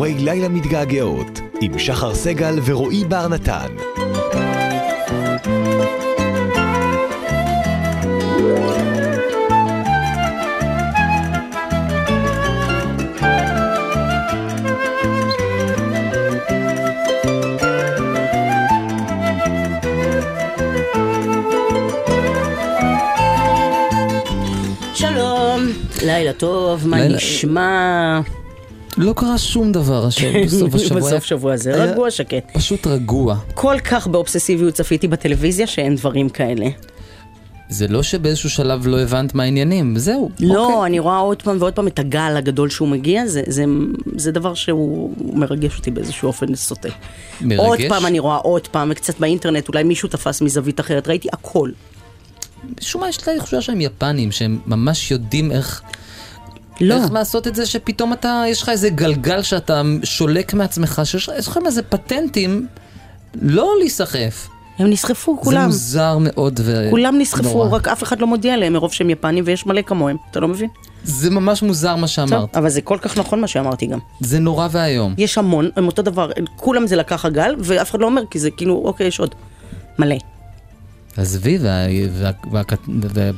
גיבורי לילה מתגעגעות, עם שחר סגל ורועי בר נתן. לילה טוב, מה לילה- נשמע? לא קרה שום דבר השבוע, בסוף השבוע. בסוף שבוע זה היה רגוע, שקט. פשוט רגוע. כל כך באובססיביות צפיתי בטלוויזיה שאין דברים כאלה. זה לא שבאיזשהו שלב לא הבנת מה העניינים, זהו. לא, אוקיי. אני רואה עוד פעם ועוד פעם את הגל הגדול שהוא מגיע, זה- זה- זה דבר שהוא הוא מרגש אותי באיזשהו אופן סוטה. מרגש? עוד פעם אני רואה עוד פעם, וקצת באינטרנט, אולי מישהו תפס מזווית אחרת, ראיתי הכל. משום מה יש לי תחושה שהם יפנים, שהם ממש יודעים איך... לא. איך לעשות את זה שפתאום אתה, יש לך איזה גלגל שאתה שולק מעצמך, שיש לך- איזה פטנטים לא להיסחף. הם נסחפו, זה כולם. מוזר מאוד ו... כולם נסחפו, נורא. רק אף אחד לא מודיע להם מרוב שהם יפנים ויש מלא כמוהם, אתה לא מבין? זה ממש מוזר מה טוב, שאמרת. אבל זה כל כך נכון מה שאמרתי גם. זה נורא ואיום. יש המון, הם אותו דבר, כולם זה לקח הגל, ואף אחד לא אומר, כי זה כאילו, אוקיי, יש עוד. מלא. עזבי,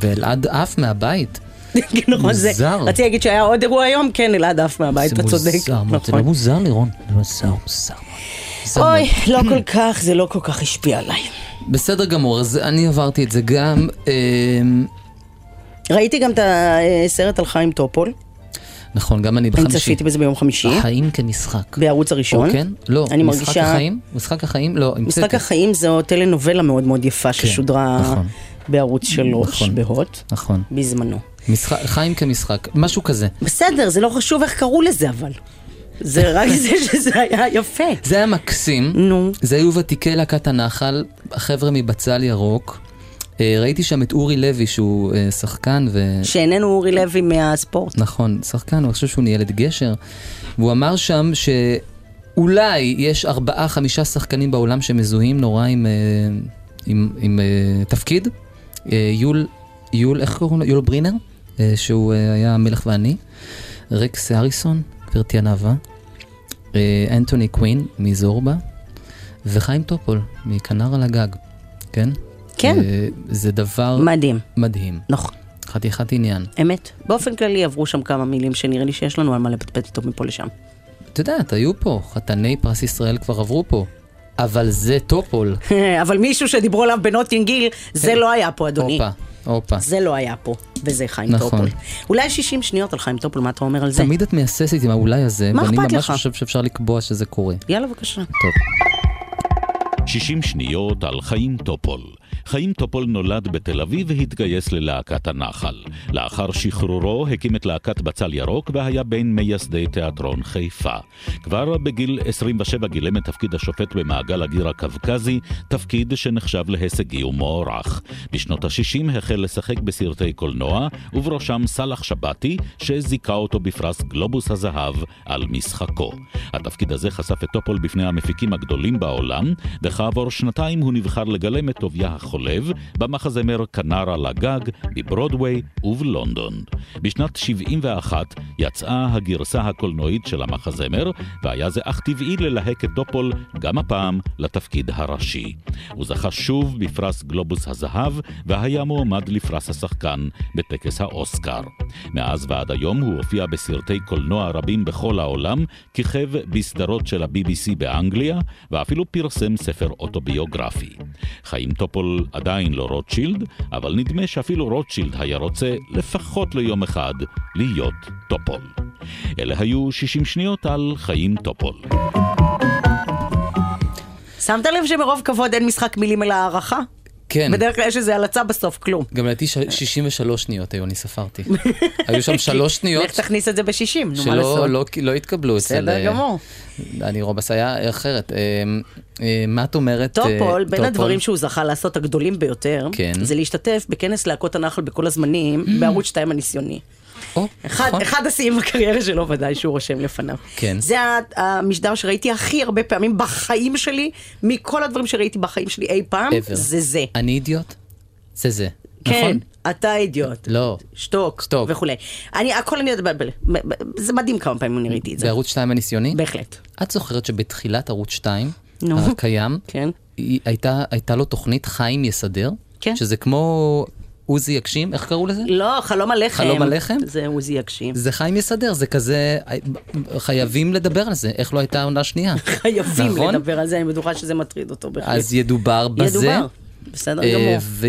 ואלעד עף מהבית. נכון, זה, מוזר. רציתי להגיד שהיה עוד אירוע היום, כן, אלעד עף מהבית, אתה צודק. זה מוזר מאוד, זה לא נכון. מוזר לירון, זה מוזר, מוזר אוי. לא כל כך, זה לא כל כך השפיע עליי. בסדר גמור, אז אני עברתי את זה גם. אמ, ראיתי גם את הסרט על חיים טופול, נכון, גם אני אני בחמישי. צפיתי בזה ביום חמישי, החיים כמשחק. בערוץ הראשון. או כן? לא. אני משחק מרגישה- החיים? משחק החיים? לא, המצאתי. משחק החיים זו טלנובלה מאוד מאוד יפה ששודרה נכון. בערוץ שלוש, נכון. בהוט, נכון. בזמנו. משחק, חיים כמשחק, משהו כזה. בסדר, זה לא חשוב איך קראו לזה אבל. זה רק זה שזה היה יפה. זה היה מקסים. נו. זה היו ותיקי להקת הנחל, החבר'ה מבצל ירוק. אה, ראיתי שם את אורי לוי שהוא אה, שחקן ו... שאיננו אורי לוי מהספורט. נכון, שחקן, אני חושב שהוא ניהל את גשר. והוא אמר שם שאולי יש ארבעה, חמישה שחקנים בעולם שמזוהים נורא עם, אה, עם, עם אה, תפקיד. יול, יול, איך קוראים לו? יול ברינר, שהוא אה, היה המלך ואני. רקס אריסון, גברתי הנאווה. אה, אנטוני קווין מזורבה. וחיים טופול מכנר על הגג, כן? כן. אה, זה דבר מדהים. מדהים. נכון. חתיכת עניין. אמת. באופן כללי עברו שם כמה מילים שנראה לי שיש לנו על מה לפטפט איתו מפה לשם. את יודעת, היו פה, חתני פרס ישראל כבר עברו פה. אבל זה טופול. אבל מישהו שדיברו עליו בנוטינג היל, זה לא היה פה, אדוני. הופה. זה לא היה פה, וזה חיים נכון. טופול. אולי 60 שניות על חיים טופול, מה אתה אומר על זה? תמיד את מהססת עם האולי הזה, מה ואני ממש לך? חושב שאפשר לקבוע שזה קורה. יאללה, בבקשה. טוב. 60 שניות על חיים טופול. חיים טופול נולד בתל אביב והתגייס ללהקת הנחל. לאחר שחרורו הקים את להקת בצל ירוק והיה בין מייסדי תיאטרון חיפה. כבר בגיל 27 גילם את תפקיד השופט במעגל הגיר הקווקזי, תפקיד שנחשב להישגי ומוערך. בשנות ה-60 החל לשחק בסרטי קולנוע, ובראשם סאלח שבתי, שזיכה אותו בפרס גלובוס הזהב על משחקו. התפקיד הזה חשף את טופול בפני המפיקים הגדולים בעולם, וכעבור שנתיים הוא נבחר לגלם את טוביה החולב במחזמר כנר על הגג בברודוויי ובלונדון. בשנת 71 יצאה הגרסה הקולנועית של המחזמר, והיה זה אך טבעי ללהק את טופול גם הפעם לתפקיד הראשי. הוא זכה שוב בפרס גלובוס הזהב, והיה מועמד לפרס השחקן בטקס האוסקר. מאז ועד היום הוא הופיע בסרטי קולנוע רבים בכל העולם, כיכב בסדרות של ה-BBC באנגליה, ואפילו פרסם ספר אוטוביוגרפי. חיים טופול עדיין לא רוטשילד, אבל נדמה שאפילו רוטשילד היה רוצה, לפחות ליום אחד, להיות טופול. אלה היו 60 שניות על חיים טופול. שמת לב שמרוב כבוד אין משחק מילים אלא הערכה? כן, בדרך כלל יש איזה הלצה בסוף, כלום. גם לדעתי ש- 63 שניות היו, אני ספרתי. היו שם שלוש שניות לך תכניס את זה בשישים, נו מה שלא לעשות? לא, לא התקבלו אצל... בסדר אה, גמור. אני רובס היה אחרת. אה, אה, מה את אומרת? אה, טופול, בין טופול? הדברים שהוא זכה לעשות הגדולים ביותר, כן. זה להשתתף בכנס להקות הנחל בכל הזמנים, בערוץ 2 הניסיוני. או, אחד, נכון. אחד השיאים בקריירה שלו ודאי שהוא רושם לפניו. כן. זה המשדר שראיתי הכי הרבה פעמים בחיים שלי, מכל הדברים שראיתי בחיים שלי אי פעם, ever. זה זה. אני אידיוט? זה זה. כן, נכון? אתה אידיוט. לא. שתוק. שתוק. וכולי. אני, הכל אני יודעת, זה מדהים כמה פעמים אני ראיתי את זה. בערוץ 2 הניסיוני? בהחלט. את זוכרת שבתחילת ערוץ 2, נו. הקיים, כן. היא- הייתה, הייתה לו תוכנית חיים יסדר, כן. שזה כמו עוזי יגשים, איך קראו לזה? לא, חלום הלחם. חלום הלחם? זה עוזי יגשים. זה חיים יסדר, זה כזה, חייבים לדבר על זה, איך לא הייתה עונה שנייה. חייבים נכון? לדבר על זה, אני בטוחה שזה מטריד אותו בהחלט. אז ידובר בזה. ידובר. בסדר אה, גמור. ו-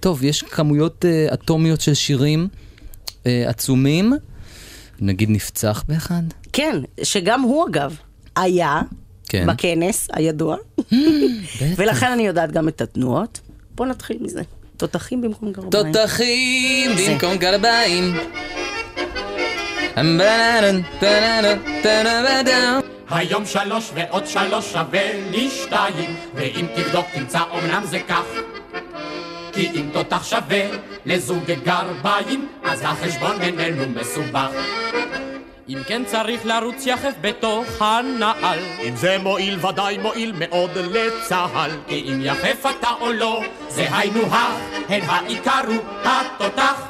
טוב, יש כמויות אה, אטומיות של שירים אה, עצומים, נגיד נפצח באחד. כן, שגם הוא אגב היה כן. בכנס הידוע. ולכן אני יודעת גם את התנועות. בוא נתחיל מזה. תותחים במקום גרביים. תותחים במקום גרביים. היום שלוש ועוד שלוש שווה לי שתיים ואם תבדוק תמצא אומנם זה כך כי אם תותח שווה לזוג גרביים אז החשבון בינינו מסובך אם כן צריך לרוץ יחף בתוך הנעל. אם זה מועיל ודאי מועיל מאוד לצה"ל כי אם יחף אתה או לא זה היינו הך הן העיקר הוא התותח.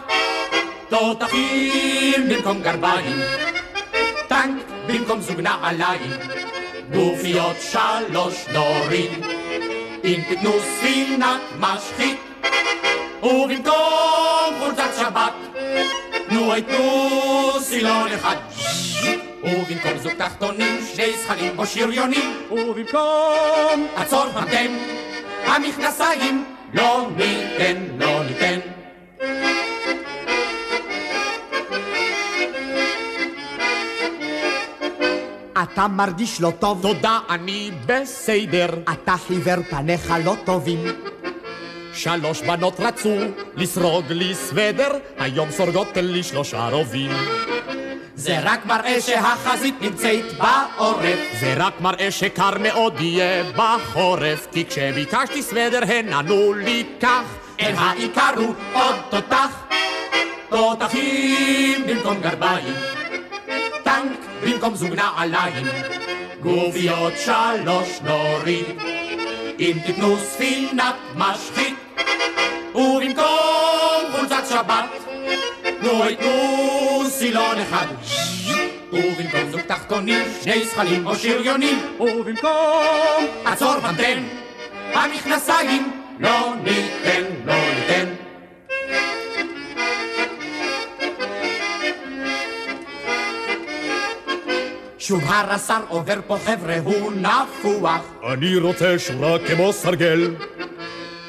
תותחים במקום גרביים טנק במקום זוג נעליים גופיות שלוש דורים. אם תיתנו ספינת משחית ובמקום חולצת שבת נו היתנו סילון אחד ובמקום זוג תחתונים שני זכרים או שריונים ובמקום עצור אתם המכנסיים לא ניתן לא ניתן אתה מרגיש לא טוב תודה אני בסדר אתה חיוור פניך לא טובים שלוש בנות רצו לסרוג לי סוודר היום סורגות לי שלושה רובים זה רק מראה שהחזית נמצאת בעורף. זה רק מראה שקר מאוד יהיה בחורף כי כשביקשתי סוודר הן ענו לי כך. אל העיקר הוא עוד תותח תותחים במקום גרביים טנק במקום זוג נעליים גוביות שלוש נוריד אם תיתנו ספינת משחית ובמקום חולצת שבת נו יתנו סילון אחד. ובמקום זוג תחתונים שני זכלים או שריונים. ובמקום עצור פנטן המכנסיים לא ניתן לא ניתן. שוב הרס"ר עובר פה חבר'ה הוא נפוח. אני רוצה שורה כמו סרגל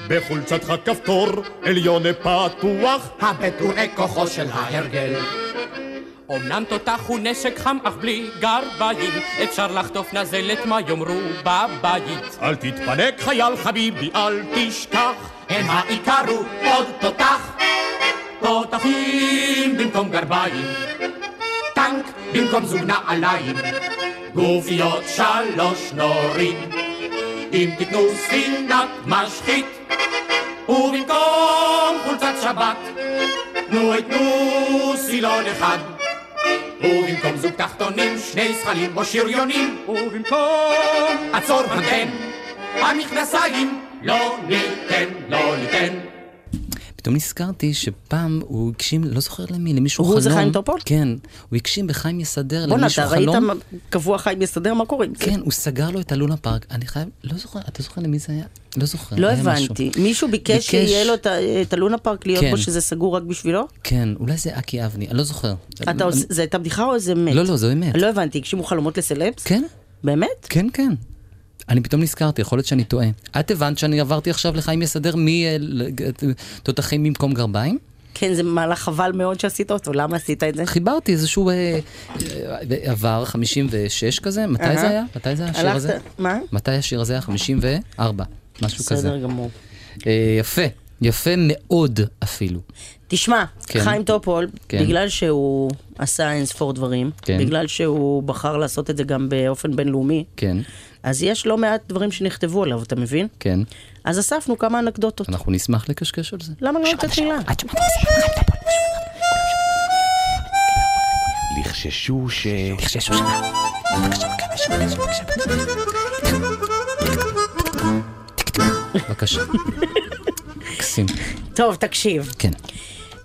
בחולצתך כפתור עליון פתוח. הבטורי כוחו של ההרגל. אמנם תותח הוא נשק חם אך בלי גרביים. אפשר לחטוף נזלת מה יאמרו בבית. אל תתפנק חייל חביבי אל תשכח. הן העיקר הוא עוד תותח. תותחים במקום גרביים. טנק במקום זוג נעליים גופיות שלוש נורים אם תיתנו ספינת משחית ובמקום חולצת שבת נו יתנו סילון אחד. ובמקום זוג תחתונים שני זכלים או שריונים ובמקום עצור פנטן המכנסיים לא ניתן לא ניתן פתאום נזכרתי שפעם הוא הגשים, לא זוכר למי, למישהו הוא חלום. זה חיים טופול? כן, הוא הגשים בחיים יסדר בואנה, למישהו אתה ראית חלום. מה- קבוע חי מסתדר? מה קורה עם זה? כן, הוא סגר לו את הלונה פארק. אני חייב, לא זוכר, אתה זוכר למי זה היה? לא זוכר. לא היה משהו. הבנתי. מישהו ביקש ביקש- שיהיה לו את את הלונה פארק להיות כן. בו שזה סגור רק בשבילו? כן, אולי זה אקי אבני, אני לא זוכר. אתה עושה- זה הייתה בדיחה או זה אמת? לא, לא, זו אמת. לא הבנתי, הגשימו חלומות לסלבס? כן, באמת? כן, כן. אני פתאום נזכרתי, יכול להיות שאני טועה. את הבנת שאני עברתי עכשיו לחיים יסדר מתותחים במקום גרביים? כן, זה מהלך חבל מאוד שעשית אותו, למה עשית את זה? חיברתי איזשהו אה, אה, עבר 56 כזה, מתי. זה היה? מתי זה השיר הזה? מה? מתי השיר הזה היה? 54, משהו כזה. בסדר גמור. אה, יפה, יפה מאוד אפילו. תשמע, כן. חיים טופול, כן. בגלל שהוא עשה אין ספור דברים, כן. בגלל שהוא בחר לעשות את זה גם באופן בינלאומי, כן, אז יש לא מעט דברים שנכתבו עליו, אתה מבין? כן. אז אספנו כמה אנקדוטות. אנחנו נשמח לקשקש על זה. למה לא לתת מילה? לחששו ש... בבקשה, בבקשה. בבקשה. מקסים. טוב, תקשיב. כן,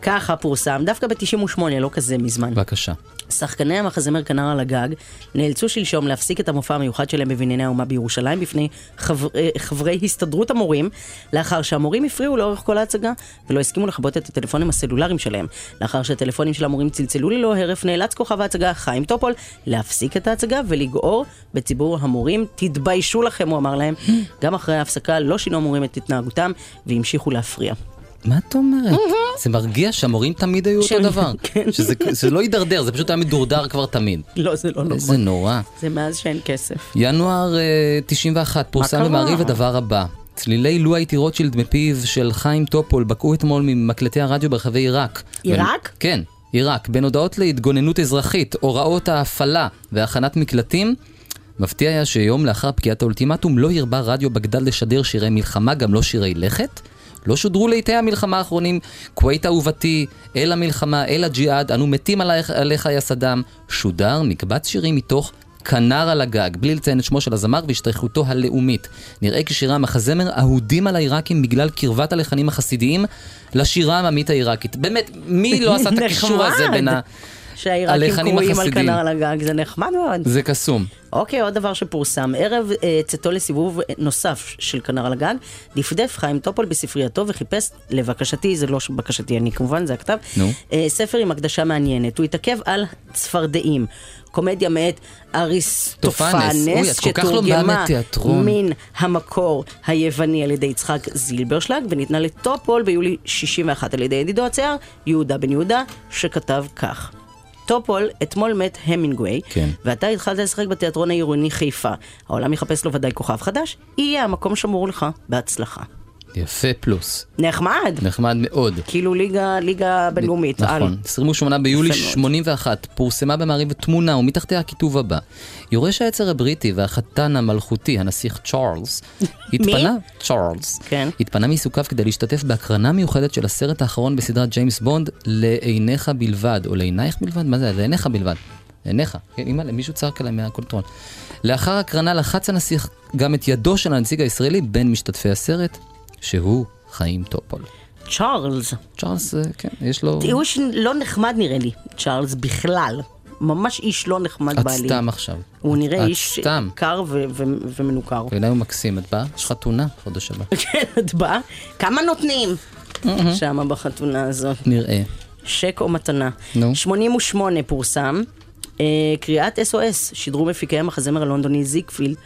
ככה פורסם, דווקא ב-98, לא כזה מזמן. בבקשה. שחקני המחזמר כנר על הגג נאלצו שלשום להפסיק את המופע המיוחד שלהם בבנייני האומה בירושלים בפני חבר, אה, חברי הסתדרות המורים, לאחר שהמורים הפריעו לאורך כל ההצגה ולא הסכימו לכבות את הטלפונים הסלולריים שלהם. לאחר שהטלפונים של המורים צלצלו ללא הרף, נאלץ כוכב ההצגה חיים טופול להפסיק את ההצגה ולגעור בציבור המורים. תתביישו לכם, הוא אמר להם. גם אחרי ההפסקה לא שינו המורים את התנהגותם והמשיכו להפריע. מה את אומרת? זה מרגיע שהמורים תמיד היו אותו דבר. כן. שזה לא יידרדר, זה פשוט היה מדורדר כבר תמיד. לא, זה לא איזה נכון. נורא. זה מאז שאין כסף. ינואר אה, 91, פורסם קרה? במעריב הדבר הבא. צלילי לו הייתי רוטשילד מפיו של חיים טופול בקעו אתמול ממקלטי הרדיו ברחבי עיראק. עיראק? כן, עיראק. בין הודעות להתגוננות אזרחית, הוראות ההפעלה והכנת מקלטים, מפתיע היה שיום לאחר פקיעת האולטימטום לא הרבה רדיו בגדד לשדר שירי מלחמה, גם לא שירי לכת. לא שודרו לעיתי המלחמה האחרונים, כווית אהובתי, אל המלחמה, אל הג'יהאד, אנו מתים עלייך, עליך יא סדאם. שודר מקבץ שירים מתוך כנר על הגג, בלי לציין את שמו של הזמר והשתייכותו הלאומית. נראה כי שירי המחזמר אהודים על העיראקים בגלל קרבת הלחנים החסידיים לשירה העממית העיראקית. באמת, מי לא עשה את הקישור הזה בין ה... שהעיראקים קרויים על. כנר על הגג, זה נחמד מאוד. זה קסום. אוקיי, עוד דבר שפורסם. ערב אה, צאתו לסיבוב נוסף של כנר על הגג, דפדף חיים טופול בספרייתו וחיפש, לבקשתי, זה לא בקשתי אני כמובן, זה הכתב, נו. אה, ספר עם הקדשה מעניינת. הוא התעכב על צפרדעים. קומדיה מאת אריסטופנס, לא שתורגמה מתיאטרון. מן המקור היווני על ידי יצחק זילברשלג, וניתנה לטופול ביולי 61 על ידי ידידו הצייר, יהודה בן יהודה, שכתב כך. טופול, אתמול מת המינגווי, כן. ואתה התחלת לשחק בתיאטרון העירוני חיפה. העולם יחפש לו ודאי כוכב חדש, יהיה המקום שמור לך. בהצלחה. יפה פלוס. נחמד. נחמד מאוד. כאילו ליגה, ליגה בינלאומית. על. נכון, 28 ביולי יפה מאוד. 81 פורסמה במעריב תמונה ומתחתיה הכיתוב הבא: יורש העצר הבריטי והחתן המלכותי, הנסיך צ'ארלס, התפנה, צ'ארלס, כן. התפנה מעיסוקיו כדי להשתתף בהקרנה מיוחדת של הסרט האחרון בסדרת ג'יימס בונד, לעיניך בלבד, או לעינייך בלבד? מה זה? לעיניך בלבד. לעיניך. כן, אימא, מישהו צעק עליי מה control. לאחר הקרנה לחץ הנסיך גם את ידו של הנציג הישראלי בין משתתפי הסרט, שהוא חיים טופול. צ'ארלס. צ'ארלס, אה, כן, יש לו... הוא איש לא נחמד נראה לי, צ'ארלס בכלל. ממש איש לא נחמד את בעליל. סתם עכשיו. הוא נראה את איש סתם. קר ו- ו- ומנוכר. ואולי הוא מקסים. את באה? יש חתונה חודש הבא. כן, את באה? כמה נותנים? שם בחתונה הזאת. נראה. צ'ק או מתנה. נו. 88 פורסם, אה, קריאת SOS, שידרו מפיקי המחזמר הלונדוני זיגפילד.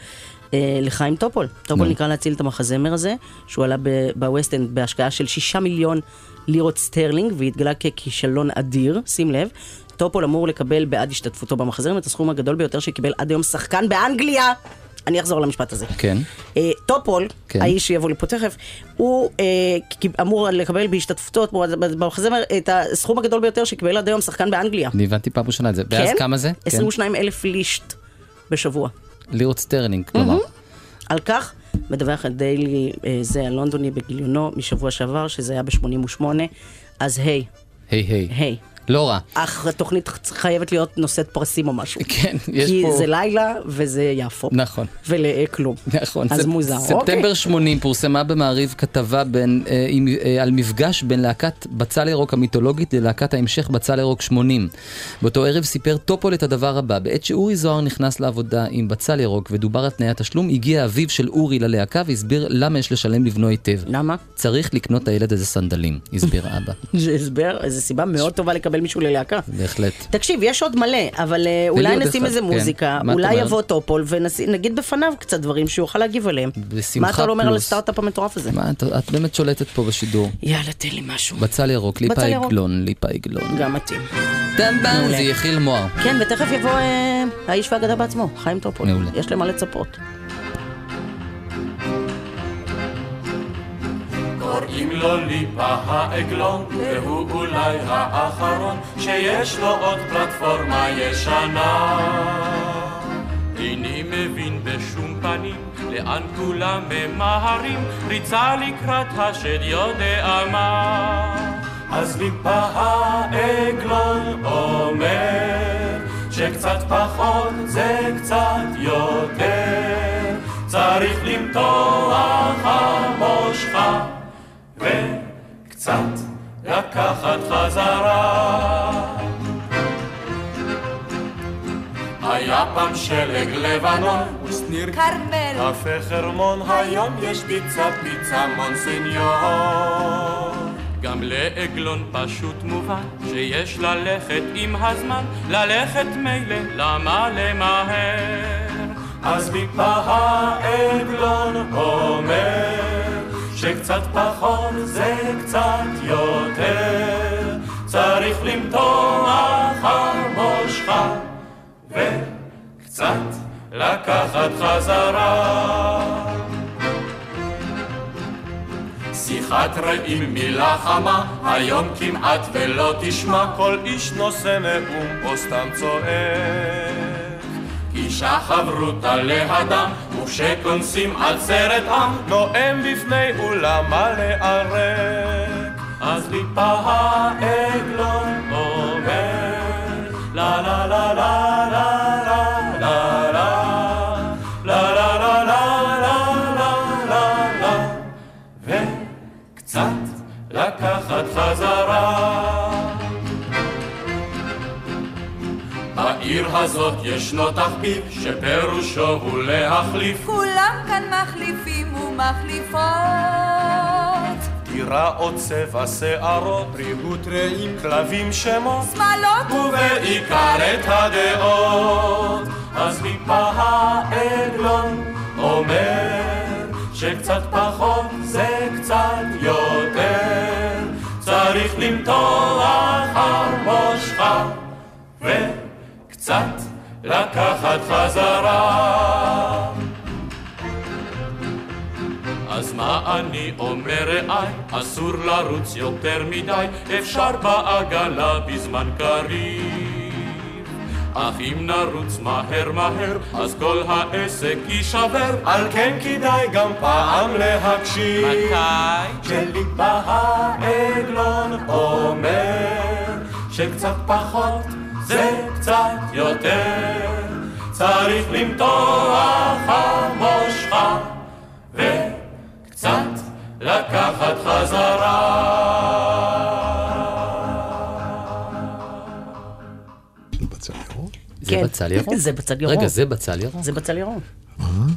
אה, לחיים טופול. טופול. נקרא להציל את המחזמר הזה, שהוא עלה ב- בווסט-אנד בהשקעה של שישה מיליון לירות סטרלינג, והתגלה ככישלון אדיר, שים לב. טופול אמור לקבל בעד השתתפותו במחזמר את הסכום הגדול ביותר שקיבל עד היום שחקן באנגליה. אני אחזור למשפט הזה. כן. אה, טופול, כן. האיש שיבוא לפה תכף, הוא אה, אמור לקבל בהשתתפותו במחזמר את הסכום הגדול ביותר שקיבל עד היום שחקן באנגליה. אני הבנתי פעם ראשונה את זה. ואז כן? כמה זה? 22 אלף ליש"ט בשבוע. לירות סטרלינג, כלומר. על כך מדווח הדיילי אה, זה הלונדוני בגיליונו משבוע שעבר, שזה היה ב-88, אז היי, היי היי. היי. לא רע. אך התוכנית חייבת להיות נושאת פרסים או משהו. כן, יש כי פה... זה לילה וזה יפו. נכון. ולכלום. נכון. אז ספ- מוזר, ספטמבר אוקיי. 80 פורסמה במעריב כתבה בין, אה, עם, אה, על מפגש בין להקת בצל ירוק המיתולוגית ללהקת ההמשך בצל ירוק 80. באותו ערב סיפר טופול את הדבר הבא: בעת שאורי זוהר נכנס לעבודה עם בצל ירוק ודובר על תנאי התשלום, הגיע אביו של אורי ללהקה והסביר למה יש לשלם לבנו היטב. למה? צריך לקנות לילד איזה סנדלים, הסביר אבא. הסבר, איזו סיבה מאוד טובה לקבל מישהו ללהקה. בהחלט. תקשיב, יש עוד מלא, אבל אה, אולי נשים איזה כן. מוזיקה, אולי? יבוא טופול ונגיד בפניו קצת דברים שהוא יוכל להגיב עליהם. בשמחה מה אתה לא אומר על פלוס. הסטארט-אפ המטורף הזה? מה, את, באמת שולטת פה בשידור. יאללה, תן לי משהו. בצל ירוק, ליפה. עגלון, ליפה עגלון. גם מתאים. מעולה. זה יחיל מוהר. כן, ותכף יבוא אה, האיש והאגדה בעצמו, חיים טופול. מעולה. יש למה לצפות. קוראים לו ליפה העגלון, והוא אולי האחרון שיש לו עוד פלטפורמה ישנה. איני מבין בשום פנים לאן כולם ממהרים, ריצה לקראת השד יודע מה. אז ליפה העגלון אומר שקצת פחות זה קצת יותר, צריך למתוח המושכה וקצת לקחת חזרה. היה פעם שלג לבנון, ושניר כרמל, קפה חרמון, היום יש פיצה פיצה מונסניור. גם לעגלון פשוט מובן שיש ללכת עם הזמן, ללכת מילא, למה למהר? אז מפה העגלון אומר שקצת פחות זה קצת יותר, צריך למתוח על מושך וקצת לקחת חזרה. שיחת רעים מילה חמה, היום כמעט ולא תשמע כל איש נושא נאום או סתם צועק. אישה חברותה להדם, וכשכונסים עצרת עם, נואם בפני אולם מלא ערק. אז ליפה העגלון אומר, לה לה לה לה לה בעיר הזאת ישנו תחביב שפירושו הוא להחליף כולם כאן מחליפים ומחליפות. דירה או צבע שערות, בריאות רעים, כלבים שמות שמאלות ובעיקר את הדעות. אז מפה העגלון אומר שקצת פחות זה קצת יותר. צריך למתוח לקחת חזרה. אז מה אני אומר רעי? אסור לרוץ יותר מדי, אפשר בעגלה בזמן קריב. אך אם נרוץ מהר מהר, אז כל העסק יישבר, על כן כדאי גם פעם להקשיב. מתי? שליבה העגלון אומר, שקצת פחות זה קצת יותר, צריך למתוח על מושך. וקצת לקחת חזרה. זה כן. בצל ירוק? זה בצל ירוק. רגע, זה בצל ירוק? זה בצל ירוק.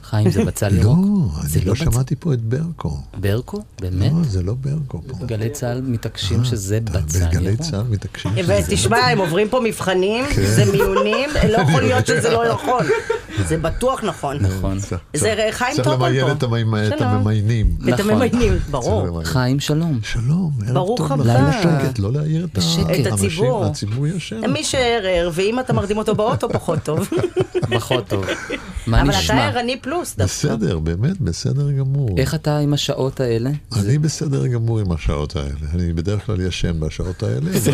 חיים, זה בצל לא, ירוק? אני זה לא שמעתי פה את ברקו. ברקו? באמת? לא, זה לא ברקו פה. גלי צה"ל מתעקשים שזה בצל בגלי ירוק. צה"ל מתעקשים שזה... ותשמע, הם עוברים פה מבחנים, כן. זה מיונים, לא יכול להיות שזה לא נכון. זה בטוח נכון. נכון. צריך- זה צריך- חיים צריך למיין פה. את המימ- את. הממיינים. את נכון. הממיינים, צריך ברור. למיין. חיים, שלום. שלום, ערב ברוך טוב הבא. לכם. בשקט, לא להעיר את הציבור. הציבור ישן. מי שערער, ואם אתה מרדים אותו באוטו, פחות טוב. פחות טוב. מה אבל אתה נשמע? ערני פלוס דווקא. בסדר, באמת, בסדר גמור. איך אתה עם השעות האלה? אני בסדר גמור עם השעות האלה. אני בדרך כלל ישן בשעות האלה. זה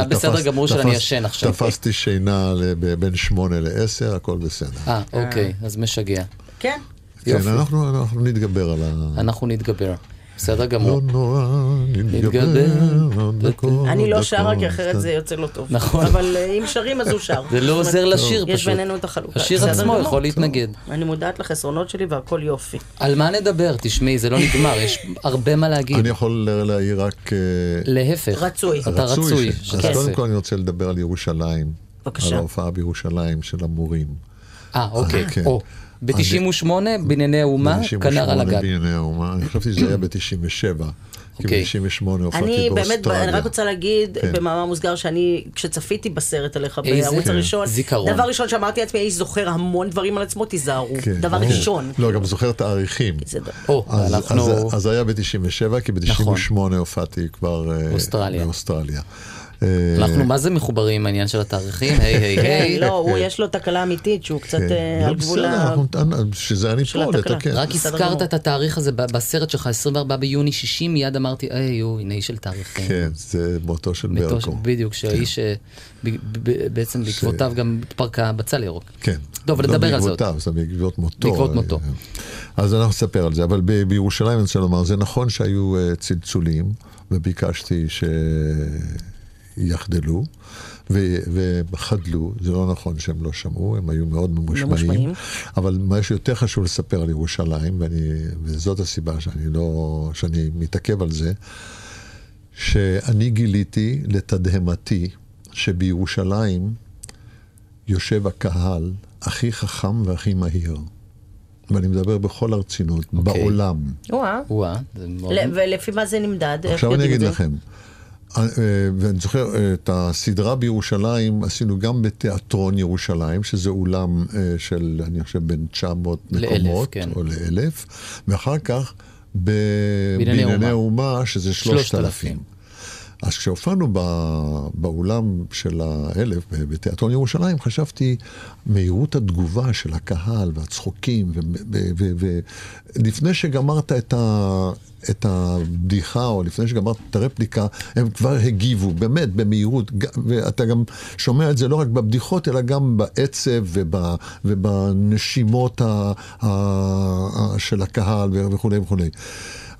הבסדר תפס- גמור של אני תפס- ישן עכשיו. תפסתי שינה בין שמונה לעשר, הכל בסדר. אה, אוקיי, אז משגע. כן. כן. אנחנו אנחנו נתגבר על ה... אנחנו נתגבר. בסדר לא גמור. נורא, נתגבר נתגבר. עוד דקות, אני לא שרה, כי אחרת. זה יוצא לא טוב. נכון. אבל אה, אם שרים אז הוא שר. זה לא עוזר לשיר יש פשוט. בינינו את החלוקה. השיר עצמו. יכול להתנגד. אני מודעת לחסרונות שלי והכל יופי. על מה נדבר? תשמעי, זה לא נגמר, יש הרבה מה להגיד. אני יכול להעיר רק... אה, להפך. רצוי. אתה רצוי. אז קודם כל אני רוצה לדבר על ירושלים. בבקשה. על ההופעה בירושלים של המורים. אה, אוקיי. כן. או, ב-98 בנייני האומה, כנר על 98 הגג. בענייני האומה, אני חשבתי שזה היה ב-97. כי אוקיי. ב-98 הופעתי אני באמת, באוסטרליה. אני רק רוצה להגיד כן. במאמר מוסגר שאני, כשצפיתי בסרט עליך איזה בערוץ הראשון, זיכרון. דבר ראשון שאמרתי לעצמי, האיש זוכר המון דברים על עצמו, תיזהרו. כן, דבר ברור. ראשון. לא, גם זוכר תאריכים. זה דבר. או, אז, אנחנו... אז, אז היה ב-97, כי ב-98 הופעתי כבר אה, באוסטרליה. באוסטרליה. אה, אנחנו מה זה מחוברים עם העניין של התאריכים? היי היי כן, היי. לא, הוא יש לו תקלה אמיתית שהוא קצת כן. אה, לא, על גבול בסדר, ה... שזה אני פה. לתקן. רק הזכרת. את התאריך הזה בסרט שלך, 24 ביוני 60, מיד אמרתי, היי, הוא עיני של תאריכים. כן, זה מותו של ברקו. בדיוק, שהאיש אה, ב- ב- בעצם בעקבותיו גם התפרקה בצל ירוק. כן. טוב, אבל נדבר על זאת. לא בעקבותיו, זה בעקבות מותו. בעקבות מותו. אז אנחנו נספר על זה, אבל בירושלים אני רוצה לומר, זה נכון שהיו אה, צלצולים, וביקשתי שיחדלו, ו- וחדלו, זה לא נכון שהם לא שמעו, הם היו מאוד ממושמעים, ממושמעים. אבל מה שיותר חשוב לספר על ירושלים, ואני, וזאת הסיבה שאני לא, שאני מתעכב על זה, שאני גיליתי לתדהמתי שבירושלים יושב הקהל הכי חכם והכי מהיר. ואני מדבר בכל הרצינות, okay. אוקיי. בעולם. וואה. וואה, מאוד... ולפי מה זה נמדד? עכשיו אני אגיד? לכם, ואני זוכר, אה, את הסדרה בירושלים עשינו גם בתיאטרון ירושלים, שזה אולם אה, של, אני חושב, בין 900 לאלף, מקומות, כן. או לאלף, ואחר כך בנייני בבנייני. האומה, שזה 3,000. אז כשהופענו ב- באולם של האלף, בתיאטרון ירושלים, חשבתי, מהירות התגובה של הקהל והצחוקים, ולפני שגמרת את, ה, את הבדיחה, או לפני שגמרת את הרפליקה, הם כבר הגיבו, באמת, במהירות. ואתה גם שומע את זה לא רק בבדיחות, אלא גם בעצב וב, ובנשימות ה, ה, של הקהל וכולי וכולי.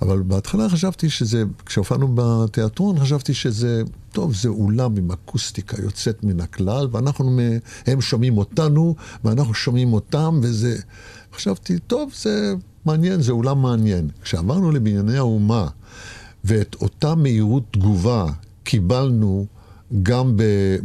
אבל בהתחלה חשבתי שזה, כשהופענו בתיאטרון, חשבתי שזה, טוב, זה אולם עם אקוסטיקה יוצאת מן הכלל, ואנחנו, הם שומעים אותנו, ואנחנו שומעים אותם, וזה... חשבתי, טוב, זה מעניין, זה אולם מעניין. כשעברנו לבנייני האומה, ואת אותה מהירות תגובה קיבלנו גם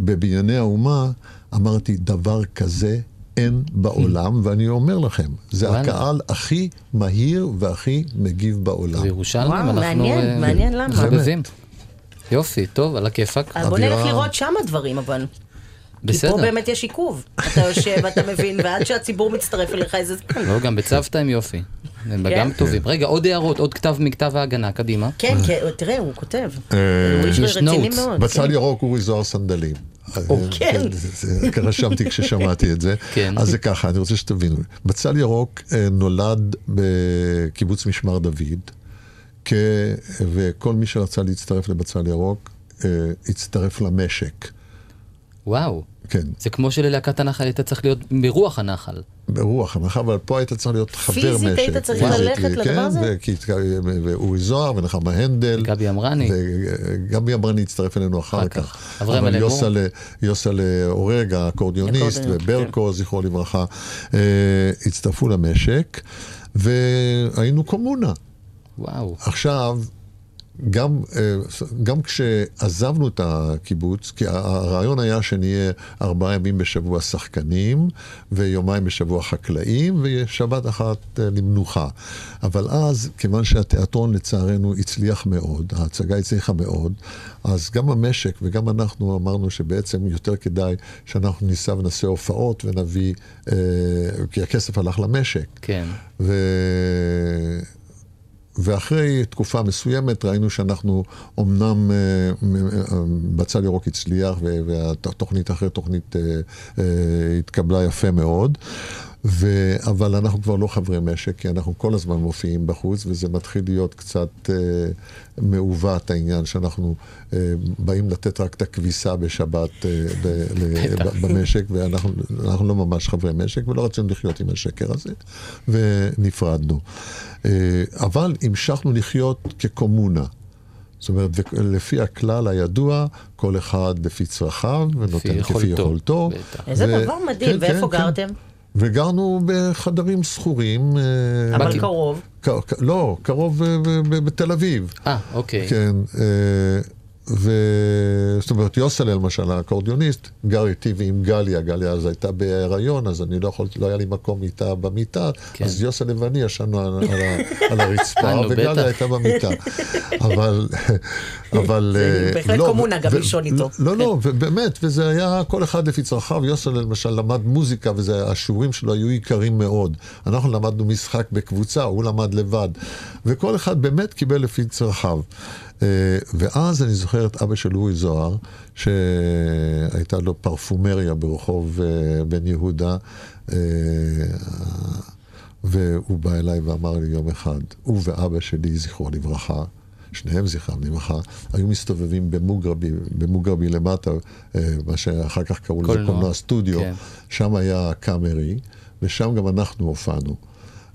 בבנייני האומה, אמרתי, דבר כזה אין בעולם, ואני אומר לכם, זה וואלה. הקהל הכי מהיר והכי מגיב בעולם. זה ירושלמים, וואו, אנחנו... מעניין, אה, מעניין למה. חבבים. יופי, טוב, על הכיפאק. בוא נלך לראות שם הדברים, אבל. כי בסדר. פה באמת יש עיכוב. אתה יושב, אתה מבין, ועד שהציבור מצטרף אליך איזה. לא, גם בצוותא הם יופי. הם כן? גם טובים. רגע, עוד הערות, עוד כתב מכתב ההגנה, קדימה. כן, כן, תראה, הוא כותב. אה, הוא איש יש רציני. מאוד. בצל כן. ירוק אורי זוהר סנדלים. כן. זה- זה- רשמתי כששמעתי את זה. כן. אז זה ככה, אני רוצה שתבינו. בצל ירוק אה, נולד בקיבוץ משמר דוד, וכל מי שרצה להצטרף לבצל ירוק, אה, הצטרף למשק. וואו. כן, זה כמו שללהקת הנחל היית צריך להיות ברוח הנחל. ברוח הנחה, אבל פה היית צריך להיות חבר משק. פיזית היית צריך ללכת לדבר כן, הזה? וכי- ואורי זוהר ונחמה הנדל. גבי אמרני. וגבי אמרני הצטרף אלינו אחר כך. אברהם אבל אלמור. יוסלה- יוסלה אורג, האקורדיוניסט, וברקו, זכרו לברכה, אה, הצטרפו למשק, והיינו קומונה. וואו. עכשיו, גם, אה, גם כשעזבנו את הקיבוץ, כי הרעיון היה שנהיה ארבעה ימים בשבוע שחקנים, ויומיים בשבוע חקלאים, ושבת אחת אה, למנוחה. אבל אז, כיוון שהתיאטרון לצערנו הצליח מאוד, ההצגה הצליחה מאוד, אז גם המשק וגם אנחנו אמרנו שבעצם יותר כדאי שאנחנו ניסע ונעשה הופעות ונביא, אה, כי הכסף הלך למשק. כן. ו... ואחרי תקופה מסוימת ראינו שאנחנו אומנם אה, אה, בצל ירוק הצליח והתוכנית אחרי תוכנית אה, התקבלה יפה מאוד. ו... אבל אנחנו כבר לא חברי משק, כי אנחנו כל הזמן מופיעים בחוץ, וזה מתחיל להיות קצת אה, מעוות העניין שאנחנו אה, באים לתת רק את הכביסה בשבת אה, ב... ל... ב- במשק, ואנחנו אנחנו לא ממש חברי משק, ולא רצינו לחיות עם השקר הזה, ונפרדנו. אה, אבל המשכנו לחיות כקומונה. זאת אומרת, לפי הכלל הידוע, כל אחד לפי צרכיו, ונותן כפי יכולתו. איזה ו- דבר מדהים, כן, ואיפה כן, כן. וגרנו בחדרים שכורים. אה, אבל בקי- קרוב. ק- לא, קרוב אה, בתל אביב. אה, אוקיי. כן, ו... זאת אומרת, יוסלה למשל, האקורדיוניסט, גר איתי ועם גליה, גליה אז הייתה בהיריון, אז אני לא יכולתי, לא היה לי מקום איתה במיטה, כן. אז יוסלה ואני ישנו על, על, על הרצפה, וגליה. הייתה במיטה. אבל, אבל... זה אה, בהחלט לא, קומונה גם לישון איתו. לא, לא, ובאמת, וזה היה כל אחד לפי צרכיו. יוסלה למשל למד מוזיקה, והשיעורים שלו היו יקרים מאוד. אנחנו למדנו משחק בקבוצה, הוא למד לבד. וכל אחד באמת קיבל לפי צרכיו. אה, ואז אני זוכר את אבא של אורי זוהר, שהייתה לו פרפומריה ברחוב אה, בן יהודה, אה, והוא בא אליי ואמר לי יום אחד, הוא ואבא שלי, זכרו לברכה, שניהם זכרם לברכה, היו מסתובבים במוגרבי, במוגרבי למטה, מה שאחר כך קראו לזה קולנוע. סטודיו, כן. שם היה הקאמרי, ושם גם אנחנו הופענו.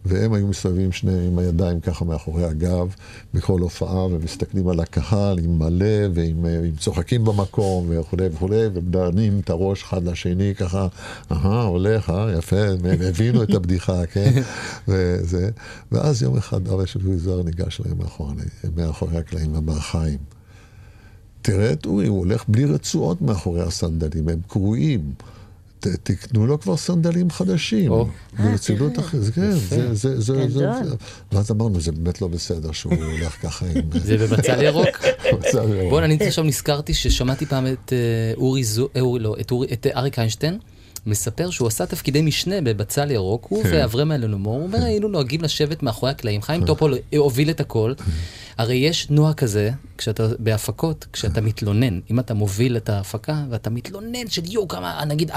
והם היו מסתובבים שניהם עם הידיים ככה מאחורי הגב בכל הופעה, ומסתכלים על הקהל עם מלא, ועם אה, עם צוחקים במקום, וכולי וכולי, ומדרנים את הראש אחד לשני ככה, אהה, הולך, אה, יפה, הם הבינו את הבדיחה, כן? וזה. ואז יום אחד אבא של אורי זוהר ניגש להם מאחורי, מאחורי הקלעים ואמר, חיים, תראה את אורי, הוא הולך בלי רצועות מאחורי הסנדלים, הם קרועים. ת- תקנו לו כבר סנדלים חדשים. או. ברצינות אחרת, זה כן, זה, זה, זה, זה. ואז אמרנו, זה באמת לא בסדר שהוא הולך ככה עם... זה בבצל ירוק. בוא'נה, אני עכשיו נזכרתי ששמעתי פעם את אה, אורי זו... אה, אורי לא, את אורי- את אה, אריק איינשטיין. מספר שהוא עשה תפקידי משנה בבצל ירוק, הוא כן. ואברהם אלנמור, הוא אומר, היינו נוהגים לשבת מאחורי הקלעים, חיים טופול הוביל את הכל. הרי יש נוהג כזה, כשאתה בהפקות, כשאתה מתלונן, אם אתה מוביל את ההפקה ואתה מתלונן של יואו, כמה, נגיד 4-5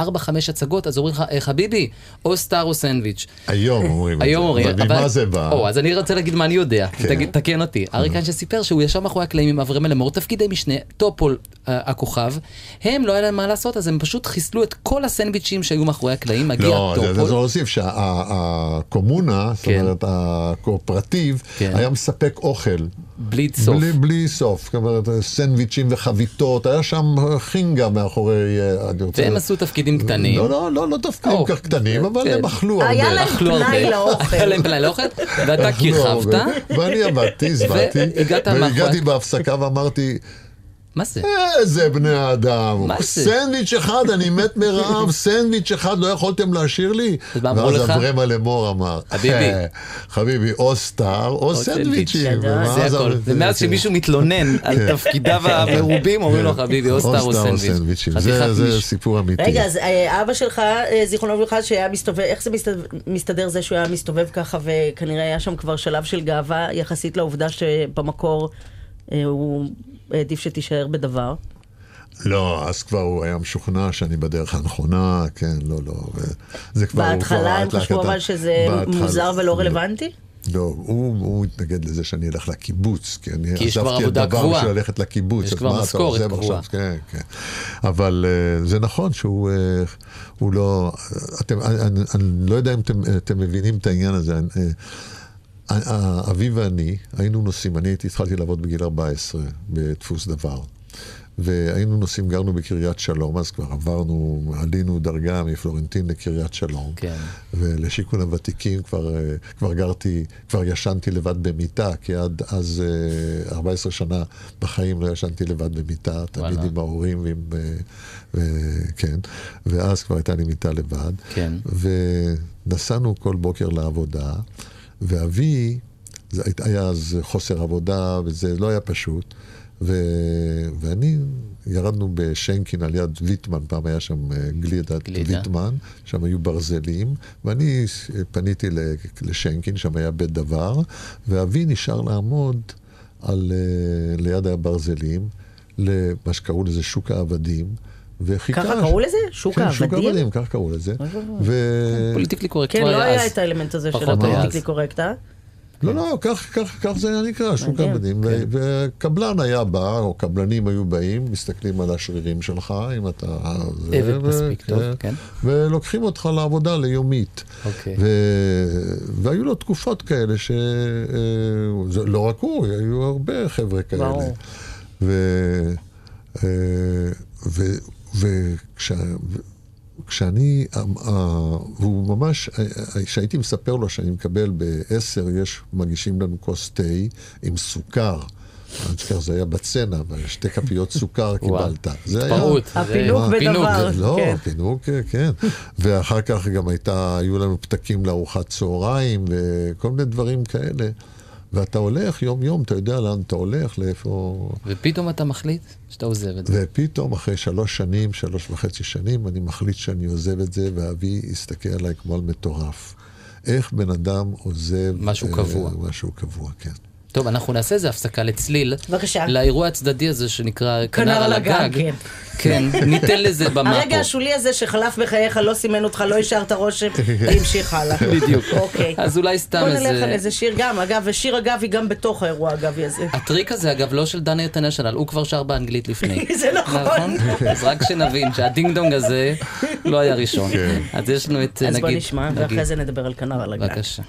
הצגות, אז אומרים לך, "אה, חביבי, או star או סנדוויץ'. היום אומרים את זה. היום אומרים, אבל ממה זה בא? או, אז אני רוצה להגיד מה אני יודע, כן. תקן אותי. אריק איינשטיין סיפר שהוא ישב מאחורי הקלעים עם אברהם אלמור, תפקידי משנה, טופול אה, הכוכב, הם לא היה להם מה לעשות, אז הם פשוט חיסלו את כל הסנדוויצ'ים שהיו מאחורי הקלעים, מגיע לא, זה- זה טופול. להוסיף שהקומונה, זאת כן. אומרת הקואופרטיב, כן. היה מספק אוכל. בלי סוף. בלי, בלי סוף, זאת אומרת, סנדוויצ'ים וחביתות, היה שם חינגה מאחורי... אה, רוצה... והם עשו תפקידים קטנים. לא, לא, לא, לא תפקידים או, כל כך קטנים, אבל כן. הם אכלו הרבה. היה להם פנאי. לאוכל. היה להם פנאי לאוכל, ואתה כיכבת. ואני עבדתי, הזמנתי, והגעת והגעתי בהפסקה ואמרתי, מה זה? איזה בני אדם, מה זה? סנדוויץ' אחד, אני מת מרעב, סנדוויץ' אחד לא יכולתם להשאיר לי? אז מה אמרו ואז? אברמה לאמור אמר, חביבי. "אה, חביבי, או סטאר או סנדוויצ'ים. ואז זה הכל. ומאז כן. שמישהו מתלונן על כן. תפקידיו המרובים, אומרים לו חביבי, או סטאר או סנדוויץ'. זה- סיפור אמיתי. רגע, אז אה, אבא שלך, אה, זיכרונו לברכה, שהיה מסתובב, איך זה מסתדר, זה שהוא היה מסתובב ככה, וכנראה היה שם כבר שלב של גאווה, יחסית לעובדה שבמקור הוא העדיף שתישאר בדבר. לא, אז כבר הוא היה משוכנע שאני בדרך הנכונה, כן, לא, לא. זה כבר, בהתחלה הם חשבו אבל שזה בהתחלה- מוזר ולא רלוונטי? לא, הוא, הוא התנגד לזה שאני אלך לקיבוץ, כי אני כי כבר עזבתי את דבר. בשביל ללכת לקיבוץ. יש כבר משכורת קבועה. כן, כן. אבל אה, זה נכון שהוא אה, הוא לא... אתם, אני, אני, אני לא יודע אם אתם, אתם מבינים את העניין הזה. אני, אה, אה, אבי ואני היינו נוסעים, אני הייתי, התחלתי לעבוד בגיל 14 בדפוס דבר. והיינו נוסעים, גרנו בקריית שלום, אז כבר עברנו, עלינו דרגה מפלורנטין לקריית שלום. כן. ולשיכון הוותיקים כבר, אה, כבר גרתי, כבר ישנתי לבד במיטה, כי עד אז אה, 14 שנה בחיים לא ישנתי לבד במיטה, תמיד וואלה. עם ההורים ועם... אה, כן, ואז כבר הייתה לי מיטה לבד. כן. ונסענו כל בוקר לעבודה, ואבי, זה היה אז חוסר עבודה, וזה לא היה פשוט. ו... ואני, ירדנו בשנקין על יד ויטמן, פעם היה שם אה, גלידת גלידה. ויטמן, שם היו ברזלים, ואני פניתי ל- לשנקין, שם היה בית דבר, ואבי נשאר לעמוד על, אה, ליד הברזלים, למה שקראו לזה שוק העבדים. וחיכה... ככה קראו לזה? שוק כן, שוק העבדים? העבדים, ככה קראו לזה. ו... politically correct. כן, לא היה. את האלמנט הזה של ה politically. correct, אה? לא, לא, כך, כך, כך זה היה נקרא, שוק העבדים. ו- וקבלן היה בא, או קבלנים היו באים, מסתכלים על השרירים שלך, אם אתה... זה, עבד ו- מספיק טוב, כן. ולוקחים אותך לעבודה ליומית. אוקיי. ו- והיו לו תקופות כאלה ש... אה, לא רק הוא, היו הרבה חבר'ה כאלה. ברור. ו... אה, ו- וכשה- כשאני, אה, והוא ממש, כשהייתי מספר לו שאני מקבל בעשר, יש, מגישים לנו כוס תה עם סוכר. אני זוכר, זה היה בצנע, ושתי כפיות סוכר קיבלת. זה היה... התפרעות. הפינוק. בדבר. לא, כן. פינוק, כן. ואחר כך גם הייתה, היו לנו פתקים לארוחת צהריים וכל מיני דברים כאלה. ואתה הולך יום-יום, אתה יודע לאן אתה הולך, לאיפה... ופתאום אתה מחליט שאתה עוזב את זה. ופתאום, אחרי שלוש שנים, שלוש וחצי שנים, אני מחליט שאני עוזב את זה, ואבי הסתכל עליי כמו על מטורף. איך בן אדם עוזב... משהו אה, קבוע. משהו קבוע, כן. טוב, אנחנו נעשה איזה הפסקה לצליל. בבקשה. לאירוע הצדדי הזה שנקרא כנר על הגג. כן. כן, ניתן לזה במה פה. הרגע השולי הזה שחלף בחייך לא סימן אותך, לא השארת רושם, והמשיך הלאה. בדיוק. אוקיי. אז אולי סתם בוא נלך איזה- על איזה שיר גם, אגב, ושיר אגבי גם בתוך האירוע האגבי הזה. הטריק הזה, אגב, לא של דני אינטרנשיונל, הוא כבר שר באנגלית לפני. זה נכון. אז רק שנבין שהדינג דונג הזה לא היה ראשון. כן. אז יש לנו את, אז נגיד... בוא נשמע, ואחרי זה נדבר על כנר על הגג. בבקשה.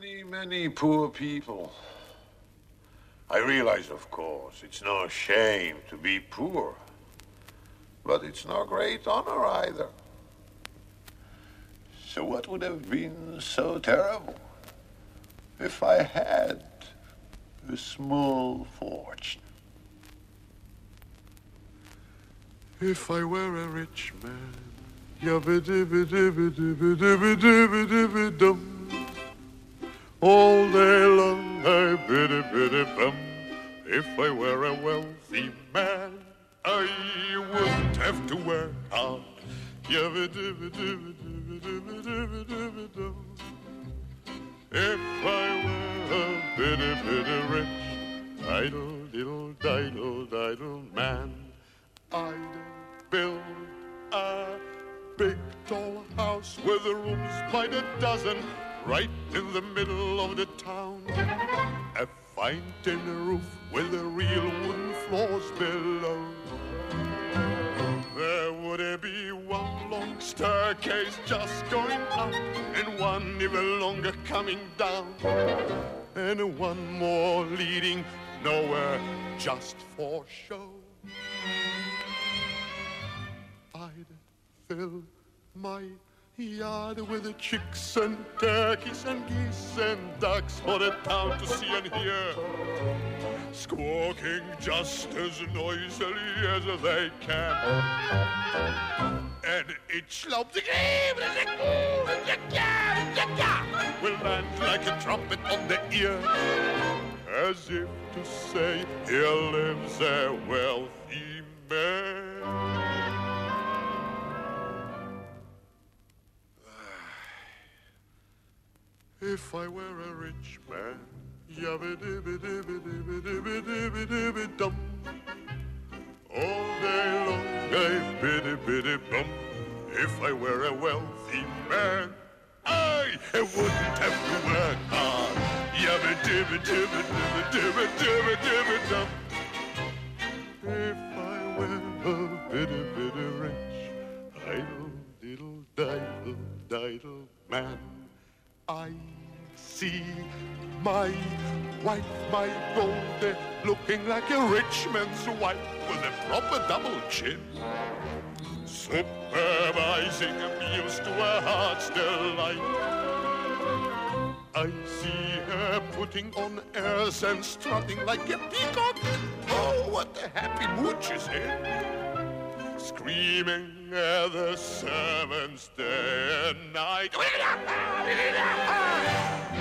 Many, many poor people. I realize, of course, it's no shame to be poor, but it's no great honor either. So, what would have been so terrible if I had a small fortune. If I were a rich man. All day long I biddy biddy bum. If I were a wealthy man, I wouldn't have to work hard. If I were a bitty, bitty rich, idle, diddle, diddle, diddle man, I'd build a big tall house with rooms by the dozen, right in the middle of the town. A fine tin roof with a real wooden floors below. There would be one long staircase just going up, and one even longer coming down, and one more leading nowhere just for show. I'd fill my yard with the chicks and turkeys and geese and ducks for the town to see and hear. Squawking just as noisily as they can. And each lob will land like a trumpet on the ear. As if to say, here lives a wealthy man. If I were a rich man, yabba-dibba-dibba-dibba-dibba-dibba-dum. All day long I biddy-biddy-bum. If I were a wealthy man, I wouldn't have to work hard. Yabba-dibba-dibba-dibba-dibba-dibba-dibba-dum. If I were a biddy-biddy rich, idle-diddle-diddle-diddle man, I see my wife, my Goldie, looking like a rich man's wife with a proper double chin. Supervising meals to her heart's delight. I see her putting on airs and strutting like a peacock. Oh, what a happy mood she's in. Screaming at the servants day and night.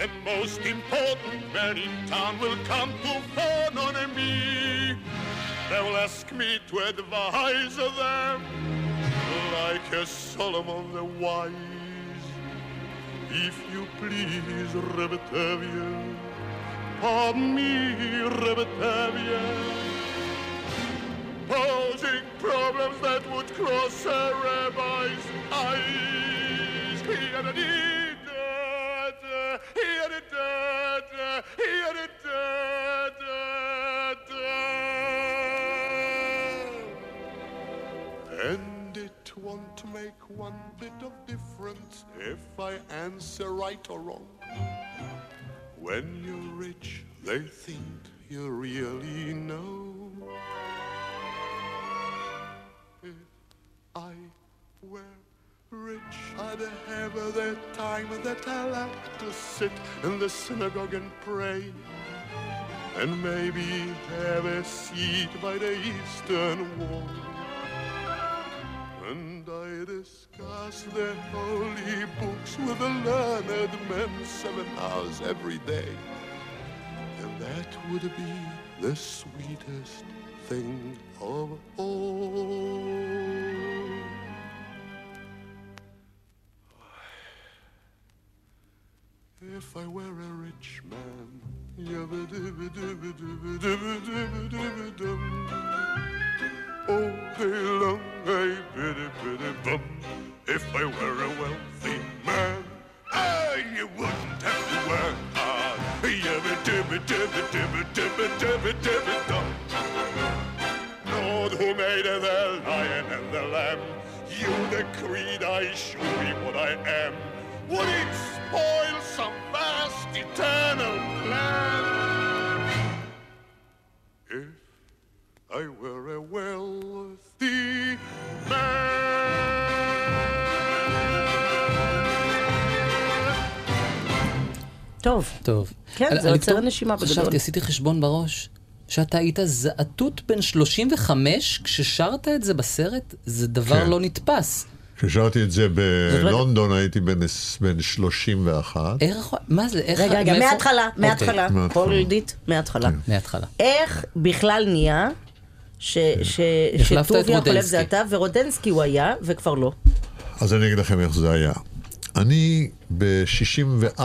The most important man in town will come to phone on me. They will ask me to advise them like a Solomon the wise. If you please, Rebetavia, pardon me, Rebetavia, posing problems that would cross a rabbi's eyes. And it won't make one bit of difference if I answer right or wrong. When you're rich, they think you really know. Sit in the synagogue and pray. And maybe have a seat by the eastern wall. And I discuss the holy books with the learned men seven hours every day. And that would be the sweetest thing of all. If I were a rich man. Oh, hey, long, hey, bitty, bitty bum. If I were a wealthy man, I wouldn't have to work hard. Yabba-dibba-dibba-dibba-dibba-dibba-dibba-dum. Lord, who made the lion and the lamb, you decreed I should be what I am. Would it spoil some vast eternal plan? If I were a wealthy man. טוב. טוב. כן, אני- זה אני עוצר נשימה בגדול. חשבתי, עשיתי חשבון בראש, שאתה היית זעתות בן 35, כששרת את זה בסרט, זה דבר כן. לא נתפס. כששרתי את זה. בלונדון הייתי בן עש- בן 31. איך, מה זה, איך, רגע, רגע, מההתחלה, אוקיי, מההתחלה. מההתחלה. כל עידית, מההתחלה. מההתחלה. איך בכלל נהיה את שטוביה חולב. זה אתה, ורודנסקי הוא היה, וכבר לא. אז אני אגיד לכם איך זה היה. אני ב-64,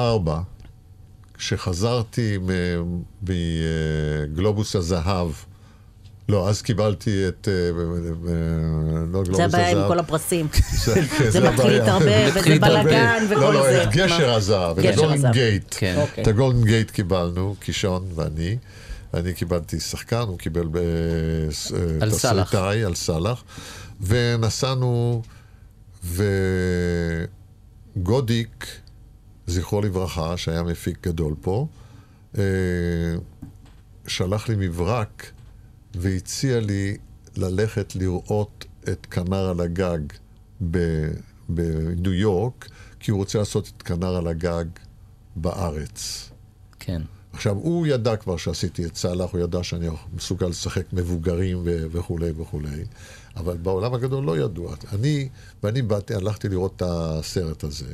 כשחזרתי מגלובוס הזהב, לא, אז קיבלתי את... אה, אה, לא זה הזהב. הבעיה עם כל הפרסים. זה- כן, זה מתחיל. להתערבב, וזה. בלאגן וכל לא, לא, זה. את גשר? הזהב, את הגולדן. גייט. כן. אוקיי. את הגולדן גייט קיבלנו, קישון ואני. אני קיבלתי שחקן, הוא קיבל על סלאח. תסריטאי, על סאלח. ונסענו, וגודיק, זכרו לברכה, שהיה מפיק גדול פה, אה, שלח לי מברק והציע לי ללכת לראות את כנר על הגג ב- בניו יורק, כי הוא רוצה לעשות את כנר על הגג בארץ. כן. עכשיו, הוא ידע כבר שעשיתי את סאלח, הוא ידע שאני מסוגל לשחק מבוגרים ו- וכולי וכולי, אבל בעולם הגדול לא ידעו. אני, ואני באתי, הלכתי לראות את הסרט הזה,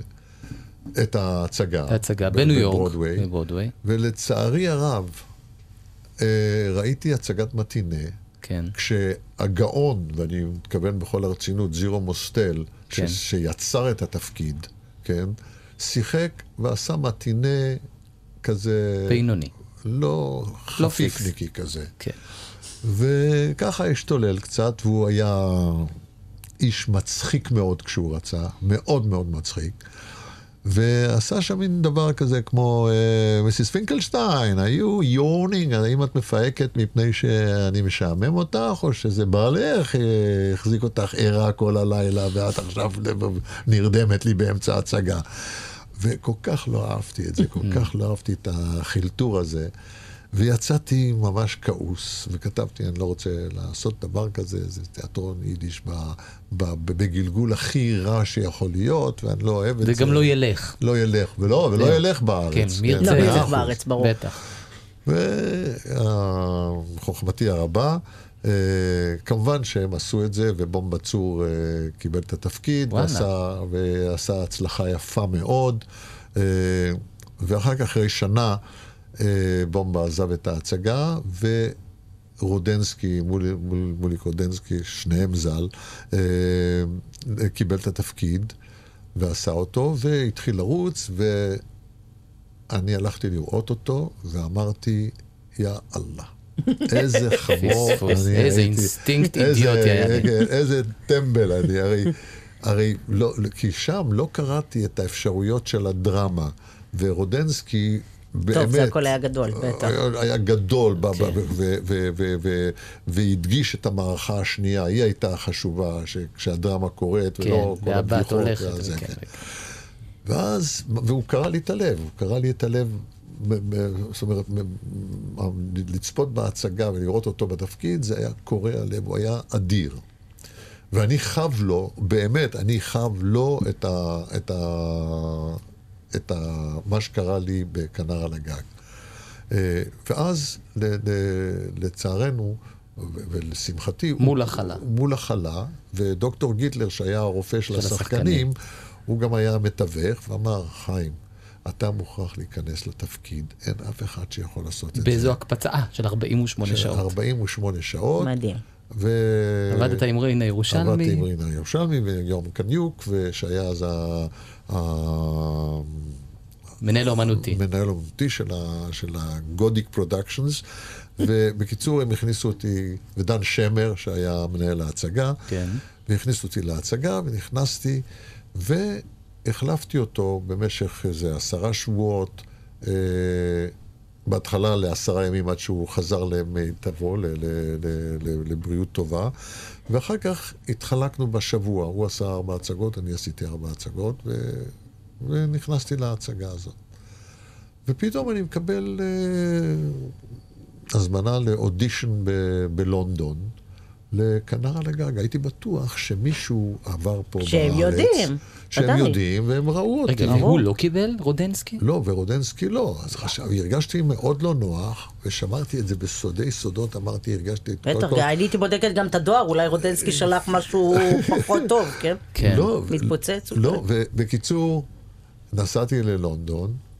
את ההצגה. ההצגה ב- בניו יורק, בברודוויי. ולצערי הרב, ראיתי הצגת מטינה, כן. כשהגאון, ואני מתכוון בכל הרצינות, זירו מוסטל, כן. ש- שיצר את התפקיד, כן, שיחק ועשה מטינה כזה... בינוני. לא לא חפיפניקי כזה. כן. וככה השתולל קצת, והוא היה איש מצחיק מאוד כשהוא רצה, מאוד מאוד מצחיק. ועשה שם מין דבר כזה כמו, Mrs. פינקלשטיין, are you yawning, האם את מפהקת מפני שאני משעמם אותך, או שזה בעלך אה, החזיק אותך ערה כל הלילה, ואת עכשיו נרדמת לי באמצע ההצגה. וכל כך לא אהבתי את זה, כל כך לא אהבתי את החילטור הזה. ויצאתי ממש כעוס, וכתבתי, אני לא רוצה לעשות דבר כזה, זה תיאטרון יידיש ב, ב, ב, בגלגול הכי רע שיכול להיות, ואני לא אוהב את זה. וגם לא ילך. לא ילך, ולא, ולא זהו. ילך בארץ. כן, מי ירצה? לא, מי מאה ילך. בארץ, ברור. בטח. וחוכמתי הרבה, אה, כמובן שהם עשו את זה, ובומבה צור אה, קיבל את התפקיד, וואלה. ועשה, ועשה הצלחה יפה מאוד. אה, ואחר כך, אחרי שנה, בומבה עזב את ההצגה, ורודנסקי, מולי, מול, מוליק רודנסקי, שניהם ז"ל, אה, קיבל את התפקיד ועשה אותו, והתחיל לרוץ, ו... אני הלכתי לראות אותו, ואמרתי, יא אללה. איזה חמור אני איזה הייתי. אינסטינקט איזה- אידיוטי היה לי. איזה טמבל אני, הרי, הרי לא, כי שם לא קראתי את האפשרויות של הדרמה, ורודנסקי באמת... טוב, זה הכל היה גדול, בטח. היה, גדול, ב- ב- כן. ו- ו- ו- ו- והדגיש את המערכה השנייה, היא הייתה החשובה, שכשהדרמה קורית, כן, ולא כל והבת הבדיחות. הולכת. כן, כן. כן. ואז, והוא קרא לי את הלב, הוא קרא לי את הלב, ב- ב- זאת אומרת, ב- לצפות בהצגה ולראות אותו בתפקיד, זה היה קורע לב, הוא היה אדיר. ואני חב לו, באמת, אני חב לו את, ה, את, ה, את ה, מה שקרה לי בכנר על הגג. אה, ואז, ל, ל, לצערנו, ו- ולשמחתי, מול הוא- החלה. מול החלה, ודוקטור גיטלר, שהיה הרופא של, של השחקנים, השחקנים. הוא גם היה המתווך, ואמר, חיים, אתה מוכרח להיכנס לתפקיד, אין אף אחד שיכול לעשות את זה. באיזו הקפצה אה, של 48 של שעות. 48 שעות. מדהים. ו... עבדת עם רינה ירושלמי. עבדתי עם רינה ירושלמי ויורם קניוק, ושהיה אז. מנהל אומנותי. מנהל אומנותי של, ה... של הגודיק productions, ובקיצור הם הכניסו אותי, ודן שמר, שהיה מנהל ההצגה, כן. והכניסו אותי להצגה, ונכנסתי, והחלפתי אותו במשך איזה עשרה שבועות. אה, בהתחלה לעשרה ימים עד שהוא חזר למיטבו, לבריאות טובה, ואחר כך התחלקנו בשבוע. הוא עשה ארבע הצגות, אני עשיתי ארבע הצגות, ו... ונכנסתי להצגה הזאת. ופתאום אני מקבל אה, הזמנה לאודישן ב- בלונדון, לכנר על הגג. הייתי בטוח שמישהו עבר פה שהם בארץ. יודעים, שהם ודאי. יודעים, והם ראו אותי. רגע, והוא לא קיבל, רודנסקי? לא, ורודנסקי לא. אז חשב, הרגשתי מאוד לא נוח, ושמרתי את זה בסודי סודות, אמרתי, הרגשתי את בטח, אני הייתי בודקת גם את הדואר, אולי רודנסקי שלח משהו פחות טוב, כן? כן. לא, מתפוצץ? לא, ובקיצור, נסעתי ללונדון.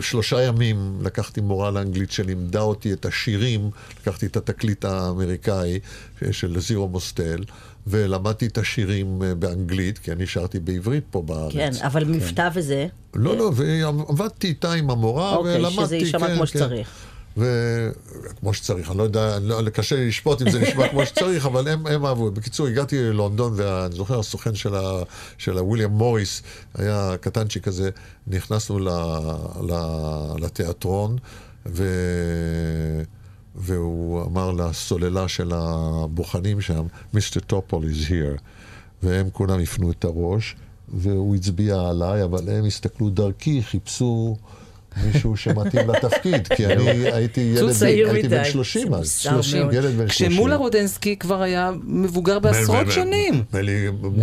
שלושה ימים לקחתי מורה לאנגלית שלימדה אותי את השירים, לקחתי את התקליט האמריקאי של זירו מוסטל, ולמדתי את השירים אה, באנגלית, כי אני שרתי בעברית פה בארץ. כן, אבל מבטא וזה, לא, לא, ועבדתי איתה עם המורה, אוקיי, ולמדתי, שזה יישמע כן, כמו כן. שצריך. וכמו שצריך, אני לא יודע, לא, קשה לי לשפוט אם זה נשמע כמו שצריך, אבל הם, הם אהבו. בקיצור, הגעתי ללונדון, ואני זוכר, הסוכן של, הוויליאם מוריס, היה קטנצ'יק כזה, נכנסנו ל, ל, לתיאטרון, ו... והוא אמר לסוללה של הבוחנים שם, Mr. טופול is here. והם כולם הפנו את הראש, והוא הצביע עליי, אבל הם הסתכלו דרכי, חיפשו מישהו שמתאים לתפקיד, כי אני הייתי ילד, הייתי בן מדי. 30 זה אז. מוזר 30. מאוד. ילד בן 30. כשמולה רודנסקי כבר היה מבוגר בעשרות שנים.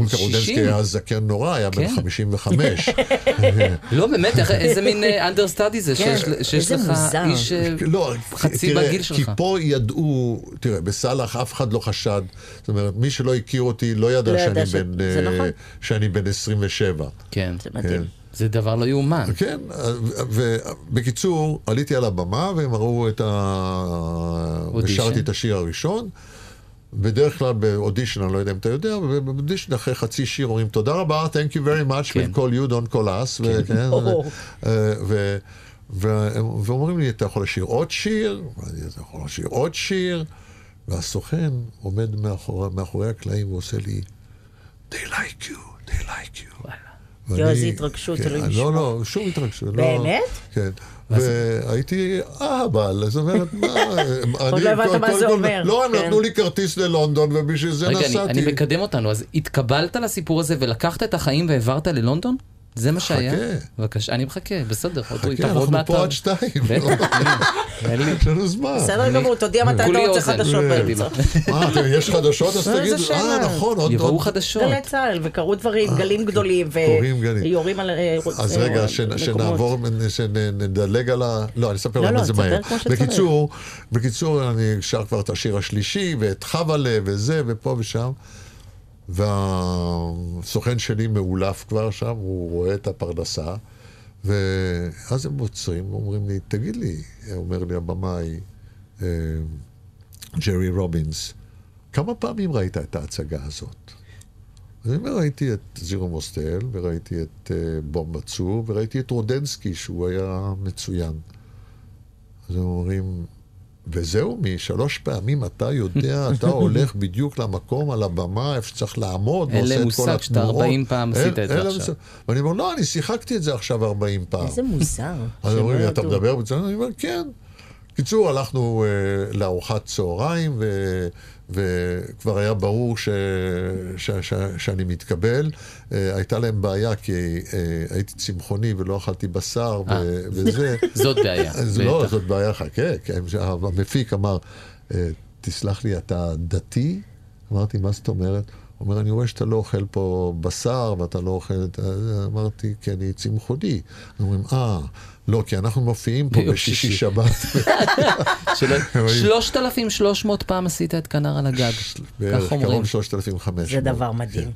60. רודנסקי היה זקן נורא, היה בן כן. 55. לא, באמת, איזה מין understudy זה, כן, שיש- איזה לך. איש אה, לא, חצי בגיל כי שלך. פה ידעו, תראה, בסאלח אף אחד לא חשד, זאת אומרת, מי שלא הכיר אותי לא ידע לא זה אה, נכון. שאני בן 27. כן, זה מדהים. זה דבר לא יאומן. כן, ובקיצור, עליתי על הבמה והם ראו את ה... אודישן. ושרתי את השיר הראשון. בדרך כלל באודישן, אני לא יודע אם אתה יודע, ובאודישן אחרי חצי שיר אומרים תודה רבה, thank you very much, כן. we'll call you, don't call us, וכן, או. אה, ו- ו- ואומרים לי, אתה יכול לשיר עוד שיר? ואני, אתה יכול לשיר עוד שיר? והסוכן עומד מאחורי, מאחורי הקלעים ועושה לי, they like you, they like you. יואו, איזה התרגשות, כן, אלוהים לא, ישמור. לא, שום התרגשות. לא- באמת? כן. והייתי אהבל, זאת אומרת, מה... עוד לא הבנת מה זה אומר. לא, הם כן. נתנו לי כרטיס ללונדון ובשביל זה רגע, נסעתי. אני מקדם אותנו, אז התקבלת לסיפור הזה ולקחת את החיים והעברת ללונדון? זה מה שהיה? חכה. בבקשה, אני מחכה, בסדר, חכה, אנחנו. פה עד שתיים. בטח, אין לי- יש לנו זמן. בסדר גמור, תודיע מתי אתה רוצה. חדשות באמצע. מה, יש חדשות? אז איזה תגידו, שאלה. אה, נכון, עוד... יבואו חדשות. גלי צה"ל, וקרו דברים, גלים גדולים, קורים גלים. ויורים על... אה, אז אה, רגע. שנעבור, שנדלג על ה... לא, אני אספר לא, להם לא, את זה מהר. בקיצור, בקיצור, אני שר כבר את השיר השלישי, ואת חבלה, וזה, ופה ושם. והסוכן שלי מאולף כבר שם, הוא רואה את הפרנסה, ואז הם עוצרים, אומרים לי, תגיד לי, אומר לי הבמאי, אה, ג'רי רובינס, כמה פעמים ראית את ההצגה הזאת? אז אני אומר, ראיתי את זירו מוסטל, וראיתי את uh, בום בצור, וראיתי את רודנסקי, שהוא היה מצוין. אז הם אומרים, וזהו, משלוש פעמים אתה יודע, אתה הולך בדיוק למקום, על הבמה, איפה שצריך לעמוד, אין ועושה את כל מושג שאתה התנועות. 40 פעם אין- עשית את זה אין עכשיו. ואני אומר, לא, אני שיחקתי את זה עכשיו 40 פעם. איזה מוזר. אז אומרים לי, אתה. מדבר בצד? אני אומר, כן. קיצור, הלכנו uh, לארוחת צהריים, ו, וכבר היה ברור ש, ש, ש, שאני מתקבל. Uh, הייתה להם בעיה, כי uh, הייתי צמחוני ולא אכלתי בשר אה. ו, וזה. זאת בעיה, אז לא. זאת בעיה, חכה. כי הם- המפיק אמר, "אה, תסלח לי, אתה דתי? אמרתי, מה זאת אומרת? הוא אומר, אני רואה שאתה לא אוכל פה בשר ואתה לא אוכל את. אמרתי, כי אני צמחוני. אומרים, אה, לא, כי אנחנו מופיעים פה בשישי שישי." שבת. שלא- אומרים, 3,300 פעם עשית את כנר על הגג. בערך כך אומרים. קרוב 3,500. זה דבר מדהים.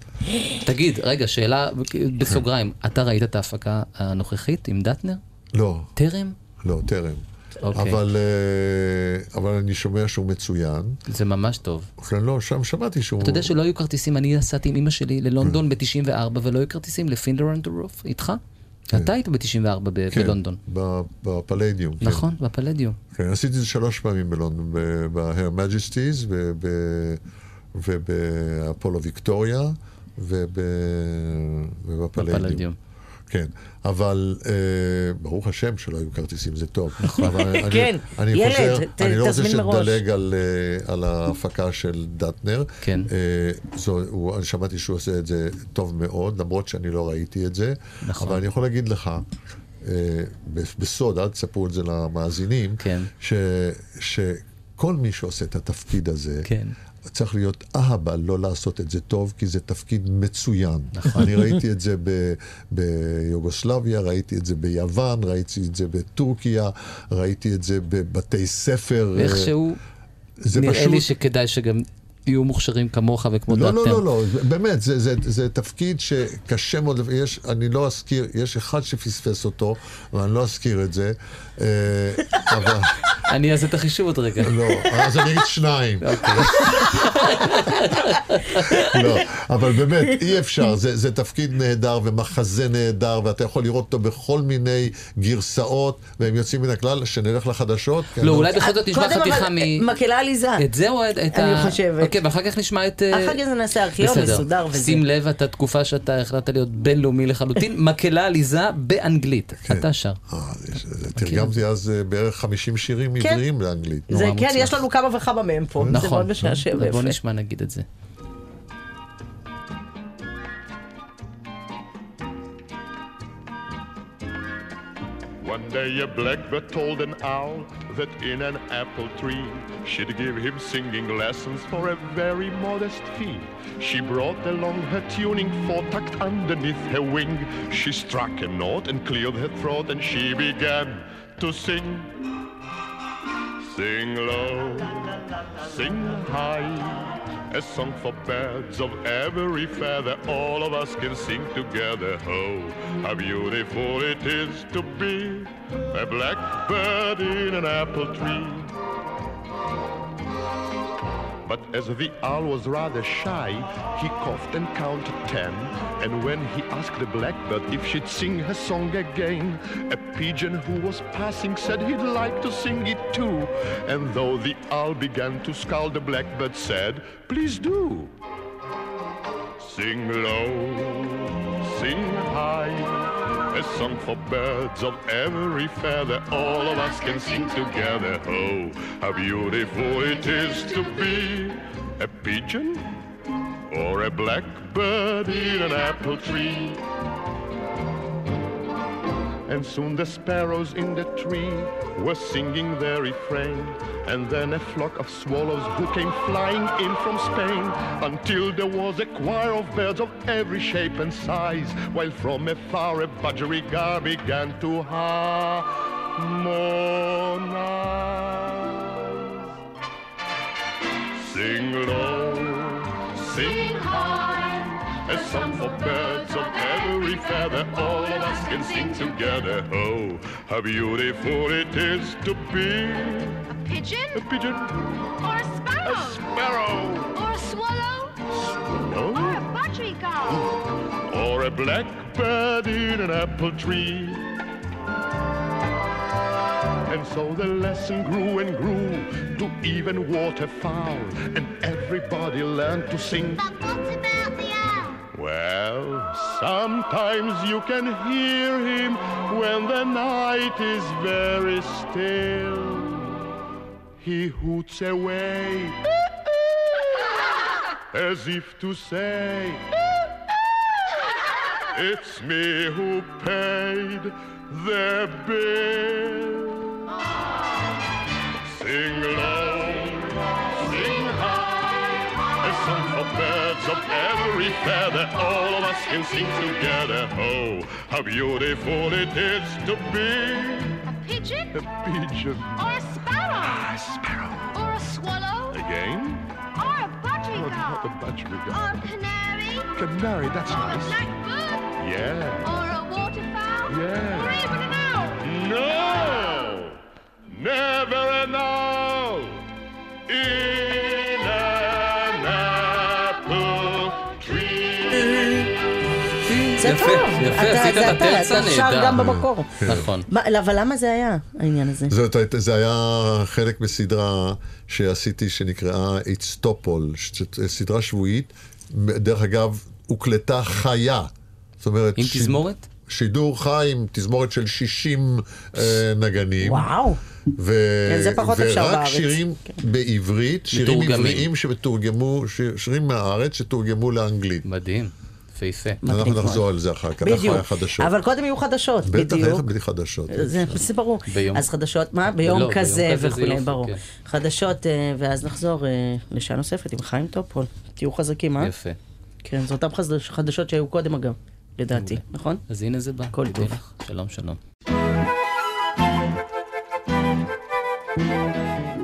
תגיד, רגע, שאלה בסוגריים, אתה ראית את ההפקה הנוכחית עם דטנר? לא, טרם? לא, טרם. אוקיי. אבל, אה, אבל אני שומע שהוא מצוין. זה ממש טוב. כן, לא, שם שמעתי שהוא... אתה יודע שלא היו כרטיסים, אני נסעתי עם אמא שלי ללונדון ב-94 ולא היו כרטיסים ל Fiddler on the Roof, איתך? אתה היית ב-94 כן, בלונדון. ב- בפלדיום. כן. נכון, בפלדיום. כן, עשיתי את זה שלוש פעמים בלונדון, ב-Her Majesties וב- ובאפולו ויקטוריה וב- ובפלדיום. כן, אבל אה, ברוך השם שלא היו כרטיסים, זה טוב. נכון. כן, ילד, ת- אני לא רוצה. שתדלג על, אה, על ההפקה של דטנר. כן. אה, זו, הוא, אני שמעתי שהוא עושה את זה טוב מאוד, למרות שאני לא ראיתי את זה. נכון. אבל אני יכול להגיד לך, אה, בסוד, אל תספרו את זה למאזינים, כן. ש, שכל כל מי שעושה את התפקיד הזה, כן. צריך להיות אהבה לא לעשות את זה טוב, כי זה תפקיד מצוין. נכון. אני ראיתי את זה ב- ביוגוסלביה, ראיתי את זה ביוון, ראיתי את זה בטורקיה, ראיתי את זה בבתי ספר. ואיכשהו זה נראה פשוט... לי שכדאי שגם יהיו מוכשרים כמוך וכמו לא, לא, דעתם. לא, לא, באמת, זה, זה, זה תפקיד שקשה מאוד, יש, אני לא אזכיר, יש אחד שפספס אותו, ואני לא אזכיר את זה, אה, אבל, אני אעשה את החישוב עוד רגע. לא, אז אני אגיד שניים. אוקיי. לא, אבל באמת, אי אפשר, זה, זה תפקיד נהדר ומחזה נהדר, ואתה יכול לראות אותו בכל מיני גרסאות, והם יוצאים מן הכלל, שנלך לחדשות. כן, לא, אולי בכל זאת נשמע קודם חתיכה אבל, מ... מקהלה עליזה. את זה או את ה... אני חושבת. אוקיי, ואחר כך נשמע את... אה, אחר כך זה נעשה ארכיון. מסודר וזה. שים לב, אתה תקופה שאתה החלטת להיות בינלאומי לחלוטין, מקהלה עליזה באנגלית. כן. אתה שר. אה, זה- תרגמתי אז אה, בערך 50 שירים כן. עבריים לאנגלית. כן. יש לנו כמה וכמה מהם פה. זה נכון. מאוד משעשע בוא. נשמע נגיד את זה. One day a blackbird told an owl that in an apple tree she'd give him singing lessons for a very modest fee. She brought along her tuning fork tucked underneath her wing. She struck a note and cleared her throat and she began to sing. Sing low, sing high, a song for birds of every feather. All of us can sing together. Oh, how beautiful it is to be a blackbird in an apple tree. But as the owl was rather shy, he coughed and counted ten. And when he asked the blackbird if she'd sing her song again, a pigeon who was passing said he'd like to sing it too. And though the owl began to scowl, the blackbird said, Please do. Sing low, sing high, a song for birds of every feather. All of us can sing together. Oh, how beautiful it is to be a pigeon or a blackbird in an apple tree. And soon the sparrows in the tree were singing their refrain. And then a flock of swallows who came flying in from Spain. Until there was a choir of birds of every shape and size. While from afar a budgerigar began to harmonize. Sing low, sing high, a song for birds of every feather. Can sing together. Oh, how beautiful it is to be A pigeon? a pigeon, Or a sparrow? a sparrow, Or a swallow? swallow, Or a budgerigar? or a blackbird in an apple tree. And so the lesson grew and grew to even waterfowl, and everybody learned to sing. But about the? Well, sometimes you can hear him when the night is very still. He hoots away as if to say, It's me who paid the bill. Sing low, birds of every feather. All of us can sing together. Oh, how beautiful it is to be A pigeon? a pigeon. Or a sparrow? Ah, a sparrow. Or a swallow? Again? Or a Oh, not budgerigar? the budgerigar. Or a canary? Canary, that's Or a nice. blackbird? Yeah. Or a waterfowl? Yeah. Or even an owl? No! Never an owl in זה יפה, טוב. יפה, אתה- עשית את אתה, הטרצה אתה שר. גם במקור. נכון. מה, אבל למה זה היה, העניין הזה? זאת, זה היה חלק מסדרה שעשיתי שנקראה It's Topol, ש- סדרה שבועית, דרך אגב, הוקלטה חיה. זאת אומרת... עם תזמורת? שידור חי עם תזמורת של 60 אה, נגנים. וואו. ו... כן, זה פחות אפשר ורק בארץ. שירים בעברית, שירים מתורגמים. עבריים שתורגמו, ש- שירים מהארץ שתורגמו לאנגלית. מדהים. יפהפה. אנחנו. נחזור על זה אחר כך, אחרי בדיוק. החדשות. אבל קודם יהיו חדשות, בטח, בדיוק. איך בלי חדשות? זה, ברור. ביום- אז חדשות, מה? ביום לא, ביום כזה כזה זה וכולי, יופי, ברור. כן. חדשות, אה, ואז נחזור אה, לשעה נוספת עם חיים טופול. תהיו חזקים, אה? יפה. כן, זה אותן חדש- חדשות שהיו קודם אגב, לדעתי, נכון? אז הנה זה בא. הכל טוב. שלום, שלום.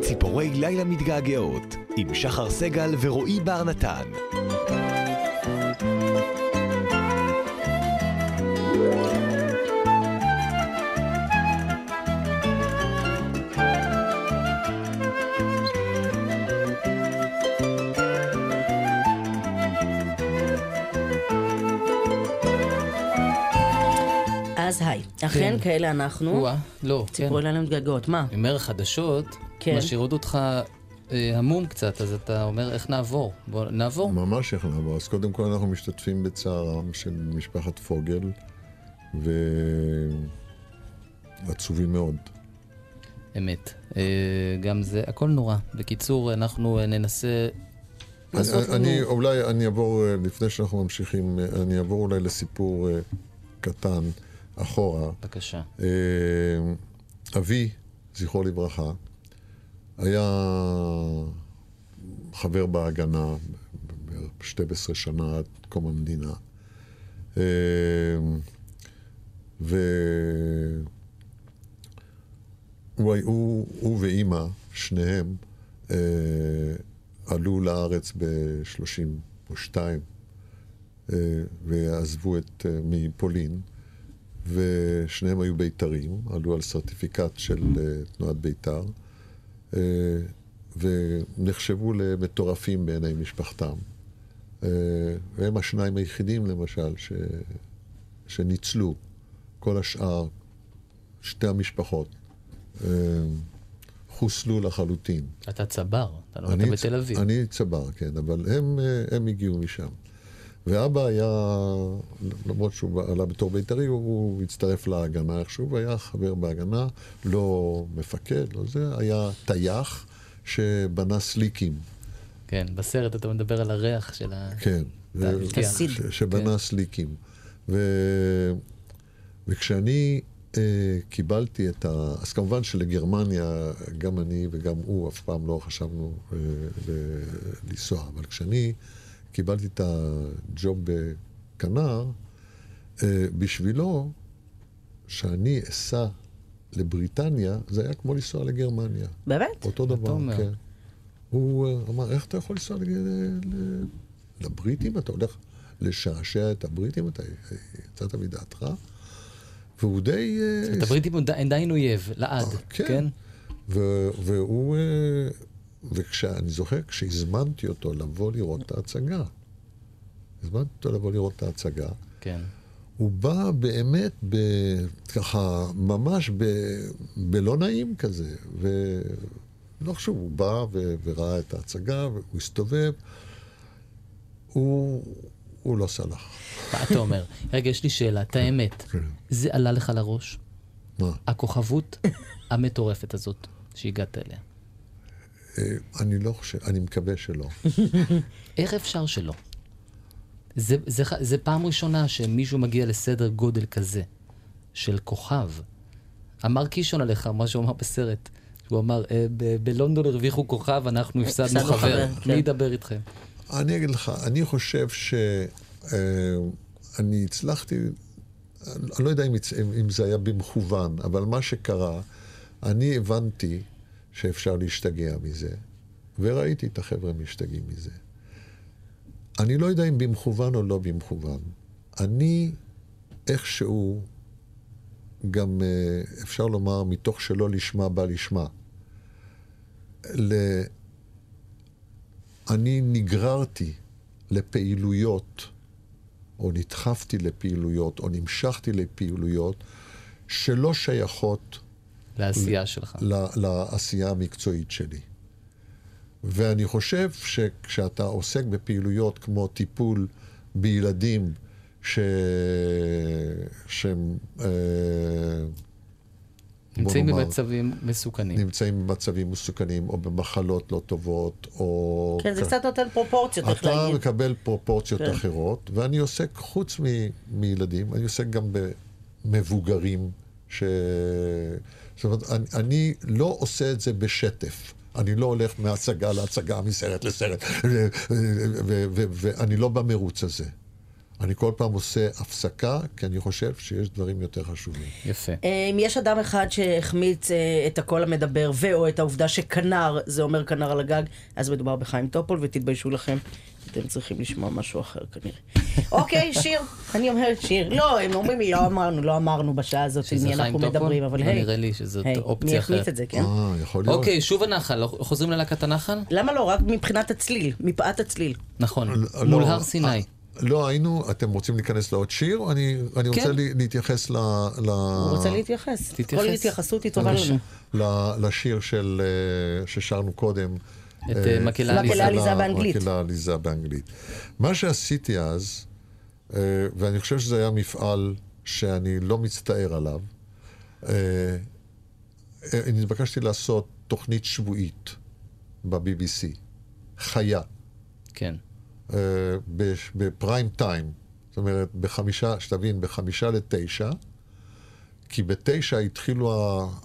ציפורי לילה מתגעגעות, עם שחר סגל ורועי בר נתן. אז היי, אכן כן. כאלה אנחנו. או-אה, לא, כן. ציפורי לילה מתגעגעות, מה? אני אומר, חדשות כן. משאירות אותך אה, המום קצת, אז אתה אומר, איך נעבור? בוא נעבור. ממש איך נעבור. אז קודם כל אנחנו משתתפים בצערם של משפחת פוגל, ועצובים מאוד. אמת. אה, גם זה, הכל נורא. בקיצור, אנחנו אה, ננסה אני. אולי, אני אעבור, לפני שאנחנו ממשיכים, אני אעבור אולי לסיפור קטן אחורה. בבקשה. אה, אבי, זכרו לברכה, היה חבר בהגנה בערך 12 שנה עד קום המדינה. אה, והוא הוא, ואימא, שניהם, אה, עלו לארץ ב-32 אה, ועזבו את, מפולין, ושניהם היו בית"רים, עלו על סרטיפיקט של אה, תנועת בית"ר, אה, ונחשבו למטורפים בעיני משפחתם. אה, והם השניים היחידים, למשל, ש... שניצלו. כל השאר, שתי המשפחות, חוסלו לחלוטין. אתה צבר, אתה לא צ- בתל אביב. אני צבר, כן, אבל הם, הם הגיעו משם. ואבא היה, למרות שהוא עלה בתור בית"רי, הוא, הוא הצטרף להגנה איכשהו, והיה חבר בהגנה, לא מפקד, לא זה, היה טייח שבנה סליקים. כן, בסרט אתה מדבר על הריח של ה... כן. הסיד. ש- שבנה סליקים. ו... וכשאני אה, קיבלתי את ה... אז כמובן שלגרמניה, גם אני וגם הוא אף פעם לא חשבנו אה, ל- לנסוע, אבל כשאני קיבלתי את הג'וב בכנר, אה, בשבילו, שאני אסע לבריטניה, זה היה כמו לנסוע לגרמניה. באמת? אותו דבר, אומר. כן. הוא אה, אמר, איך אתה יכול לנסוע לג- ל- ל- לבריטים? אתה הולך לשעשע את הבריטים? אתה אה, יצאת מדעתך? והוא די... אה, את הבריטים הם די- הם עדיין אויב, לעד, כן. כן? ו- והוא... וכשאני זוכר, כשהזמנתי אותו לבוא לראות את ההצגה, הזמנתי אותו לבוא לראות את ההצגה, כן. הוא בא באמת ב... ככה, ממש ב... בלא נעים כזה. ולא חשוב, הוא בא ו... וראה את ההצגה, והוא הסתובב. הוא, הוא לא סלח. מה אתה אומר? רגע, יש לי שאלה, את האמת. כן. זה עלה לך לראש? מה? הכוכבות המטורפת הזאת שהגעת אליה. אה, אני לא חושב, אני מקווה שלא. איך אפשר שלא? זה, זה, זה פעם ראשונה שמישהו מגיע לסדר גודל כזה, של כוכב. אמר קישון עליך, מה שהוא אמר בסרט. הוא אמר, "אה, בלונדון הרוויחו כוכב, אנחנו הפסדנו חבר. חבר, כן. מי ידבר איתכם? אני אגיד לך, אני חושב שאני הצלחתי, אני לא יודע אם זה היה במכוון, אבל מה שקרה, אני הבנתי שאפשר להשתגע מזה, וראיתי את החבר'ה משתגעים מזה. אני לא יודע אם במכוון או לא במכוון. אני איכשהו, גם אה, אפשר לומר, מתוך שלא לשמה בא לשמה. ל- אני נגררתי לפעילויות, או נדחפתי לפעילויות, או נמשכתי לפעילויות שלא שייכות לעשייה שלך. ל- לעשייה המקצועית שלי. ואני חושב שכשאתה עוסק בפעילויות כמו טיפול בילדים ש... שהם אה, נמצאים נאמר. במצבים מסוכנים. נמצאים במצבים מסוכנים, או במחלות לא טובות, או... כן, זה קצת נותן פרופורציות, איך אתה להגיד. מקבל פרופורציות כן. אחרות, ואני עוסק, חוץ מ- מילדים, אני עוסק גם במבוגרים, ש... זאת אומרת, אני, אני לא עושה את זה בשטף. אני לא הולך מהצגה להצגה, מסרט לסרט, ואני לא במרוץ הזה. אני כל פעם עושה הפסקה, כי אני חושב שיש דברים יותר חשובים. יפה. אם יש אדם אחד שהחמיץ אה, את הקול המדבר ו/או את העובדה שכנר זה אומר כנר על הגג, אז מדובר בחיים טופול ותתביישו לכם. אתם צריכים לשמוע משהו אחר כנראה. אוקיי, שיר. אני אומרת שיר. לא, הם אומרים לי, לא אמרנו, לא אמרנו בשעה הזאת עם שזה מי חיים אנחנו? מדברים, אבל לא היי. נראה לי שזאת אופציה מי החמיץ אחרת. את זה, כן? אה, יכול להיות. אוקיי, שוב הנחל, חוזרים ללהקת הנחל? למה לא? רק מבחינת הצליל, מפאת הצליל. נכון, לא, מול הר סיני. לא, היינו, אתם רוצים להיכנס לעוד שיר? אני, אני רוצה כן. לי, להתייחס ל... ל... הוא רוצה להתייחס. תתייחס. כל התייחסות היא טובה בבקשה. לנו. ל- לשיר של, אה, ששרנו קודם. את, אה, מקהלה עליזה. באנגלית. מקהלה עליזה באנגלית. מה שעשיתי אז, ואני חושב שזה היה מפעל שאני לא מצטער עליו, אה, נתבקשתי לעשות תוכנית שבועית ב-BBC, חיה. כן. אה, בפריים טיים, זאת אומרת, בחמישה, שתבין, בחמישה לתשע, כי בתשע התחילו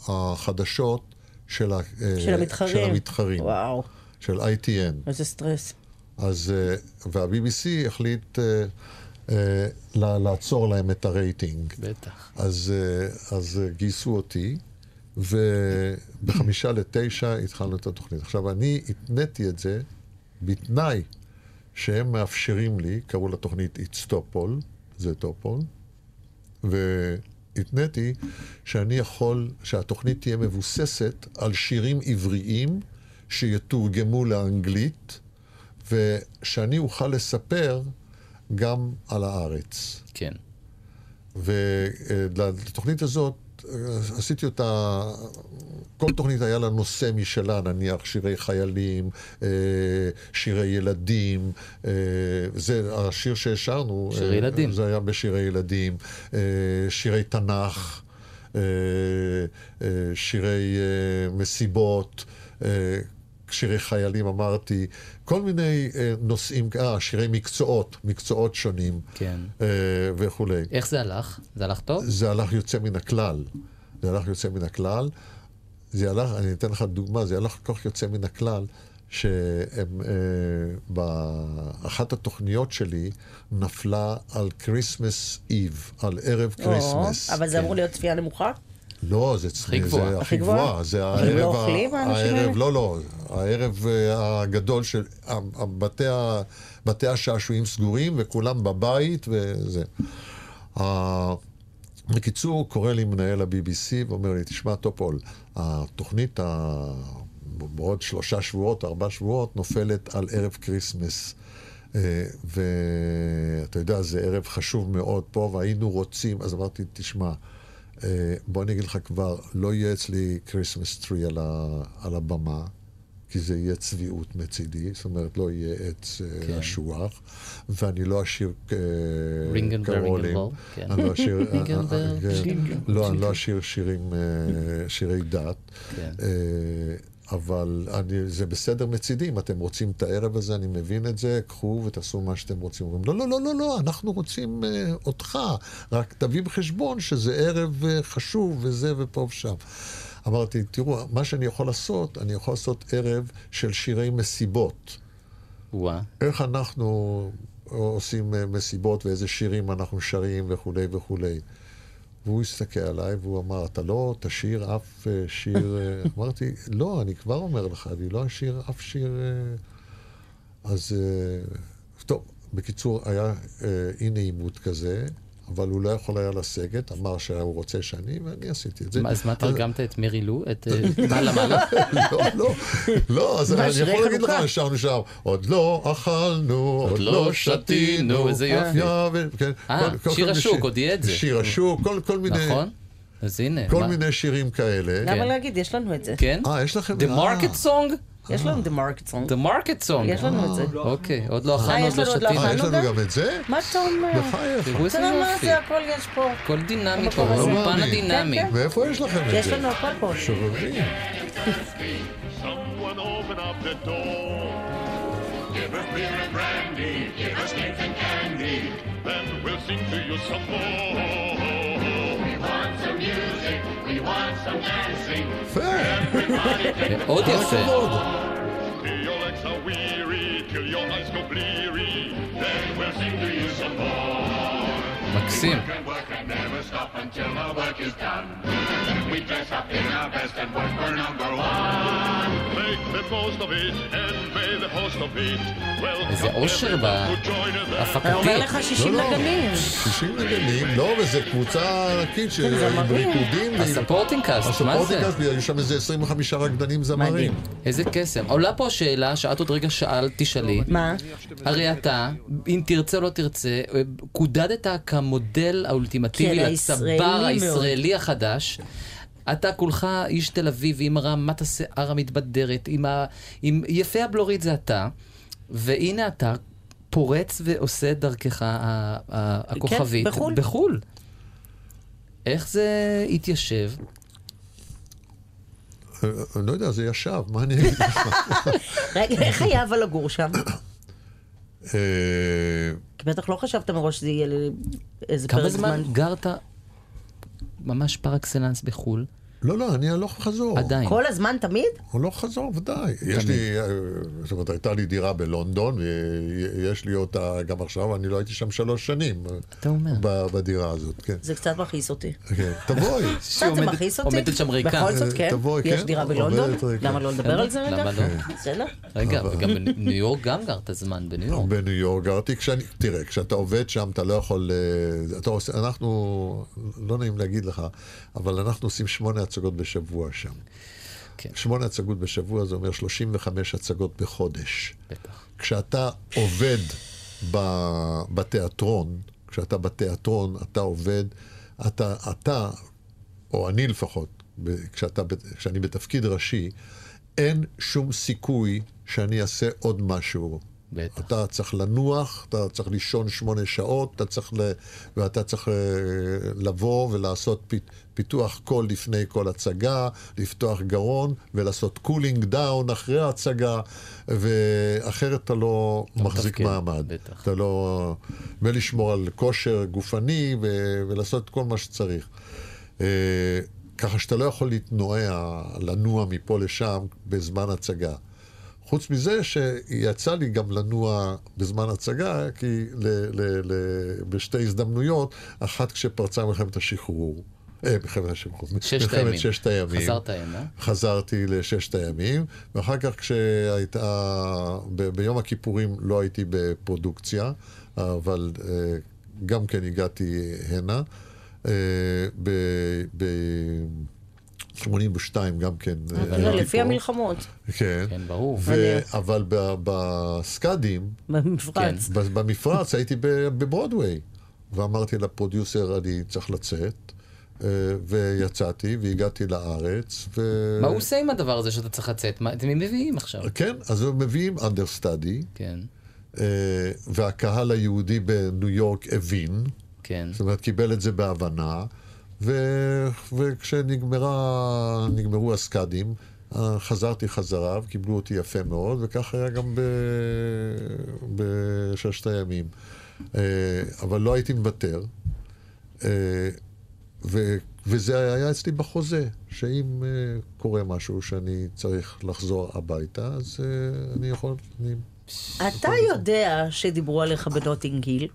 החדשות של, ה- אה, של המתחרים. של המתחרים, וואו, של ITN. איזה סטרס. אז, אה, וה-BBC החליט אה, לה- לעצור להם את הרייטינג. בטח. אז, אז גייסו אותי, ובחמישה לתשע התחלנו את התוכנית. עכשיו, אני התניתי את זה בתנאי שהם מאפשרים לי, קראו לתוכנית It's טופול, זה טופול, והתניתי שאני יכול, שהתוכנית תהיה מבוססת על שירים עבריים שיתורגמו לאנגלית, ושאני אוכל לספר גם על הארץ. כן. ולתוכנית הזאת, אה, עשיתי אותה, כל תוכנית היה לה נושא משלה, נניח שירי חיילים, אה, שירי ילדים, אה, זה השיר שהשרנו. שירי אה, ילדים. זה היה בשירי ילדים, אה, שירי תנ"ך, אה, אה, שירי אה, מסיבות. שירי חיילים אמרתי, כל מיני אה, נושאים, אה, שירי מקצועות, מקצועות שונים כן. אה, וכולי. איך זה הלך? זה הלך טוב? זה הלך יוצא מן הכלל. זה הלך יוצא מן הכלל. זה הלך, אני אתן לך דוגמה, זה הלך כל כך יוצא מן הכלל, שהם, אה, באחת התוכניות שלי נפלה על Christmas Eve, על ערב Christmas. אבל זה אמור להיות צפייה נמוכה? לא, זה הכי גבוהה. זה הכי גבוהה? זה לא הערב, ה- אוכלים, האנשים הערב, האלה? לא, לא, הערב אה, הגדול של, בתי השעשועים סגורים וכולם בבית וזה. בקיצור, קורא לי מנהל ה-BBC ואומר לי, תשמע, טופול, התוכנית ה- בעוד שלושה שבועות, ארבעה שבועות, נופלת על ערב Christmas. אה, ואתה יודע, זה ערב חשוב מאוד פה, והיינו רוצים, אז אמרתי, תשמע, בוא אני אגיד לך כבר, לא יהיה אצלי Christmas tree על, ה- על הבמה, כי זה יהיה צביעות מצידי, זאת אומרת, לא יהיה עץ כן. כן. אשוח, ואני לא אשיר אה, carolים. כן. אני לא אשיר... אה, אה, כן. לא, אני לא אשיר שירים, אה, שירי דת. אבל אני, זה בסדר מצידי, אם אתם רוצים את הערב הזה, אני מבין את זה, קחו ותעשו מה שאתם רוצים. אומרים, לא, לא, לא, לא, לא, אנחנו רוצים אה, אותך, רק תביא בחשבון שזה ערב אה, חשוב וזה ופה ושם. אמרתי, תראו, מה שאני יכול לעשות, אני יכול לעשות ערב של שירי מסיבות. וואה. איך אנחנו עושים אה, מסיבות ואיזה שירים אנחנו שרים וכולי וכולי. והוא הסתכל עליי והוא אמר, אתה לא תשיר אף אה, שיר... אה?" אמרתי, לא, אני כבר אומר לך, אני לא אשיר אף שיר... אה." אז טוב, בקיצור, היה אי נעימות כזה, אבל הוא לא יכול היה לסגת, אמר שהוא רוצה שאני, ואני עשיתי את זה. אז מה תרגמת את מרי לו? את אה, מעלה מעלה? לא, לא, לא, אז אני יכול להגיד לך? שרנו שם, עוד לא אכלנו, עוד לא לא שתינו, איזה יופי. ו- כן, אה, שיר השוק, שיר- עוד יהיה את זה. שיר השוק, כל- כל מיני, נכון? אז הנה. כל מיני שירים כאלה. למה להגיד? יש לנו את זה. כן? אה, יש לכם? The אה. Market Song? יש לנו The Market Song. The Market Song. יש לנו את זה. אוקיי, עוד לא אה, אכלנו, יש עוד לא לנו עוד לא שתינו. אה, יש אכלנו לנו גם? גם את זה? מה אתה אומר? בחייך. תראו איזה תראה מה יופי. זה, הכל יש פה. הכל דינמי פה, לא אולפן מאמין. הדינמי. כן, כן. מאיפה יש לכם את זה? יש לנו הכל פה. שובבים. Someone open up the door. Give us beer and brandy, give us cake and candy, then we'll sing to you some more. We want some music, יפה. מאוד יפה. מקסים. Never stop until our work is done. We dress up in our best and work for number one. Make the most of it and may the host of it. איזה אושר the בהפקתי. אני אומר לך 60 לא, לא. נגנים. 60 נגנים, לא, וזו קבוצה ענקית של. ריקודים. ה supporting cast, מה זה? ה supporting cast, יש שם איזה 25 רקדנים זמרים. איזה קסם. עולה פה השאלה שאת עוד רגע שאלת, תשאלי. מה? הרי אתה, אם תרצה או לא תרצה, קודדת כמודל האולטימטיבי כן, לצבר הישראלי מאוד. הישראלי החדש. אתה כולך איש תל אביב עם רמת השיער המתבדרת, עם, ה... עם יפה הבלורית זה אתה, והנה אתה פורץ ועושה את דרכך ה- ה- הכוכבית. כן, בחו"ל. בחו"ל. איך זה התיישב? אה, אני לא יודע, זה ישב, מה אני אגיד לך? רגע, איך היה אבל לגור שם? אה, כי בטח לא חשבת מראש שזה יהיה לאיזה כמה פרק זמן זמן. גרת ממש פר אקסלנס בחו"ל? לא, לא, אני הלוך חזור. עדיין. כל הזמן תמיד? הלוך חזור, ודאי. יש לי, אה, זאת אומרת, הייתה לי דירה בלונדון, ויש לי אותה גם עכשיו, אני לא הייתי שם שלוש שנים. אתה אומר. ב- בדירה הזאת, כן. זה קצת מכעיס אותי. כן, תבואי. קצת זה מכעיס אותי. עומדת שם ריקה. בכל זאת, כן. תבואי, יש כן, דירה עומדת בלונדון? למה לא לדבר על זה רגע? למה לא? בסדר. רגע, וגם בניו יורק גם גרת זמן בניו יורק. בניו יורק גרתי, כשאני, תראה, כשאתה עובד שם אתה לא יכול, אה, אתה עושה, אנחנו, לא נעים להגיד לך, אבל אנחנו עושים שמונה הצגות בשבוע שם. כן. שמונה הצגות בשבוע זה אומר 35 הצגות בחודש. בטח. כשאתה עובד ב, בתיאטרון, כשאתה בתיאטרון, אתה עובד, אתה, אתה, או אני לפחות, כשאתה, כשאני בתפקיד ראשי, אין שום סיכוי שאני אעשה עוד משהו. בטח. אתה צריך לנוח, אתה צריך לישון שמונה שעות, אתה צריך ל... ואתה צריך אה, לבוא ולעשות פ... פיתוח קול לפני כל הצגה, לפתוח גרון ולעשות cooling down אחרי ההצגה, ואחרת אתה לא מחזיק מתפקד, מעמד. בטח. אתה לא... ולשמור על כושר גופני ו... ולעשות כל מה שצריך. אה, ככה שאתה לא יכול להתנועע, לנוע מפה לשם בזמן הצגה. חוץ מזה שיצא לי גם לנוע בזמן הצגה, כי ל, ל, ל, בשתי הזדמנויות, אחת כשפרצה מלחמת השחרור, אה, מלחמת השחרור, ששת הימים. ששת הימים. חזרת הנה. חזרתי לששת הימים, ואחר כך כשהייתה, ב, ביום הכיפורים לא הייתי בפרודוקציה, אבל אה, גם כן הגעתי הנה. אה, ב... ב 82 גם כן. אה, לא, הייתי לפי. המלחמות. כן. כן, ברור. אבל ב- בסקאדים, במפרץ. ב- במפרץ הייתי ב- בברודוויי, ואמרתי לפרודיוסר, אני צריך לצאת, אה, ויצאתי, והגעתי לארץ, ו... מה הוא עושה עם הדבר הזה שאתה צריך לצאת? מה אתם מביאים עכשיו? כן, אז הם מביאים understudy, כן, אה, והקהל היהודי בניו יורק הבין, כן. זאת אומרת, קיבל את זה בהבנה, ו... וכשנגמרה, נגמרו הסקאדים, חזרתי חזרה, וקיבלו אותי יפה מאוד, וכך היה גם ב... בששת הימים. אה, אבל לא הייתי מוותר, אה, ו... וזה היה אצלי בחוזה, שאם אה, קורה משהו שאני צריך לחזור הביתה, אז אני יכול... אני... אתה יודע שדיברו עליך בנוטינג היל?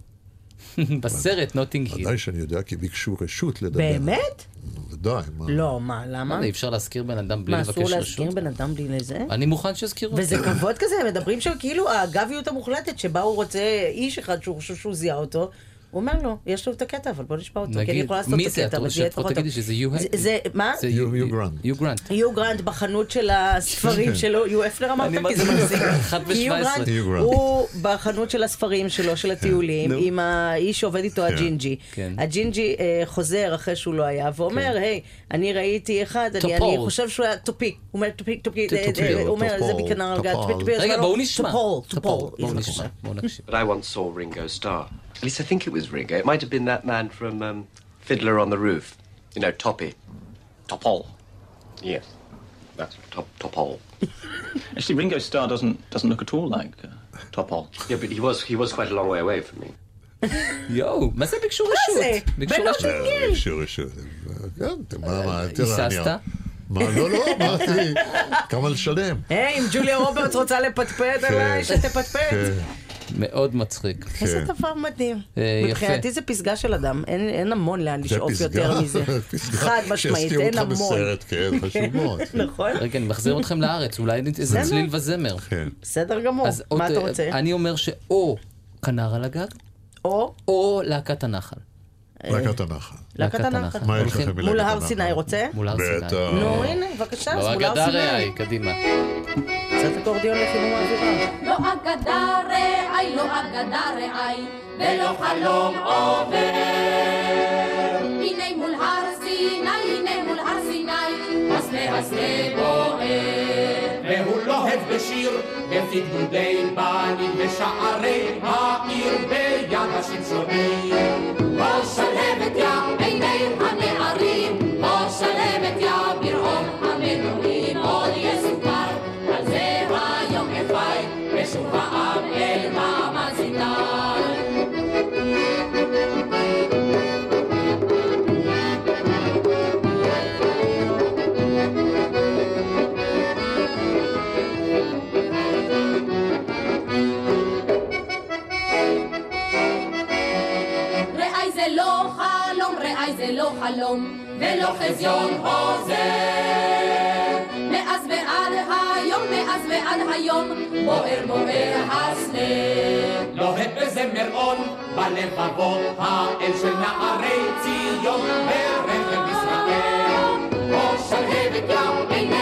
בסרט נוטינג היל. ודאי שאני יודע, כי ביקשו רשות לדבר. באמת? ודאי, מה? לא, מה, מה למה? אי אפשר להזכיר בן אדם בלי מה, לבקש אסור רשות? להזכיר בן אדם בלי לזה? אני מוכן שיזכירו. וזה כבוד כזה, הם מדברים שם כאילו האגביות המוחלטת, שבה הוא רוצה איש אחד שהוא חושב שהוא זיהה אותו, הוא אומר לו, יש לו את הקטע, אבל בוא נשמע אותו, כי אני יכולה לעשות את? הקטע, אבל זה יהיה פחות תגידי טוב. שזה יו... זה- מה? זה יו- גרנט. יו גרנט. יו גרנט בחנות של הספרים שלו, יו אפלר אמרת? אני כי. אחת כי יו ב- 17. גרנט. הוא בחנות של הספרים שלו, של הטיולים, נו. עם האיש שעובד איתו, כן. הג'ינג'י. כן. הג'ינג'י אה, חוזר אחרי שהוא לא היה, ואומר, היי, אני ראיתי אחד, אני- אני. חושב שהוא היה טופיק. הוא אומר טופיק, טופיק, אה, אה, הוא אומר, זה בכנר על גת, טופול. טופיק, טופיק, רגע, בואו נשמע. טופול, טופול. בואו נשמע, בואו נקשיב. But I once saw Ringo Starr. At least I think it was Ringo. It might have been that man from um, Fiddler on the Roof. You know, Toppy. Topol. Yes. That's top, Topol. Actually, Ringo Starr doesn't doesn't look at all like uh, Topol. Yeah, but he was he was quite a long way away from me. יואו, מה זה ביקשו זה? רשות? ביקשו בן רשות. אדם זה ביקשו רשות. כן, מה, מה, תראה, אני... היססת? מה, לא, לא, אמרתי, כמה לשלם. היי, אם ג'וליה רוברטס רוצה לפטפט עליי, שתפטפט. מאוד מצחיק. איזה כן. דבר מדהים. אה, יפה. מבחינתי זה פסגה של אדם, אין, המון לאן לשאוף יותר מזה. חד משמעית, אין אותך המון. בסרט, כן, חשוב מאוד. נכון, רגע, אני מחזיר אתכם לארץ, אולי איזה. צליל וזמר. כן. בסדר גמור. מה אתה אה, רוצה? אני אומר שאו כנר על הגג, או להקת הנחל. להקת הנחל. להקת הנחל. מה יש לכם מול הר? סיני, רוצה? מול הר סיני. נו, הנה, בבקשה, אז לא מול הר אגדה סיני. ראי, קדימה. קצת אקורדיון לחימום האווירה. לא אגדה רעי, לא אגדה רעי, ולא חלום עובר. הנה מול הר סיני, הנה מול הר סיני, הסנה הסנה בוער. והוא לוהב בשיר, בפי גדודי בנים בשערי העיר ביד השמשונים. שלהבת יא חלום, ולא חזיון חוזר. מאז ועד היום, מאז ועד היום, בוער בוער הסנה. לוהט בזמר און, בלבבות האל של נערי ציון, ברכב ישראל. בוא שלהבת יא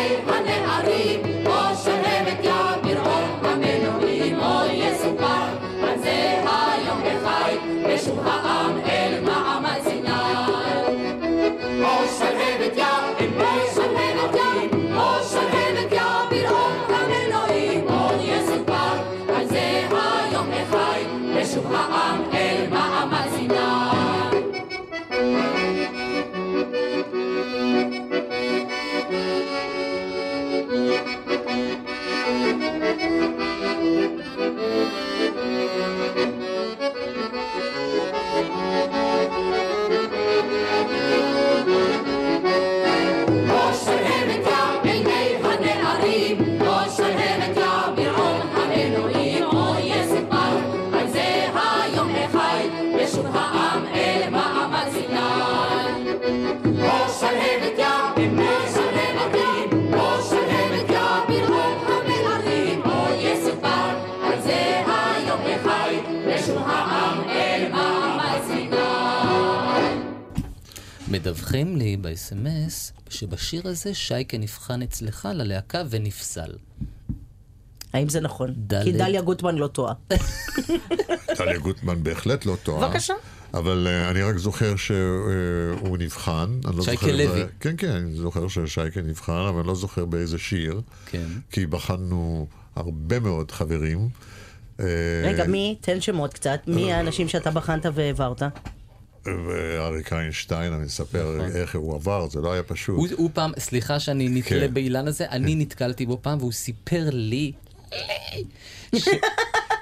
מדווחים לי ב-SMS שבשיר הזה שייקה נבחן אצלך ללהקה ונפסל. האם זה נכון? דלת. כי דליה גוטמן לא טועה. טליה גוטמן בהחלט לא טועה. בבקשה. אבל אה, אני רק זוכר שהוא נבחן. אני לא שייקה זוכר לוי. ב- כן, כן, אני זוכר ששייקה נבחן, אבל אני לא זוכר באיזה שיר. כן. כי בחנו הרבה מאוד חברים. אה, רגע, מי? תן שמות קצת. מי האנשים שאתה בחנת והעברת? ואריק איינשטיין, אני אספר נכון. איך הוא עבר, זה לא היה פשוט. הוא, הוא פעם, סליחה שאני נתלה כן. באילן הזה, אני נתקלתי בו פעם והוא סיפר לי ש...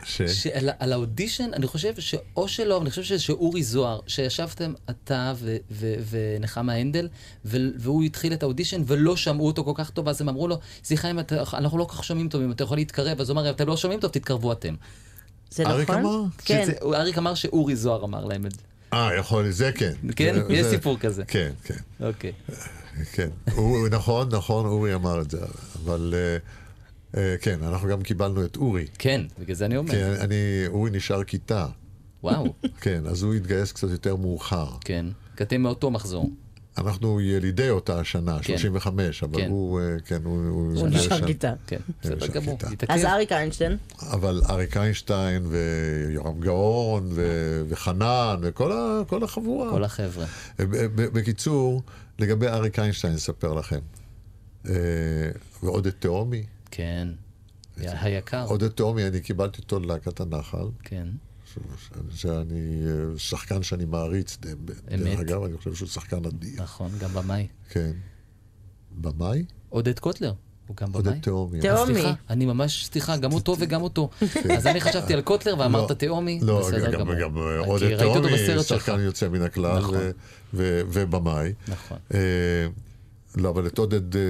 ש... שעל על האודישן, אני חושב שאו שלא, אני חושב שאורי זוהר, שישבתם אתה ו- ו- ונחמה הנדל, ו- והוא התחיל את האודישן ולא שמעו אותו כל כך טוב, אז הם אמרו לו, סליחה, אם אתה, אנחנו לא כל כך שומעים טוב, אם אתה יכול להתקרב, אז הוא אמר, אתם לא שומעים טוב, תתקרבו אתם. זה אריק נכון? אמר? כן. שזה- אריק אמר שאורי זוהר אמר להם את זה. אה, יכול, זה כן. כן? זה- יש זה- סיפור כזה. כן, כן. אוקיי. כן, הוא, נכון, נכון, אורי אמר את זה, אבל אה, אה, כן, אנחנו גם קיבלנו את אורי. כן, בגלל זה אני אומר. כן, אני, אורי נשאר כיתה וואו. כן, אז הוא התגייס קצת יותר מאוחר. כן, כי אתם מאותו מחזור. אנחנו ילידי אותה השנה, כן. 35, אבל כן. הוא, אה, כן, הוא... הוא נשאר. כיתה. כן, כן, בסדר גמור. אז אריק איינשטיין, אבל אריק איינשטיין ויורם גאון ו- וחנן וכל ה- כל החבורה. כל החבר'ה. ב- בקיצור, לגבי אריק איינשטיין, אספר לכם. אה, ועודד תהומי. כן. היקר. עודד תהומי, אני קיבלתי אותו ללהקת הנחל. כן. שאני אה, שחקן שאני מעריץ. דרך אגב, אני חושב שהוא שחקן אדיר. נכון, גם במאי. כן. במאי? עודד קוטלר. הוא גם עודד במאי. תהומי. תהומי. סליחה, אני ממש, סליחה, גם אותו וגם אותו. אז אני חשבתי על קוטלר ואמרת לא, תהומי, לא, בסדר גם, גמור. גם כי עודד תהומי. שחקן יוצא מן הכלל, נכון. ו- ובמאי. נכון. אה, לא, אבל את עודד אה,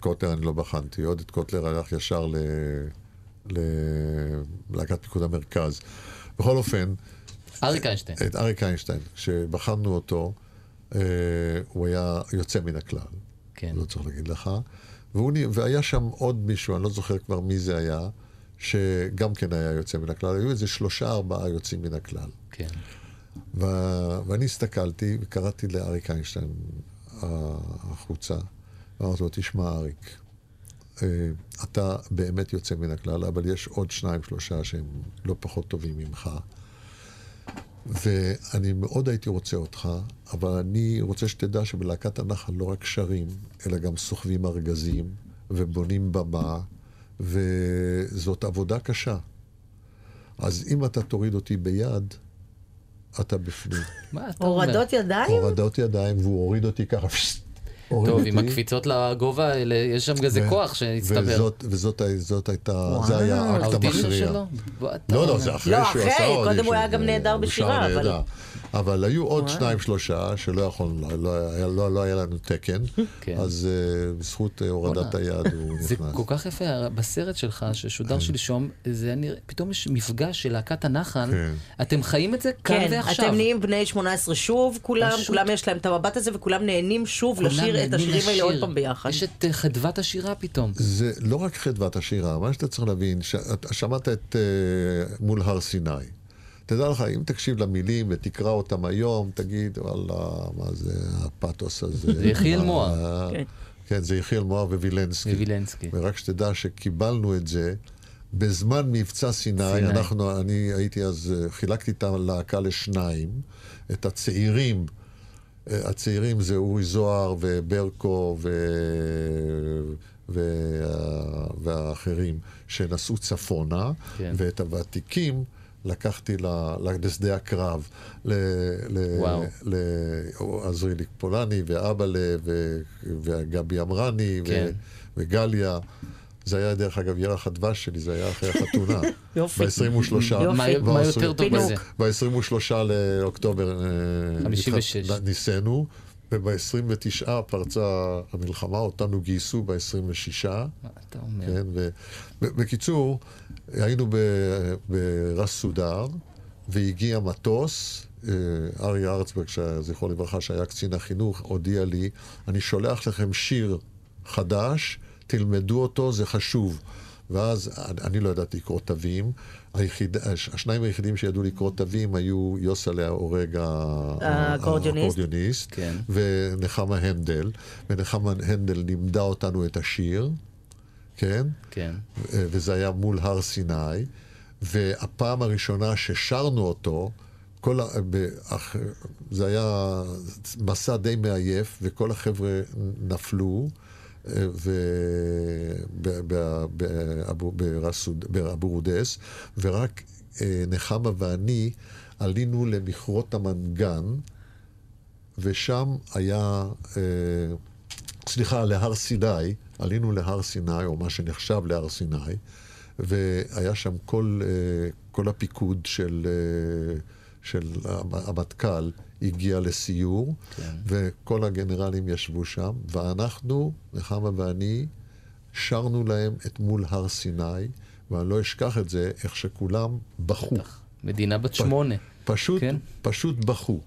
קוטלר אני לא בחנתי. עודד קוטלר הלך ישר ל- ללהקת פיקוד המרכז. בכל אופן, אריק איינשטיין. את אריק איינשטיין, כשבחנו אותו, אה, הוא היה יוצא מן הכלל. כן. לא צריך להגיד לך. והוא, והיה שם עוד מישהו, אני לא זוכר כבר מי זה היה, שגם כן היה יוצא מן הכלל. היו איזה שלושה, ארבעה יוצאים מן הכלל. כן. ו... ואני הסתכלתי וקראתי לאריק איינשטיין אה, החוצה, ואמרתי לו, תשמע אריק, אתה באמת יוצא מן הכלל, אבל יש עוד שניים, שלושה שהם לא פחות טובים ממך. ואני מאוד הייתי רוצה אותך, אבל אני רוצה שתדע שבלהקת הנחל לא רק שרים, אלא גם סוחבים ארגזים ובונים במה, וזאת עבודה קשה. אז אם אתה תוריד אותי ביד, אתה בפנים. מה אתה אומר? הורדות ידיים? הורדות ידיים, והוא הוריד אותי ככה, טוב. עם הקפיצות לגובה האלה, יש שם איזה כוח שהצטבר. וזאת, וזאת הי- זאת הייתה. זה היה האקט המכריע. לא, לא. זה אחרי לא, שהוא אחרי, עשה קודם אודישן, הוא היה גם זה- נהדר בשירה, אבל-. אבל היו עוד. שניים, שלושה, שלא יכולנו, לא, היה- לא, לא היה לנו תקן, כן. אז uh, בזכות uh, הורדת היד הוא זה נכנס. כל כך יפה, בסרט שלך כן. ששודר שלשום, זה היה נראה, פתאום יש מפגש של להקת הנחל, כן. אתם חיים את זה כאן כן, ועכשיו. אתם נהיים בני 18 שוב, כולם, פשוט. כולם יש להם את המבט הזה וכולם נהנים שוב לשיר את השירים האלה. עוד פעם ביחד. יש את אה, חדוות השירה פתאום. זה לא רק חדוות השירה, מה שאתה צריך להבין, שמעת את uh, מול הר סיני. תדע לך, אם תקשיב למילים ותקרא אותם היום, תגיד, וואלה, מה זה הפתוס הזה? זה יחיאל מוהר. כן. כן, זה יחיאל מוהר ווילנסקי. ווילנסקי. ורק שתדע שקיבלנו את זה בזמן מבצע סיני, סיני. אנחנו, אני הייתי אז, חילקתי את הלהקה לשניים, את הצעירים, הצעירים זה אורי זוהר וברקו ו... ו... והאחרים שנסעו צפונה, כן. ואת הוותיקים לקחתי ל- לשדה הקרב, ל- ל- וואו. לעזריאלי פולני ואבאלה ו- וגבי אמרני ו- כן. וגליה. זה היה, דרך אגב, ירח הדבש שלי, זה היה אחרי החתונה. יופי. ב-23... יופי. מה- יותר טוב בזה? ב-23 לאוקטובר אה, 56. התח- ניסינו, וב-29 פרצה המלחמה, אותנו גייסו ב-26. מה אתה אומר? כן, ובקיצור, היינו ברס סודר, והגיע מטוס, אה, אריה ארצברג, זכרו לברכה, שהיה קצין החינוך, הודיע לי, אני שולח לכם שיר חדש, תלמדו אותו, זה חשוב. ואז אני- לא ידעתי לקרוא תווים. היחיד, הש- השניים היחידים שידעו לקרוא תווים היו יוסלה האקורדיוניסט. האקורדיוניסט, כן. ונחמה הנדל. ונחמה הנדל לימדה אותנו את השיר, כן? כן. וזה היה מול הר סיני, והפעם הראשונה ששרנו אותו, כל ה... זה היה מסע די מעייף, וכל החבר'ה נפלו, אה, ו... ב- ב- באבו- ברסוד- באבו רודס, ורק אה, נחמה ואני עלינו למכרות המנגן, ושם היה, אה, סליחה, להר סיני, עלינו להר סיני, או מה שנחשב להר סיני, והיה שם כל, אה, כל הפיקוד של, אה, של המ- המטכ"ל הגיע לסיור, כן. וכל הגנרלים ישבו שם, ואנחנו, נחמה ואני, שרנו להם את מול הר סיני, ואני לא אשכח את זה, איך שכולם בכו. מדינה בת שמונה. פשוט, כן. פשוט בכו.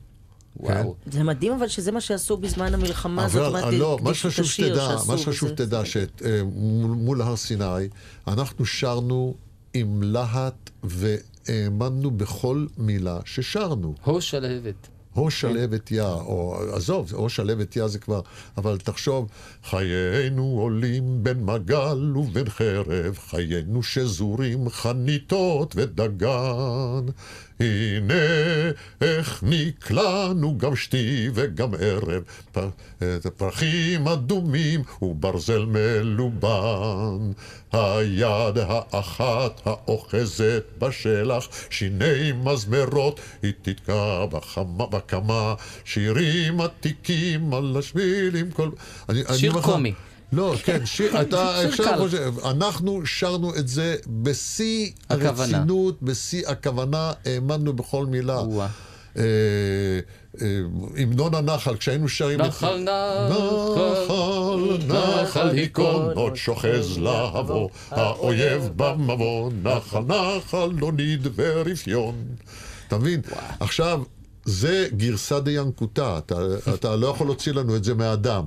וואו. זה מדהים אבל שזה מה שעשו בזמן המלחמה, זאת אבל אומרת, לא, מה שחשוב שתדע, מה שחשוב שתדע, שמול הר סיני, אנחנו שרנו עם להט האמנו בכל מילה ששרנו. הו שלהבת. או שלהבת יא, או עזוב, או שלהבת יא זה כבר, אבל תחשוב, חיינו עולים בין מגל ובין חרב, חיינו שזורים חניתות ודגן. הנה איך נקלענו גם שתי וגם ערב, את פרחים אדומים וברזל מלובן. היד האחת האוחזת בשלח, שיני מזמרות, היא תתקע בחמה, בקמה, שירים עתיקים על השבילים, כל... אני, אני שיר לך- קומי. לא, כן, שיר, אתה עכשיו. חושב, אנחנו שרנו את זה בשיא. הרצינות, בשיא הכוונה, האמנו בכל מילה. אה, אה, המנון הנחל, כשהיינו שרים... את- נחל, נחל, נחל, נחל היכון, עוד שוחז להבו, האויב במבוא, נחל, נחל, לא ניד ורפיון. אתה מבין? עכשיו... זה גרסא דיאנקותא, אתה, אתה לא יכול להוציא לנו את זה מהדם.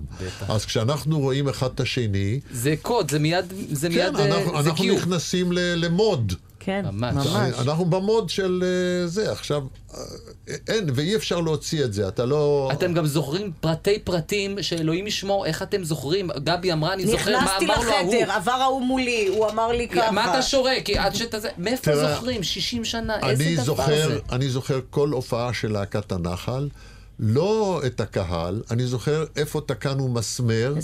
אז כשאנחנו רואים אחד את השני, זה קוד, זה מיד, זה כן, מיד, אה, אנחנו, זה אנחנו. נכנסים ל, למוד. כן, ממש. אנחנו במוד של אה, זה, עכשיו, אה, אין, ואי אפשר להוציא את זה, אתה לא... אתם גם זוכרים פרטי פרטים שאלוהים ישמור, איך אתם זוכרים? גבי אמרה, אני זוכר, מה נכנסתי אמר לו ההוא. לחדר, עבר ההוא מולי, הוא אמר לי ככה. מה אתה שורק? עד שאתה זה... מאיפה זוכרים? 60 שנה, איזה אני דבר זוכר, זה? אני זוכר כל הופעה של להקת הנחל, לא את הקהל, אני זוכר איפה תקענו מסמר,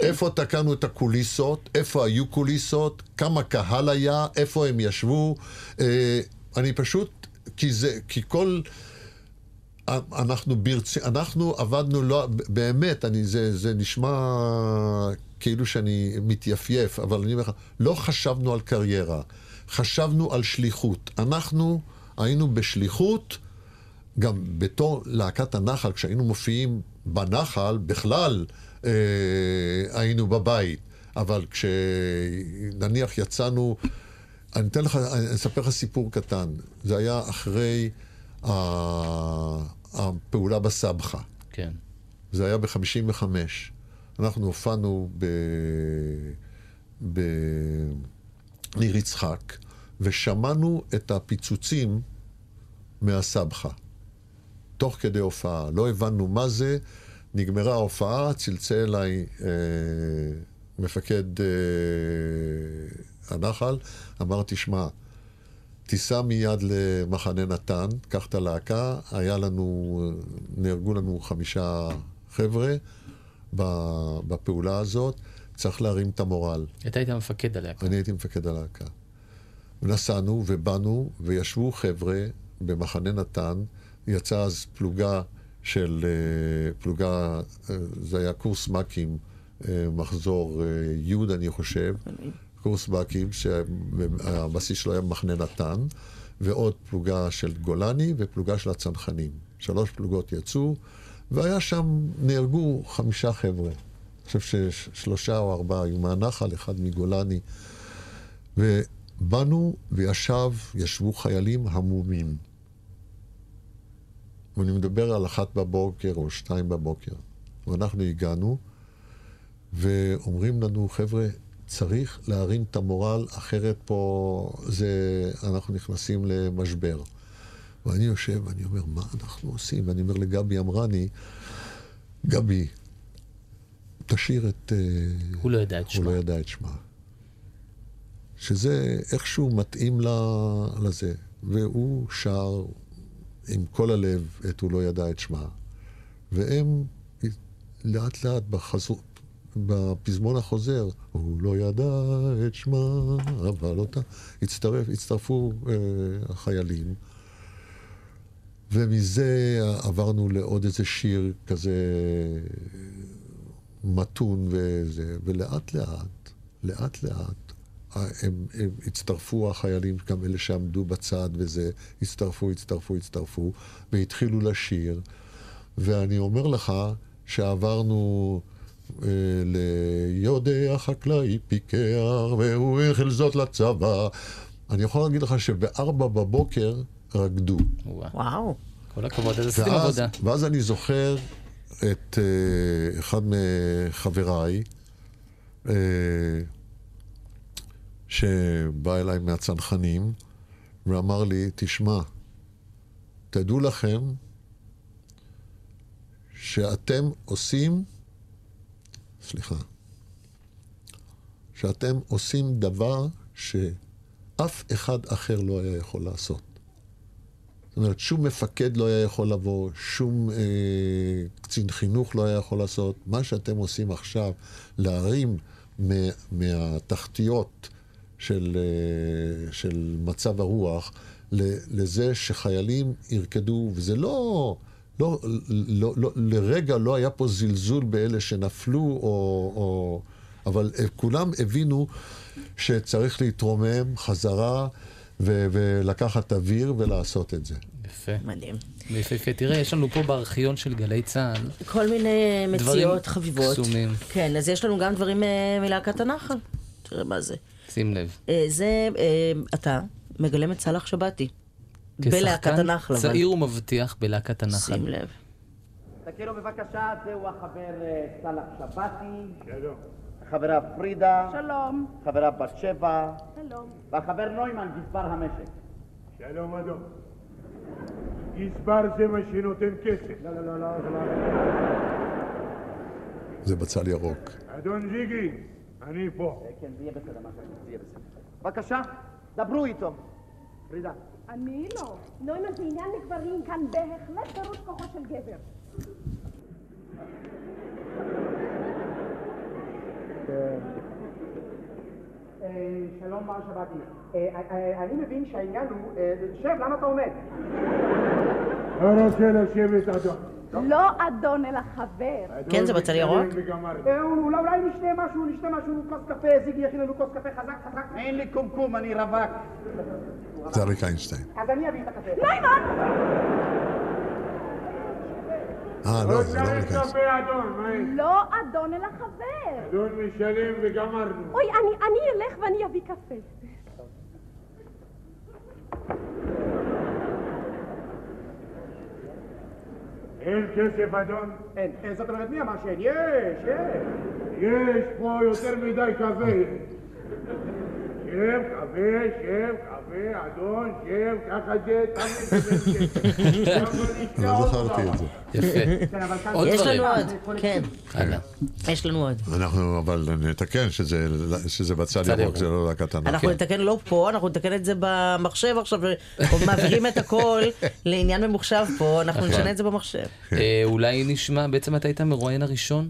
איפה תקענו את הקוליסות, איפה היו קוליסות, כמה קהל היה, איפה הם ישבו. אה, אני פשוט, כי זה, כי כל... אנחנו ברצ... אנחנו עבדנו לא... באמת, אני, זה, זה נשמע כאילו שאני מתייפייף, אבל אני אומר לך, לא חשבנו על קריירה, חשבנו על שליחות. אנחנו היינו בשליחות, גם בתור להקת הנחל, כשהיינו מופיעים בנחל, בכלל אה, היינו בבית. אבל כשנניח יצאנו, אני אתן לך, אני אספר לך סיפור קטן. זה היה אחרי ה- הפעולה בסבחה. כן. זה היה ב-55. אנחנו הופענו ב... בניר יצחק, ושמענו את הפיצוצים מהסבחה. תוך כדי הופעה. לא הבנו מה זה, נגמרה ההופעה, צלצל אליי אה, מפקד אה, הנחל, אמר, תשמע, תיסע מיד למחנה נתן, קח את הלהקה, היה לנו, נהרגו לנו חמישה חבר'ה בפעולה הזאת, צריך להרים את המורל. אתה היית מפקד עליה. אני הייתי מפקד הלהקה. נסענו ובאנו, וישבו חבר'ה במחנה נתן, יצאה אז פלוגה של, אה, פלוגה, אה, זה היה קורס מ"כים, אה, מחזור י' אני חושב, קורס מ"כים, שהבסיס שלו היה במחנה נתן, ועוד פלוגה של גולני ופלוגה של הצנחנים. שלוש פלוגות יצאו, והיה שם, נהרגו חמישה חבר'ה. אני חושב ששלושה או ארבעה היו מהנחל, אחד מגולני. ובאנו וישב, ישבו חיילים המומים. ואני מדבר על אחת בבוקר או שתיים בבוקר. ואנחנו הגענו, ואומרים לנו, חבר'ה, צריך להרים את המורל, אחרת פה זה, אנחנו נכנסים למשבר. ואני יושב, ואני אומר, מה אנחנו עושים? ואני אומר לגבי אמרני, גבי, תשאיר את... אה, הוא לא ידע את שמה. הוא לא ידע את שמה. שזה איכשהו מתאים לזה. והוא שר עם כל הלב את הוא לא ידע את שמה. והם לאט לאט בחזור, בפזמון החוזר, הוא לא ידע את שמה, אבל אותה, הצטרף, הצטרפו אה, החיילים. ומזה עברנו לעוד איזה שיר כזה מתון וזה, ולאט לאט, לאט לאט, הם, הם הצטרפו החיילים, גם אלה שעמדו בצד וזה, הצטרפו, הצטרפו, הצטרפו, והתחילו לשיר. ואני אומר לך שעברנו אה, ליודע חקלאי פיקח, והוא החל זאת לצבא. אני יכול להגיד לך שבארבע בבוקר רקדו. וואו. כל הכבוד, אז עשיתם ואז, עבודה. ואז אני זוכר את uh, אחד מחבריי, uh, שבא אליי מהצנחנים, ואמר לי, תשמע, תדעו לכם שאתם עושים, סליחה, שאתם עושים דבר שאף אחד אחר לא היה יכול לעשות. זאת אומרת, שום מפקד לא היה יכול לבוא, שום אה, קצין חינוך לא היה יכול לעשות. מה שאתם עושים עכשיו, להרים מה, מהתחתיות של, אה, של מצב הרוח לזה שחיילים ירקדו, וזה לא... לא, לא, לא, לרגע לא היה פה זלזול באלה שנפלו, או, או, אבל כולם הבינו שצריך להתרומם חזרה ו, ולקחת אוויר ולעשות את זה. יפה. מדהים. יפהפה. תראה, יש לנו פה בארכיון של גלי צה"ל. כל מיני מציאות חביבות. קסומים. כן, אז יש לנו גם דברים אה, מלהקת הנחל. תראה מה זה. שים לב. אה, זה, אה, אתה מגלם את סאלח שבתי. בלהקת הנחל. צעיר ומבטיח בלהקת הנחל. שים לב. תכירו בבקשה, זהו החבר אה, סאלח שבתי. שלום. החברה פרידה. שלום. חברה בת שבע. שלום. והחבר נוימן, גזבר המשק. שלום אדון. גזבר זה מה שנותן כסף. לא, לא, לא, לא, זה לא... זה בצל ירוק. אדון זיגי, אני פה. כן, זה יהיה בסדר, מה זה יהיה בסדר. בבקשה, דברו איתו. פרידה. אני לא. נוימן זה עניין לגברים כאן בהחלט פירוש כוחו של גבר. שלום מר שבתי. אני מבין שהעניין הוא... שב, למה אתה עומד? לא רוצה לשבת אדון. לא אדון, אלא חבר. כן, זה בצל ירוק? אולי נשתה משהו, נשתה משהו, כוס קפה, זיגי יכין לנו כוס קפה חזק חזק. אין לי קומקום, אני רווק. זה אריק איינשטיין. אז אני אביא את הקפה. נוימן! אה, לא, זה לא יש? לא אדון, אלא חבר. אדון משלם וגמרנו. אוי, אני- אני אלך ואני אביא קפה. אין כסף אדון? אין. אין, זאת אומרת, מי אמר שאין? יש, יש. יש פה יותר מדי קפה. שב, קפה, שב, קפה, אדון, שב, ככה זה, תמיד לא זכרתי את זה. יפה. עוד יש דברים. לנו עוד, כן. יש לנו עוד. אנחנו אבל נתקן שזה, בצל ירוק. זה לא להקת הנחל. אנחנו נתקן לא פה, אנחנו נתקן את זה במחשב עכשיו, מעבירים את הכל לעניין ממוחשב פה, אנחנו נכון. נשנה את זה במחשב. אה, אולי נשמע, בעצם אתה היית המרואיין הראשון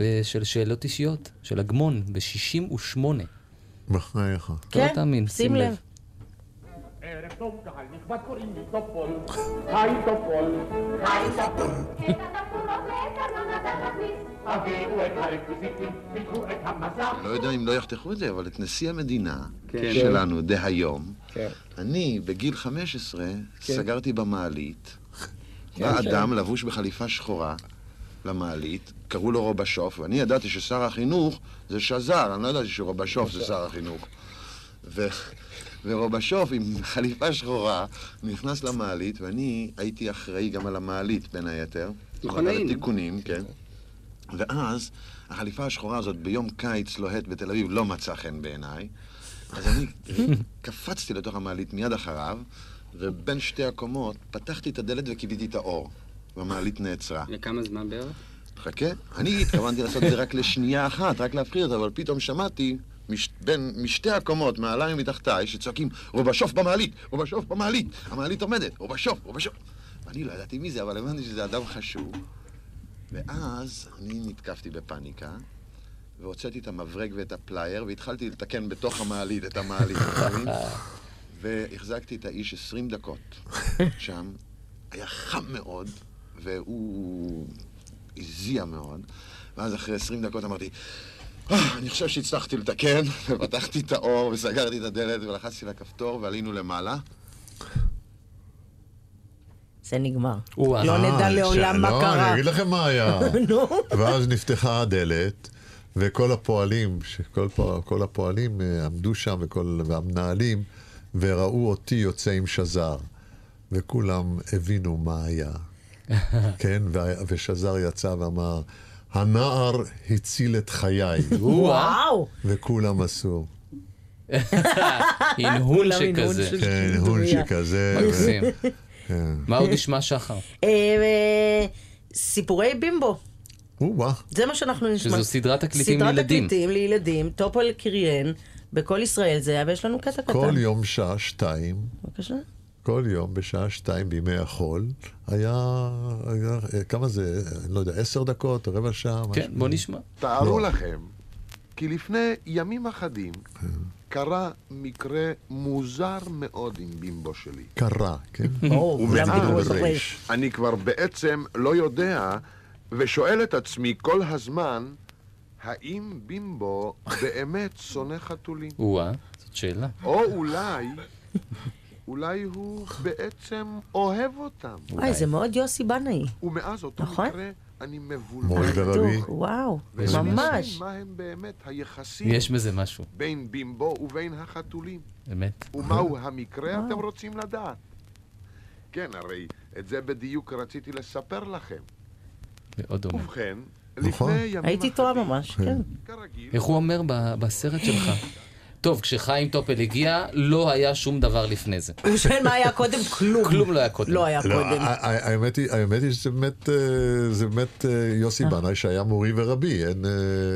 אה, של שאלות אישיות, של אגמון, ב-68. בחייך. לא תאמין, שים לב. ערב טוב קהל נכבד קוראים לי טופול, היי טופול, היי טופול. הביאו את הרקוויזיטים, תיקחו את המסך. לא יודע אם לא יחתכו את זה, אבל את נשיא המדינה כן. שלנו דהיום, כן. אני בגיל 15 סגרתי במעלית, כן, בא כן. אדם לבוש בחליפה שחורה למעלית, קראו לו רובשוב, ואני ידעתי ששר החינוך זה שזר, אני לא ידעתי שרובשוב זה שר החינוך. ו... ורובשוף עם חליפה שחורה נכנס למעלית, ואני הייתי אחראי גם על המעלית בין היתר. מכונאים. על התיקונים, כן. ואז החליפה השחורה הזאת ביום קיץ לוהט בתל אביב לא מצאה חן בעיניי. אז אני קפצתי לתוך המעלית מיד אחריו, ובין שתי הקומות פתחתי את הדלת וכיביתי את האור, והמעלית נעצרה. לכמה זמן בערך? חכה, אני התכוונתי לעשות את זה רק לשנייה אחת, רק להפחיד אותה, אבל פתאום שמעתי מש, בין, משתי הקומות, מעליי ומתחתיי, שצועקים, רובשוף במעלית, רובשוף במעלית, המעלית עומדת, רובשוף, רובשוף. ואני לא ידעתי מי זה, אבל הבנתי שזה אדם חשוב. ואז אני נתקפתי בפאניקה, והוצאתי את המברג ואת הפלייר, והתחלתי לתקן בתוך המעלית את המעלית? והחזקתי את האיש 20 דקות שם, היה חם מאוד, והוא הזיע מאוד, ואז אחרי 20 דקות אמרתי, "אה, אני חושב שהצלחתי לתקן, ופתחתי את האור, וסגרתי את הדלת, ולחצתי על הכפתור, ועלינו למעלה. זה נגמר. לא נדע אה, לעולם מה לא, קרה. אני אגיד לכם מה היה. ואז נפתחה הדלת, וכל הפועלים, שכל כל הפועלים אה, עמדו שם, וכל, והמנהלים, וראו אותי יוצא עם שזר. וכולם הבינו מה היה. כן, ושזר יצא ואמר, הנער הציל את חיי. וואו. וכולם עשו. הנהון שכזה. כן, הנהון. שכזה. מקסים. כן. מה עוד נשמע שחר? אה, אה, סיפורי בימבו. זה מה שאנחנו נשמע. שזו סדרת תקליטים סדרת לילדים. תקליטים לילדים, טופול קריאן, בכל ישראל זה היה, ויש לנו קטע קטן. כל יום שעה שתיים, בבקשה. כל יום בשעה שתיים בימי החול, היה, היה אה, כמה זה, אני לא יודע, עשר דקות, רבע שעה, משהו. כן, בוא נשמע. תארו לא. לכם, כי לפני ימים אחדים קרה מקרה מוזר מאוד עם בימבו שלי. קרה, כן? ומאז בריש. אני כבר בעצם לא יודע, ושואל את עצמי כל הזמן, האם בימבו באמת שונא חתולים? או-אה, זאת שאלה. או אולי, אולי הוא בעצם אוהב אותם. וואי, זה מאוד יוסי בנאי. ומאז אותו נכון? מקרה אני מבולבל. מורי ורבי. בטוח, וואו, ממש. מה הם באמת היחסים יש בזה משהו, בין בימבו ובין החתולים. באמת. ומהו המקרה אתם רוצים לדעת? כן, הרי את זה בדיוק רציתי לספר לכם. מאוד דומה. ובכן, נכון. לפני ימים הייתי טועה ממש, כן. כרגיל, איך הוא אומר ב- בסרט שלך? טוב, כשחיים טופל הגיע, לא היה שום דבר לפני זה. הוא שואל מה היה קודם, כלום. כלום לא היה קודם. לא היה לא, קודם. האמת היא, האמת היא שזה באמת, אה, זה באמת אה, יוסי בנאי שהיה מורי ורבי, אין... אה,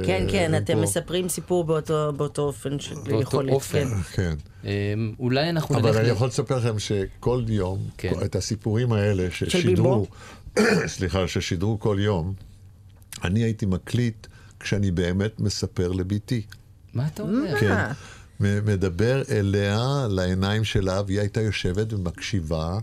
כן, כן, אתם מספרים סיפור באותו אופן של באותו יכולת. אופן. כן. כן. אמ, אולי אנחנו נלך... אבל אני יכול לספר לכם שכל יום, כן. את הסיפורים האלה ששידרו, סליחה, ששידרו כל יום, אני הייתי מקליט כשאני באמת מספר לביתי. מה אתה אומר? כן. מדבר אליה, לעיניים שלה, והיא הייתה יושבת ומקשיבה,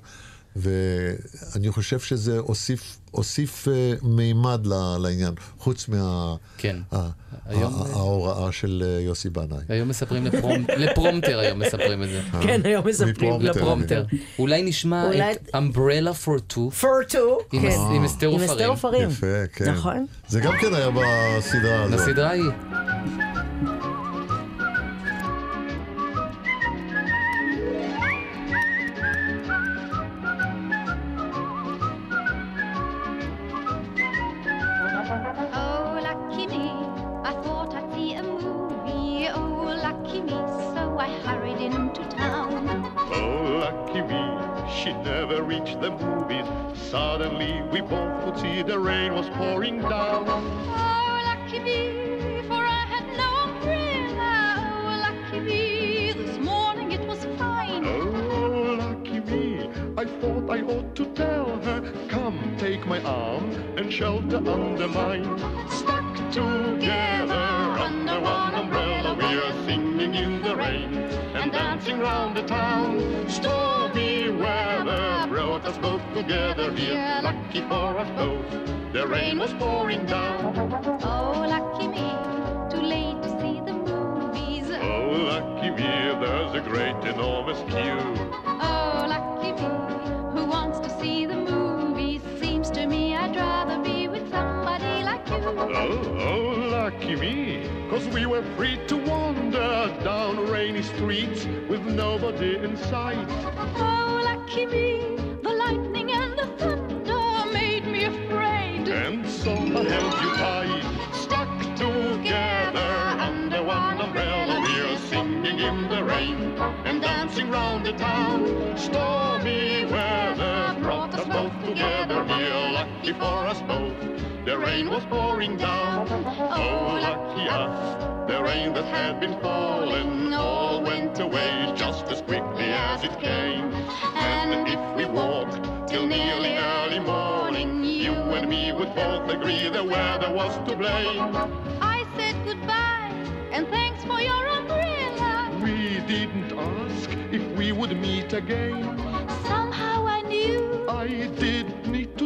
ואני חושב שזה הוסיף, הוסיף אה, מימד ל- לעניין, חוץ מה... כן. ה- היום- ההוראה של אה, יוסי בנאי. היום מספרים לפרום- לפרומטר, היום מספרים את זה. כן, היום מספרים מפרומטר. לפרומטר. אולי נשמע אולי- את Umbrella for Two for two, עם כן. אס- עם אסתר עם אסתר עופרים. עופרים. יפה, כן. נכון. זה גם כן היה בסדרה הזאת. בסדרה ההיא. Lucky me, so I hurried into town. Oh, lucky me, she never reached the movies. Suddenly we both could see the rain was pouring down. Oh, lucky me, for I had no umbrella. Oh, lucky me, this morning it was fine. Oh, lucky me, I thought I ought to tell her, come take my arm and shelter under mine. Stuck together under one umbrella, we are singing in the rain and dancing round the town. Stormy weather brought us both together here, lucky for us both. The rain was pouring down. Oh, lucky me, too late to see the movies. Oh, lucky me, there's a great enormous queue. Oh, lucky me, who wants to see the movies? Seems to me I'd rather be with somebody like you. Oh, oh, lucky me, cause we were free to wander down rainy streets with nobody in sight. Oh, lucky me, the lightning and the thunder made me afraid. And so I held you tight, stuck together under one umbrella. We're singing in the rain and dancing round the town. Stormy weather brought us both together. We're lucky for us both. The rain was pouring down. Oh, lucky us. The rain that had been falling all went away just as quickly as it came. And if we walked till nearly early morning, you and me would both agree the weather was to blame. I said goodbye and thanks for your umbrella. We didn't ask if we would meet again. Somehow I knew I did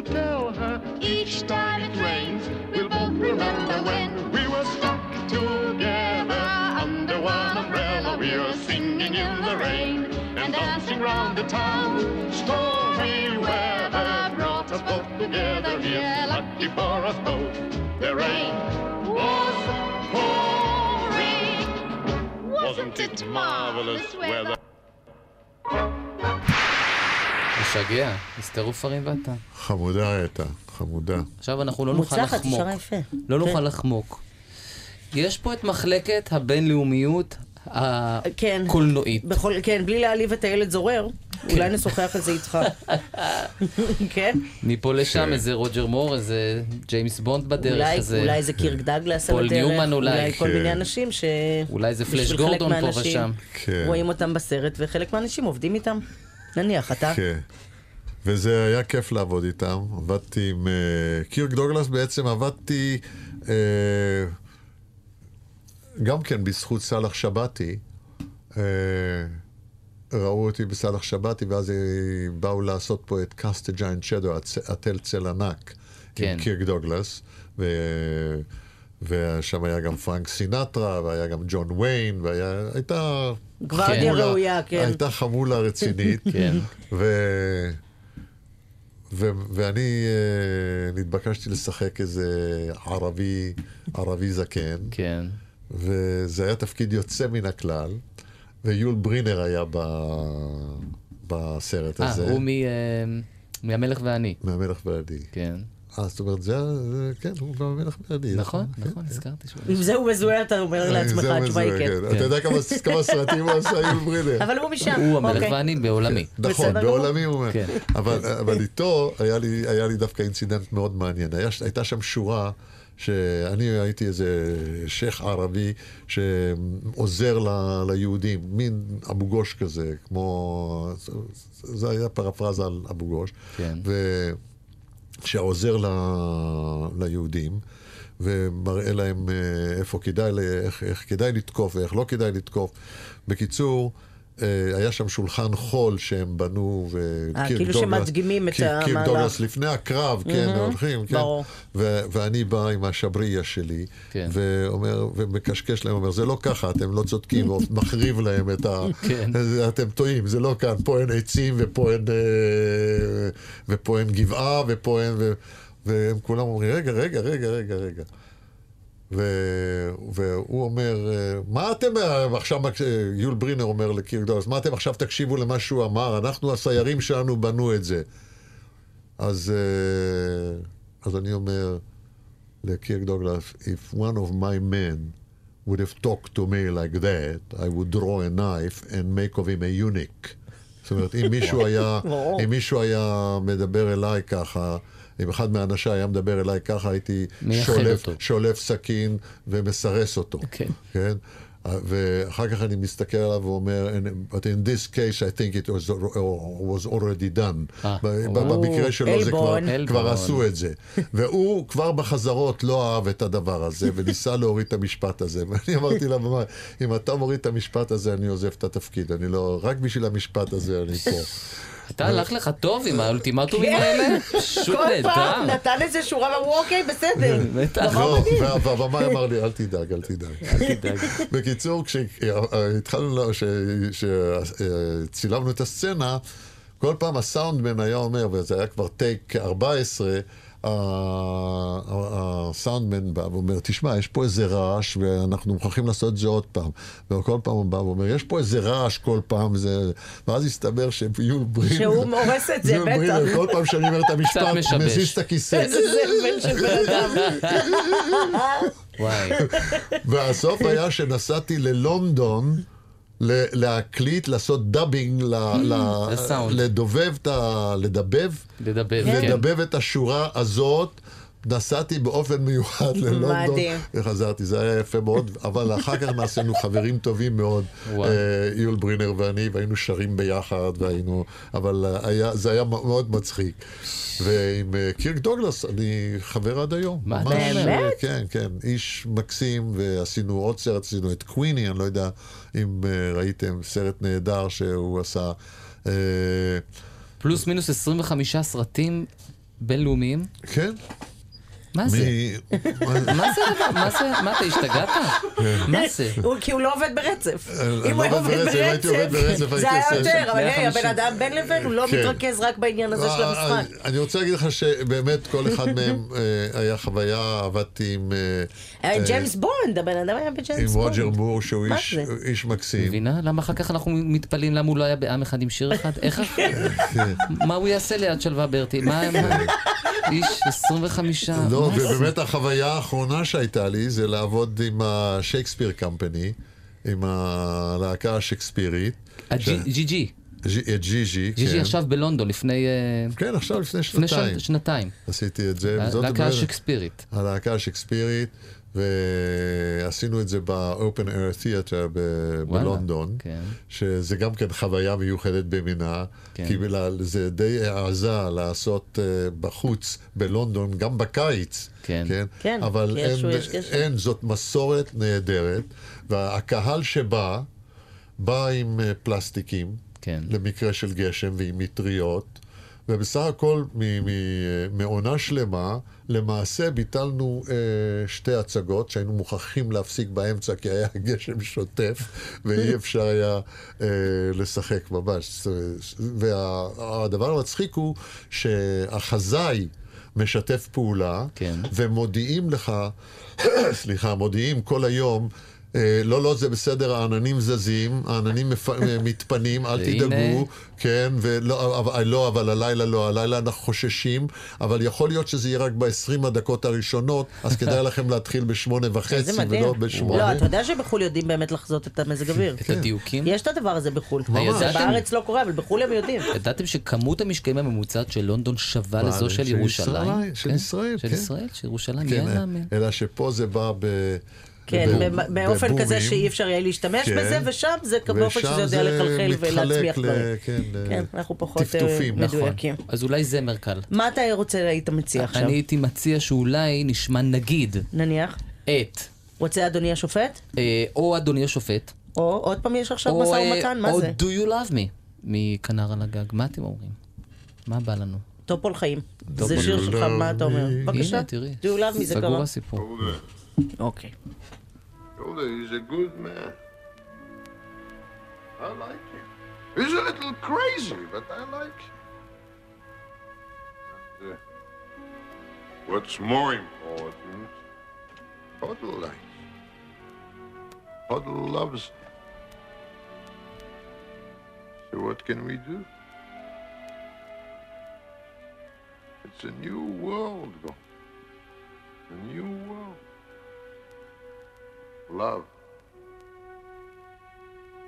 tell her each time it rains, we'll both remember when we were stuck together under one umbrella. We were singing in the rain and dancing round the town. Stormy weather brought us both together here, lucky for us both. The rain was pouring. Wasn't it marvelous weather? משגע, אסתר עופרים ואתה. חמודה הייתה, חמודה. עכשיו אנחנו לא נוכל מוצלחת, לחמוק. שרה יפה. לא כן. נוכל לחמוק. יש פה את מחלקת הבינלאומיות כן. הקולנועית. בכל, כן, בלי להעליב את הילד זורר, אולי נשוחח על זה איתך. כן? מפה לשם איזה רוג'ר מור, איזה ג'יימס בונד בדרך, איזה... אולי זה קירק דגלס על פול הדרך, ניומן אולי. אולי כל כן. מיני אנשים ש... אולי זה פלאש גורדון פה ושם. כן. רואים אותם בסרט, וחלק מהאנשים עובדים איתם. נניח, אתה? כן. וזה היה כיף לעבוד איתם. עבדתי עם... אה, קירק דוגלס בעצם עבדתי אה, גם כן בזכות סאלח שבתי. אה, ראו אותי בסאלח שבתי, ואז באו לעשות פה את Cast a Giant Shadow, הטל צל ענק, כן. עם קירק דוגלס. ו... ושם היה גם פרנק סינטרה, והיה גם ג'ון ויין, והייתה... גוורדיה חמולה- ראויה, כן. הייתה חמולה רצינית. כן. ו... ו... ואני uh, נתבקשתי לשחק איזה ערבי, ערבי זקן. כן. וזה היה תפקיד יוצא מן הכלל, ויול ברינר היה ב... בסרט אה, הזה. הוא מ... אה, מהמלך ואני. מהמלך ואני. כן. אה, זאת אומרת, זה, זה כן, הוא מהמלך ואני. נכון, כן. נכון, הזכרתי שהוא... עם זה הוא מזוהה, אתה אומר לעצמך, זה התשובה היא מזוהה, כן. אתה יודע כמה סרטים הוא עשה, יול ברינר? אבל הוא משם. הוא המלך אוקיי. ואני בעולמי. נכון. בעולמי הוא אומר. כן. אבל, איתו היה לי, דווקא אינצידנט מאוד מעניין. הייתה שם שורה שאני הייתי איזה שייח' ערבי שעוזר ל, ליהודים, מין אבו גוש כזה, כמו... זה היה פרפרזה על אבו גוש. כן. ו... שעוזר ל... ליהודים. ומראה להם אה, איפה כדאי, איך, איך כדאי לתקוף ואיך לא כדאי לתקוף. בקיצור, היה שם שולחן חול שהם בנו, אה, וקירק כאילו דוגלס, שמדגימים את המהלך. קירק דוגלס לפני הקרב, כן, הולכים, כן. ואני בא עם השבריה שלי, כן. ואומר, ומקשקש להם, אומר, זה לא ככה, אתם לא צודקים, ומחריב להם את ה... כן. אתם טועים, זה לא כאן, פה אין עצים, ופה אין, אה, ופה אין גבעה, ופה אין... ו... והם כולם אומרים, רגע, רגע, רגע, רגע, רגע. ו... והוא אומר, מה אתם עכשיו, יול ברינר אומר לקירק דולס, מה אתם עכשיו תקשיבו למה שהוא אמר, אנחנו, הסיירים שלנו בנו את זה. אז, אה, אז אני אומר לקירק דוגלס, If one of my men would have talked to me like that, I would draw a knife and make of him a eunuch. זאת אומרת, אם מישהו היה, אם מישהו היה מדבר אליי ככה, אם אחד מאנשיי היה מדבר אליי ככה, הייתי שולף, אותו. שולף סכין ומסרס אותו. כן. כן? ואחר כך אני מסתכל עליו ואומר, "And- but in this case I think it was, was already done. אה, או. במקרה שלו זה כבר. כבר. עשו את זה. והוא כבר בחזרות לא אהב את הדבר הזה, וניסה להוריד את המשפט הזה. ואני אמרתי לבמה, אם אתה מוריד את המשפט הזה, אני עוזב את התפקיד. אני לא, רק בשביל המשפט הזה אני פה. אתה הלך לך טוב עם האולטימטומים כן. האלה? פשוט כל פעם נהדר. נתן איזה שורה ואמרו, אוקיי, בסדר. בטח. דבר לא, והבמאי אמר לי, אל תדאג, אל תדאג. אל תדאג. בקיצור, כשהתחלנו, כשצילמנו את הסצנה, כל פעם הסאונדמן היה אומר, וזה היה כבר טייק 14, ה- ה- הסאונדמן בא ואומר, תשמע, יש פה איזה רעש ואנחנו מוכרחים לעשות את זה עוד פעם. וכל פעם הוא בא ואומר, יש פה איזה רעש כל פעם, זה... ואז הסתבר שיול ברינר... שהוא הורס את זה, בטח. כל פעם שאני אומר את המשפט. מזיז את הכיסא. איזה זבל של בן אדם. וואי. והסוף היה שנסעתי ללונדון להקליט, לעשות dubbing, ל- ל- לסאונד. לדובב את ה... לדבב, לדבב, כן. לדבב את השורה הזאת. נסעתי באופן מיוחד ללונדון. וחזרתי, זה היה יפה מאוד, אבל אחר כך נעשינו חברים טובים מאוד, וואו. אה, יול ברינר ואני, והיינו שרים ביחד, והיינו, אבל אה, היה, זה היה מאוד מצחיק. ועם אה, קירק דוגלס, אני חבר עד היום. מה? אה, כן, כן, איש מקסים, ועשינו עוד סרט, עשינו את קוויני, אני לא יודע אם ראיתם, סרט נהדר שהוא עשה. פלוס מינוס 25 סרטים בינלאומיים? כן. מה זה? מה זה הדבר? מה זה? מה אתה השתגעת? מה זה? הוא- כי הוא לא עובד ברצף. אני אם הוא לא היה עובד ברצף, זה היה יותר, אבל היי, 150. הבן אדם בין לבין, הוא לא כן. מתרכז רק בעניין הזה של המשחק. אני- אני רוצה להגיד לך שבאמת כל אחד מהם אה, היה חוויה, עבדתי עם... אה, היה אה, ג'יימס בונד, הבן אדם היה עם בג'יימס בונד. רוג'ר מור, שהוא זה? איש מקסים. מבינה? למה אחר כך אנחנו מתפלאים למה הוא לא היה בעם אחד עם שיר אחד? איך? כן. מה הוא יעשה ליד שלווה ברטי? מה... איש 25... לא? ובאמת החוויה האחרונה שהייתה לי זה לעבוד עם השייקספיר קמפני. עם הלהקה השקספירית. הג'י ג'י. ג'י- ג'י ג'י, ג'י כן. עכשיו בלונדון לפני... אה, כן, עכשיו לפני לפני שנתיים. שנ- שנתיים. עשיתי את זה. הלהקה השקספירית. הלהקה השקספירית, ועשינו את זה ב-open air theater ב- וואלה, בלונדון, כן. שזה גם כן חוויה מיוחדת במינה, כן. כי זה די העזה לעשות אה, בחוץ בלונדון, גם בקיץ. כן. כן, אבל כי איכשהו אין, יש קשר. אין, זאת מסורת נהדרת, והקהל שבא, בא עם אה, פלסטיקים, כן. למקרה של גשם ועם מטריות, ובסך הכל מ- מעונה שלמה, למעשה ביטלנו אה, שתי הצגות שהיינו מוכרחים להפסיק באמצע כי היה גשם שוטף ואי אפשר היה אה, לשחק ממש. והדבר המצחיק הוא שהחזאי משתף פעולה, כן. ומודיעים לך, סליחה, מודיעים כל היום, אה, לא, לא, זה בסדר, העננים זזים, העננים מפ... מתפנים, אל תדאגו, כן, ולא, אבל, לא, אבל הלילה לא, הלילה אנחנו חוששים, אבל יכול להיות שזה יהיה רק ב-20 הדקות הראשונות, אז כדאי לכם להתחיל בשמונה וחצי. ולא בשמונה. לא, אתה יודע שבחו"ל יודעים באמת לחזות את המזג אוויר. את הדיוקים. יש את הדבר הזה בחו"ל. ממש. זה בארץ לא קורה, אבל בחו"ל הם יודעים. ידעתם שכמות המשקעים הממוצעת של לונדון שווה לזו של של ירושלים? ישראל, של כן, ישראל, של כן. ישראל, של ירושלים, כן, אין להאמין. אלא שפה זה בא ב... כן, באופן. כזה שאי אפשר יהיה להשתמש כן. בזה, ושם זה באופן שזה יודע לחלחל ולהצמיח ל- דברים. כן, כן, אנחנו פחות אה, טפטופים. מדויקים. נכון. אז אולי זמר קל. מה אתה רוצה, היית מציע עכשיו? אני הייתי מציע שאולי נשמע נגיד נניח? את, רוצה אדוני השופט? אה, או אדוני השופט, או עוד פעם יש עכשיו משא או אה, ומתן? מה או זה? Do you love me מכנר על הגג. מה אתם אומרים? מה בא לנו? טופול חיים. טופול זה שיר שלך, מה אתה אומר? הנה, בבקשה. תראי. Do you love me זה סגור קרה. הסיפור. אוקיי. Golda, he's a good man. I like him. He's a little crazy, but I like him. And, uh, what's more important, Huddle likes. Huddle loves him. So what can we do? It's a new world. A new world. Love.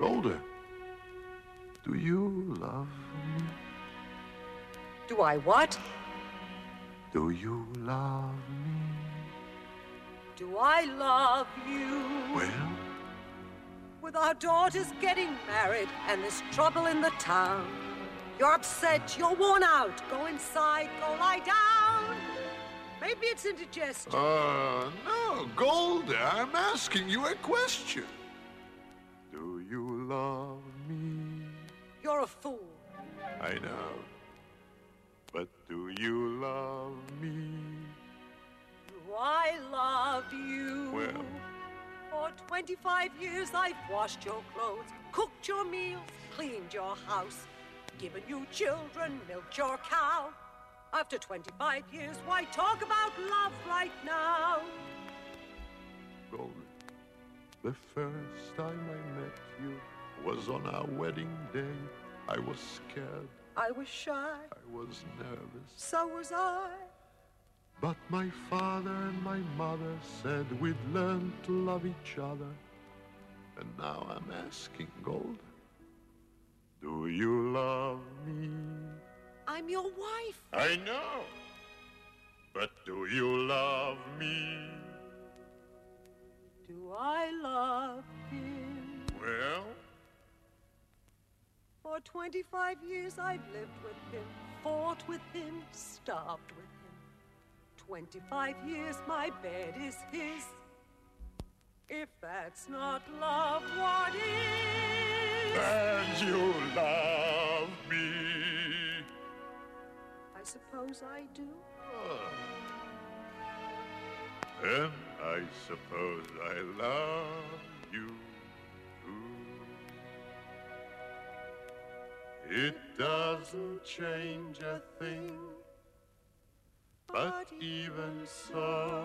Older. do you love me? Do I what? Do you love me? Do I love you? Well, With our daughters getting married and this trouble in the town. You're upset, you're worn out. Go inside, go lie down. Maybe it's indigestion. uh, no, Golda, I'm asking you a question. Do you love me? You're a fool. I know. But do you love me? Do I love you? Well, For 25 years I've washed your clothes, cooked your meals, cleaned your house, given you children, milked your cow. After 25 years, why talk about love right now? Golda, the first time I met you was on our wedding day. I was scared. I was shy, I was nervous. so was I. But my father and my mother said we'd learn to love each other. And now I'm asking, Gold, do you love me? I'm your wife. I know. But do you love me? Do I love him? Well, For 25 years I've lived with him, fought with him, starved with him. 25 years my bed is his. If that's not love, what is? and you love me. Suppose I do. Oh. And I suppose I love you. It doesn't change a thing, but even so,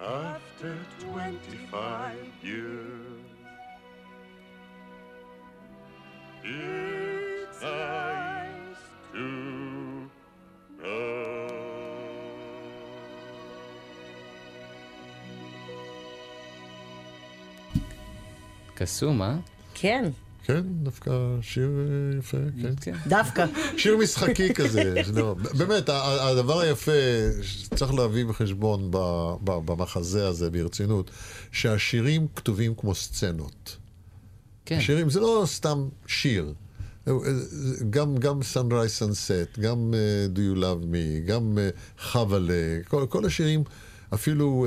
after 25 years, it's nice קסום, אה? כן. כן, דווקא שיר אה, יפה, כן. דווקא. שיר משחקי כזה. לא, באמת, הדבר היפה שצריך להביא בחשבון במחזה הזה, ברצינות, שהשירים כתובים כמו סצנות. כן. שירים זה לא סתם שיר. גם, גם Sunrise Sunset, גם uh, Do You Love Me, גם uh, חבלה, כל, כל השירים, אפילו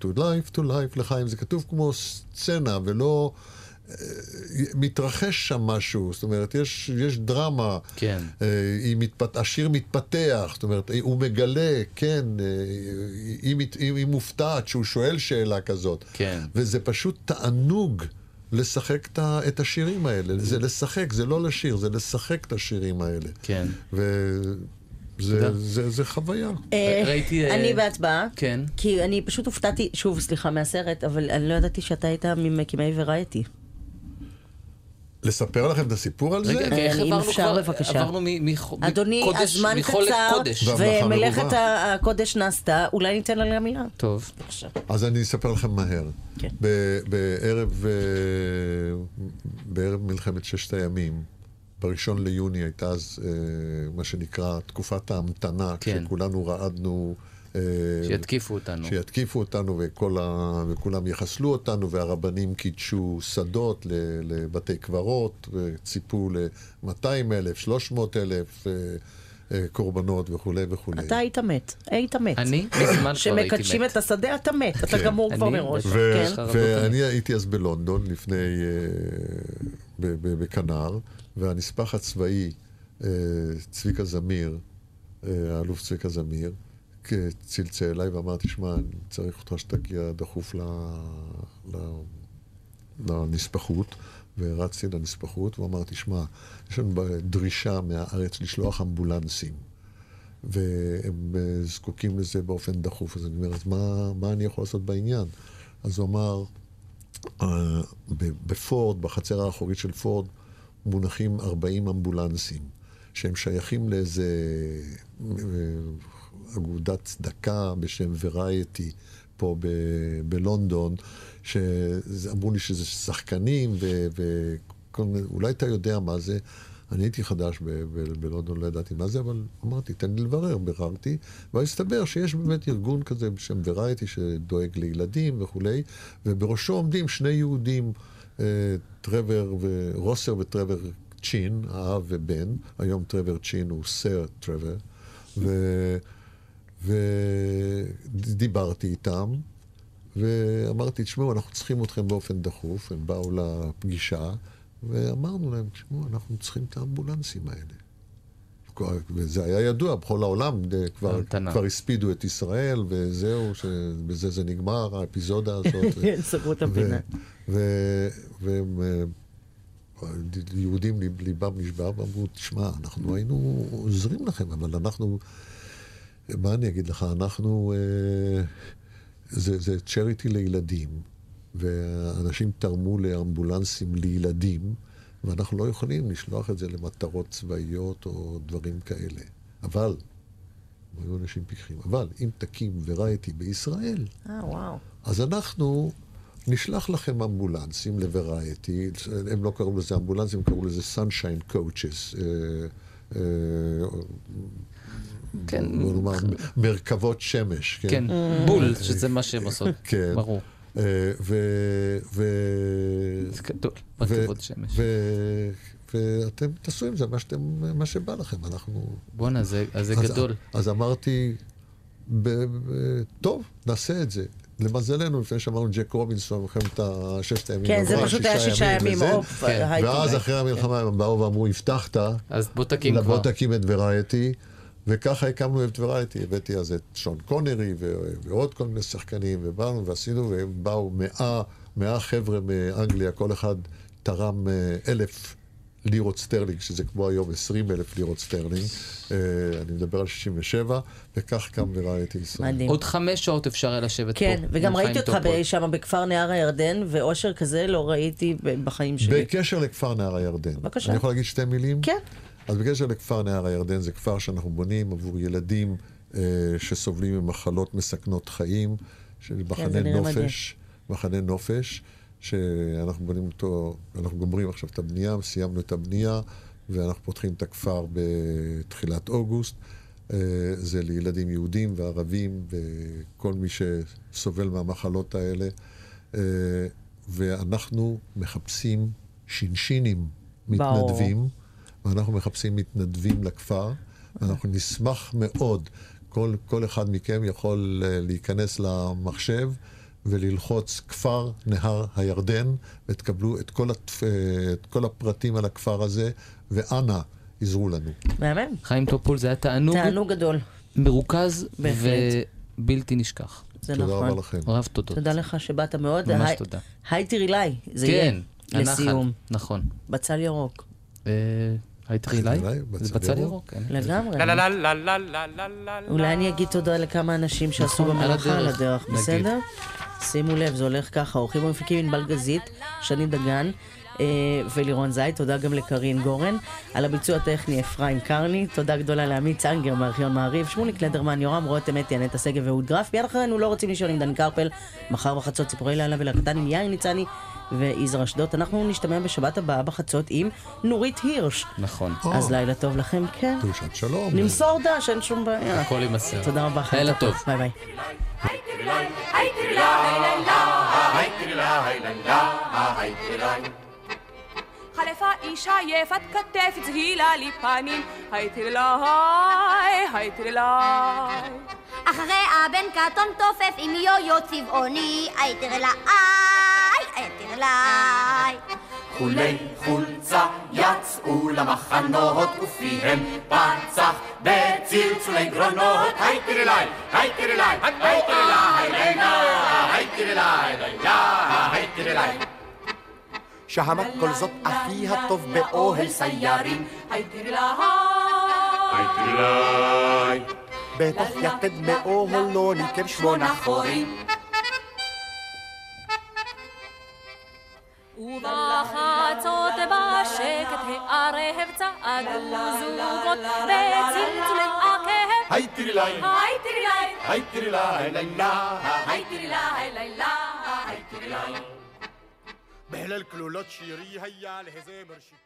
uh, To Life, To Life, לחיים, זה כתוב כמו סצנה ולא... uh, מתרחש שם משהו, זאת אומרת, יש, יש דרמה, כן. uh, היא מתפת, השיר מתפתח, זאת אומרת, הוא מגלה, כן, uh, היא, היא, היא מופתעת שהוא שואל שאלה כזאת. כן. וזה פשוט תענוג לשחק את השירים האלה. זה לשחק, זה לא לשיר, זה לשחק את השירים האלה. כן. וזה תודה. זה, זה חוויה. אה, ראיתי, אה, אני בהצבעה. כן. כי אני פשוט הופתעתי, שוב, סליחה מהסרט, אבל אני לא ידעתי שאתה היית ממקימי ורייטי. לספר לכם את הסיפור על זה? רגע, איך אם עברנו אפשר, כבר? בבקשה. עברנו מקודש- הזמן קצר, ומלאכת. הקודש נעשתה, אולי ניתן לה גם מילה. טוב. אז אני אספר לכם מהר. כן. אה, בערב מלחמת ששת הימים, בראשון ליוני הייתה אז אה, מה שנקרא תקופת ההמתנה, כן. כשכולנו רעדנו. אה, שיתקיפו אותנו. שיתקיפו אותנו וכל ה... וכולם יחסלו אותנו, והרבנים קידשו שדות. לבתי קברות, וציפו ל-200 אלף, 300 אלף אה, אה, קורבנות וכולי וכולי. אתה היית מת, היית מת. אני מזמן כבר הייתי שמקדשים מת. את השדה, אתה מת, אתה כן. גמור כבר מראש. כן. שכר ואני הייתי אז בלונדון, לפני... בכנר, והנספח הצבאי, אה, צביקה זמיר, אה, האלוף צביקה זמיר, צלצל אליי ואמר, תשמע, אני צריך אותך שתגיע דחוף ל... ל... לנספחות, ורצתי לנספחות, והוא אמר, תשמע, יש לנו דרישה מהארץ לשלוח אמבולנסים. והם אה, זקוקים לזה באופן דחוף. אז אני אומר, אז מה, מה אני יכול לעשות בעניין? אז הוא אמר, בפורד, בחצר האחורית של פורד, מונחים 40 אמבולנסים, שהם שייכים לאיזה אה, אגודת צדקה בשם ורייטי פה ב- בלונדון, שאמרו לי שזה שחקנים, ואולי אתה יודע מה זה. אני הייתי חדש בלונדון, לא ידעתי מה זה, אבל אמרתי, תן לי לברר, ביררתי, והסתבר שיש באמת ארגון כזה בשם ורייטי שדואג לילדים וכולי, ובראשו עומדים שני יהודים, טרוור ורוסר וטרוור צ'ין, האב ובן, היום טרוור צ'ין הוא סר טרוור, ו... ודיברתי איתם, ואמרתי, תשמעו, אנחנו צריכים אתכם באופן דחוף, הם באו לפגישה, ואמרנו להם, תשמעו, אנחנו צריכים את האמבולנסים האלה. וזה היה ידוע, בכל העולם כבר. כבר הספידו את ישראל, וזהו, שבזה זה נגמר, האפיזודה הזאת. סגרו את הפינה. ו- והם, יהודים ליב- ליבם נשבר, ואמרו, תשמע, אנחנו היינו עוזרים לכם, אבל אנחנו, מה אני אגיד לך, אנחנו, אה, זה, זה צ'ריטי לילדים, ואנשים תרמו לאמבולנסים לילדים, ואנחנו לא יכולים לשלוח את זה למטרות צבאיות או דברים כאלה. אבל, היו אנשים פיקחים, אבל אם תקים ורייטי בישראל, אה, וואו. אז אנחנו נשלח לכם אמבולנסים לוורייטי, הם לא קראו לזה אמבולנסים, הם קראו לזה Sunshine Coaches. אה, אה, כן. בוא נאמר, מרכבות שמש. כן, בול, שזה מה שהם עושות, כן. ברור. אה, ו... ו... זה גדול, ו- רכבות שמש. ו- ואתם תעשו עם זה מה, שאתם, מה שבא לכם, אנחנו... בואנה, זה- אז זה אז- גדול. אז אמרתי, ב, ב, טוב, נעשה את זה. למזלנו, לפני שאמרנו ג'ק רובינסון, מלחמת הששת הימים. כן, זה עברה, פשוט היה שישה ימים. אוף, כן. ואז. אחרי המלחמה הם באו ואמרו, הבטחת, אז בוא תקים בוא כבר. תקים את ורייטי, וככה הקמנו את ורייטי. הבאתי אז את שון קונרי ועוד כל מיני שחקנים, ובאנו ועשינו, והם באו מאה, מאה חבר'ה מאנגליה, כל אחד תרם אה, אלף לירות סטרלינג, שזה כמו היום 20 אלף לירות סטרלינג. אה, אני מדבר על 67, וכך קם ורייטי ישראל. מדהים. עוד חמש שעות אפשר היה לשבת פה. כן, וגם ראיתי אותך. שם בכפר נהר הירדן, ואושר כזה לא ראיתי בחיים שלי. בקשר לכפר נהר הירדן. בבקשה. אני יכול להגיד שתי מילים? כן. אז בקשר לכפר נהר הירדן, זה כפר שאנחנו בונים עבור ילדים אה, שסובלים ממחלות מסכנות חיים, של מחנה כן, זה נראה נופש, מחנה נופש, שאנחנו בונים אותו, אנחנו גומרים עכשיו את הבנייה, סיימנו את הבנייה, ואנחנו פותחים את הכפר בתחילת אוגוסט. אה, זה לילדים יהודים וערבים וכל מי שסובל מהמחלות האלה. אה, ואנחנו מחפשים שינשינים מתנדבים, ואנחנו מחפשים מתנדבים לכפר. אנחנו נשמח מאוד, כל, כל אחד מכם יכול אה, להיכנס למחשב וללחוץ כפר נהר הירדן, ותקבלו את כל, התפ... את כל הפרטים על הכפר הזה, ואנא, עזרו לנו. מהמם. חיים טופול, זה היה תענוג. תענוג גדול. מרוכז. ובלתי נשכח. זה תודה נכון. רבה לכם. רב תודות. תודה לך שבאת מאוד. ממש היי- תודה. היי תרילי, זה כן, יהיה הנחל, לסיום. נכון. בצל ירוק. אה, הייתי היי זה בצד ירוק. לגמרי. אולי אני אגיד תודה לכמה אנשים שעשו נכון, במלאכה על הדרך, בסדר? שימו לב, זה הולך ככה, עורכים ומפיקים עם בלגזית, שני דגן. ולירון זית, תודה גם לקרין גורן. על הביצוע הטכני אפרים קרני, תודה גדולה לעמית צנגר מארכיון מעריב, שמוליק לנדרמן, יורם רותם אתי, אנטה שגב ואהוד גרף. מיד אחרינו לא רוצים לישון עם דן קרפל, מחר בחצות ציפורי לילה ולקטן עם יאיר ניצני ויזרע אשדוד. אנחנו נשתמע בשבת הבאה בחצות עם נורית הירש. נכון. אז לילה טוב לכם, כן. דרישת שלום. נמסור דש, אין שום בעיה. הכל יימסר. תודה רבה. לילה טוב. ביי ביי. חלפה איש עייפת כתף, הצהילה לי פנים, היי תרלי, היי תרלי. אחרי הבן קטון תופף עם יו-יו צבעוני, היי תרלי, היי תרלי. כולי חולצה יצאו למחנות ופיהם פצח בצלצולי גרונות היי תרלי, היי תרלי, היי תרלי, היי תרלי, היי תרלי שהמת شهمت كل زط أخيها الطف بأوهل سيارين هيطير لهاي هيطير لهاي بطخ يقد مأوهل لوني كبشون أخورين ובחצות בשקט הערב צעדו זוגות בצלצולי הכאב. היי תראי לי, היי תראי לי, היי תראי לי, לילה, היי תראי לי, לילה, היי תראי לי. بهلال كلولاتشيري هيا الهزام رشيد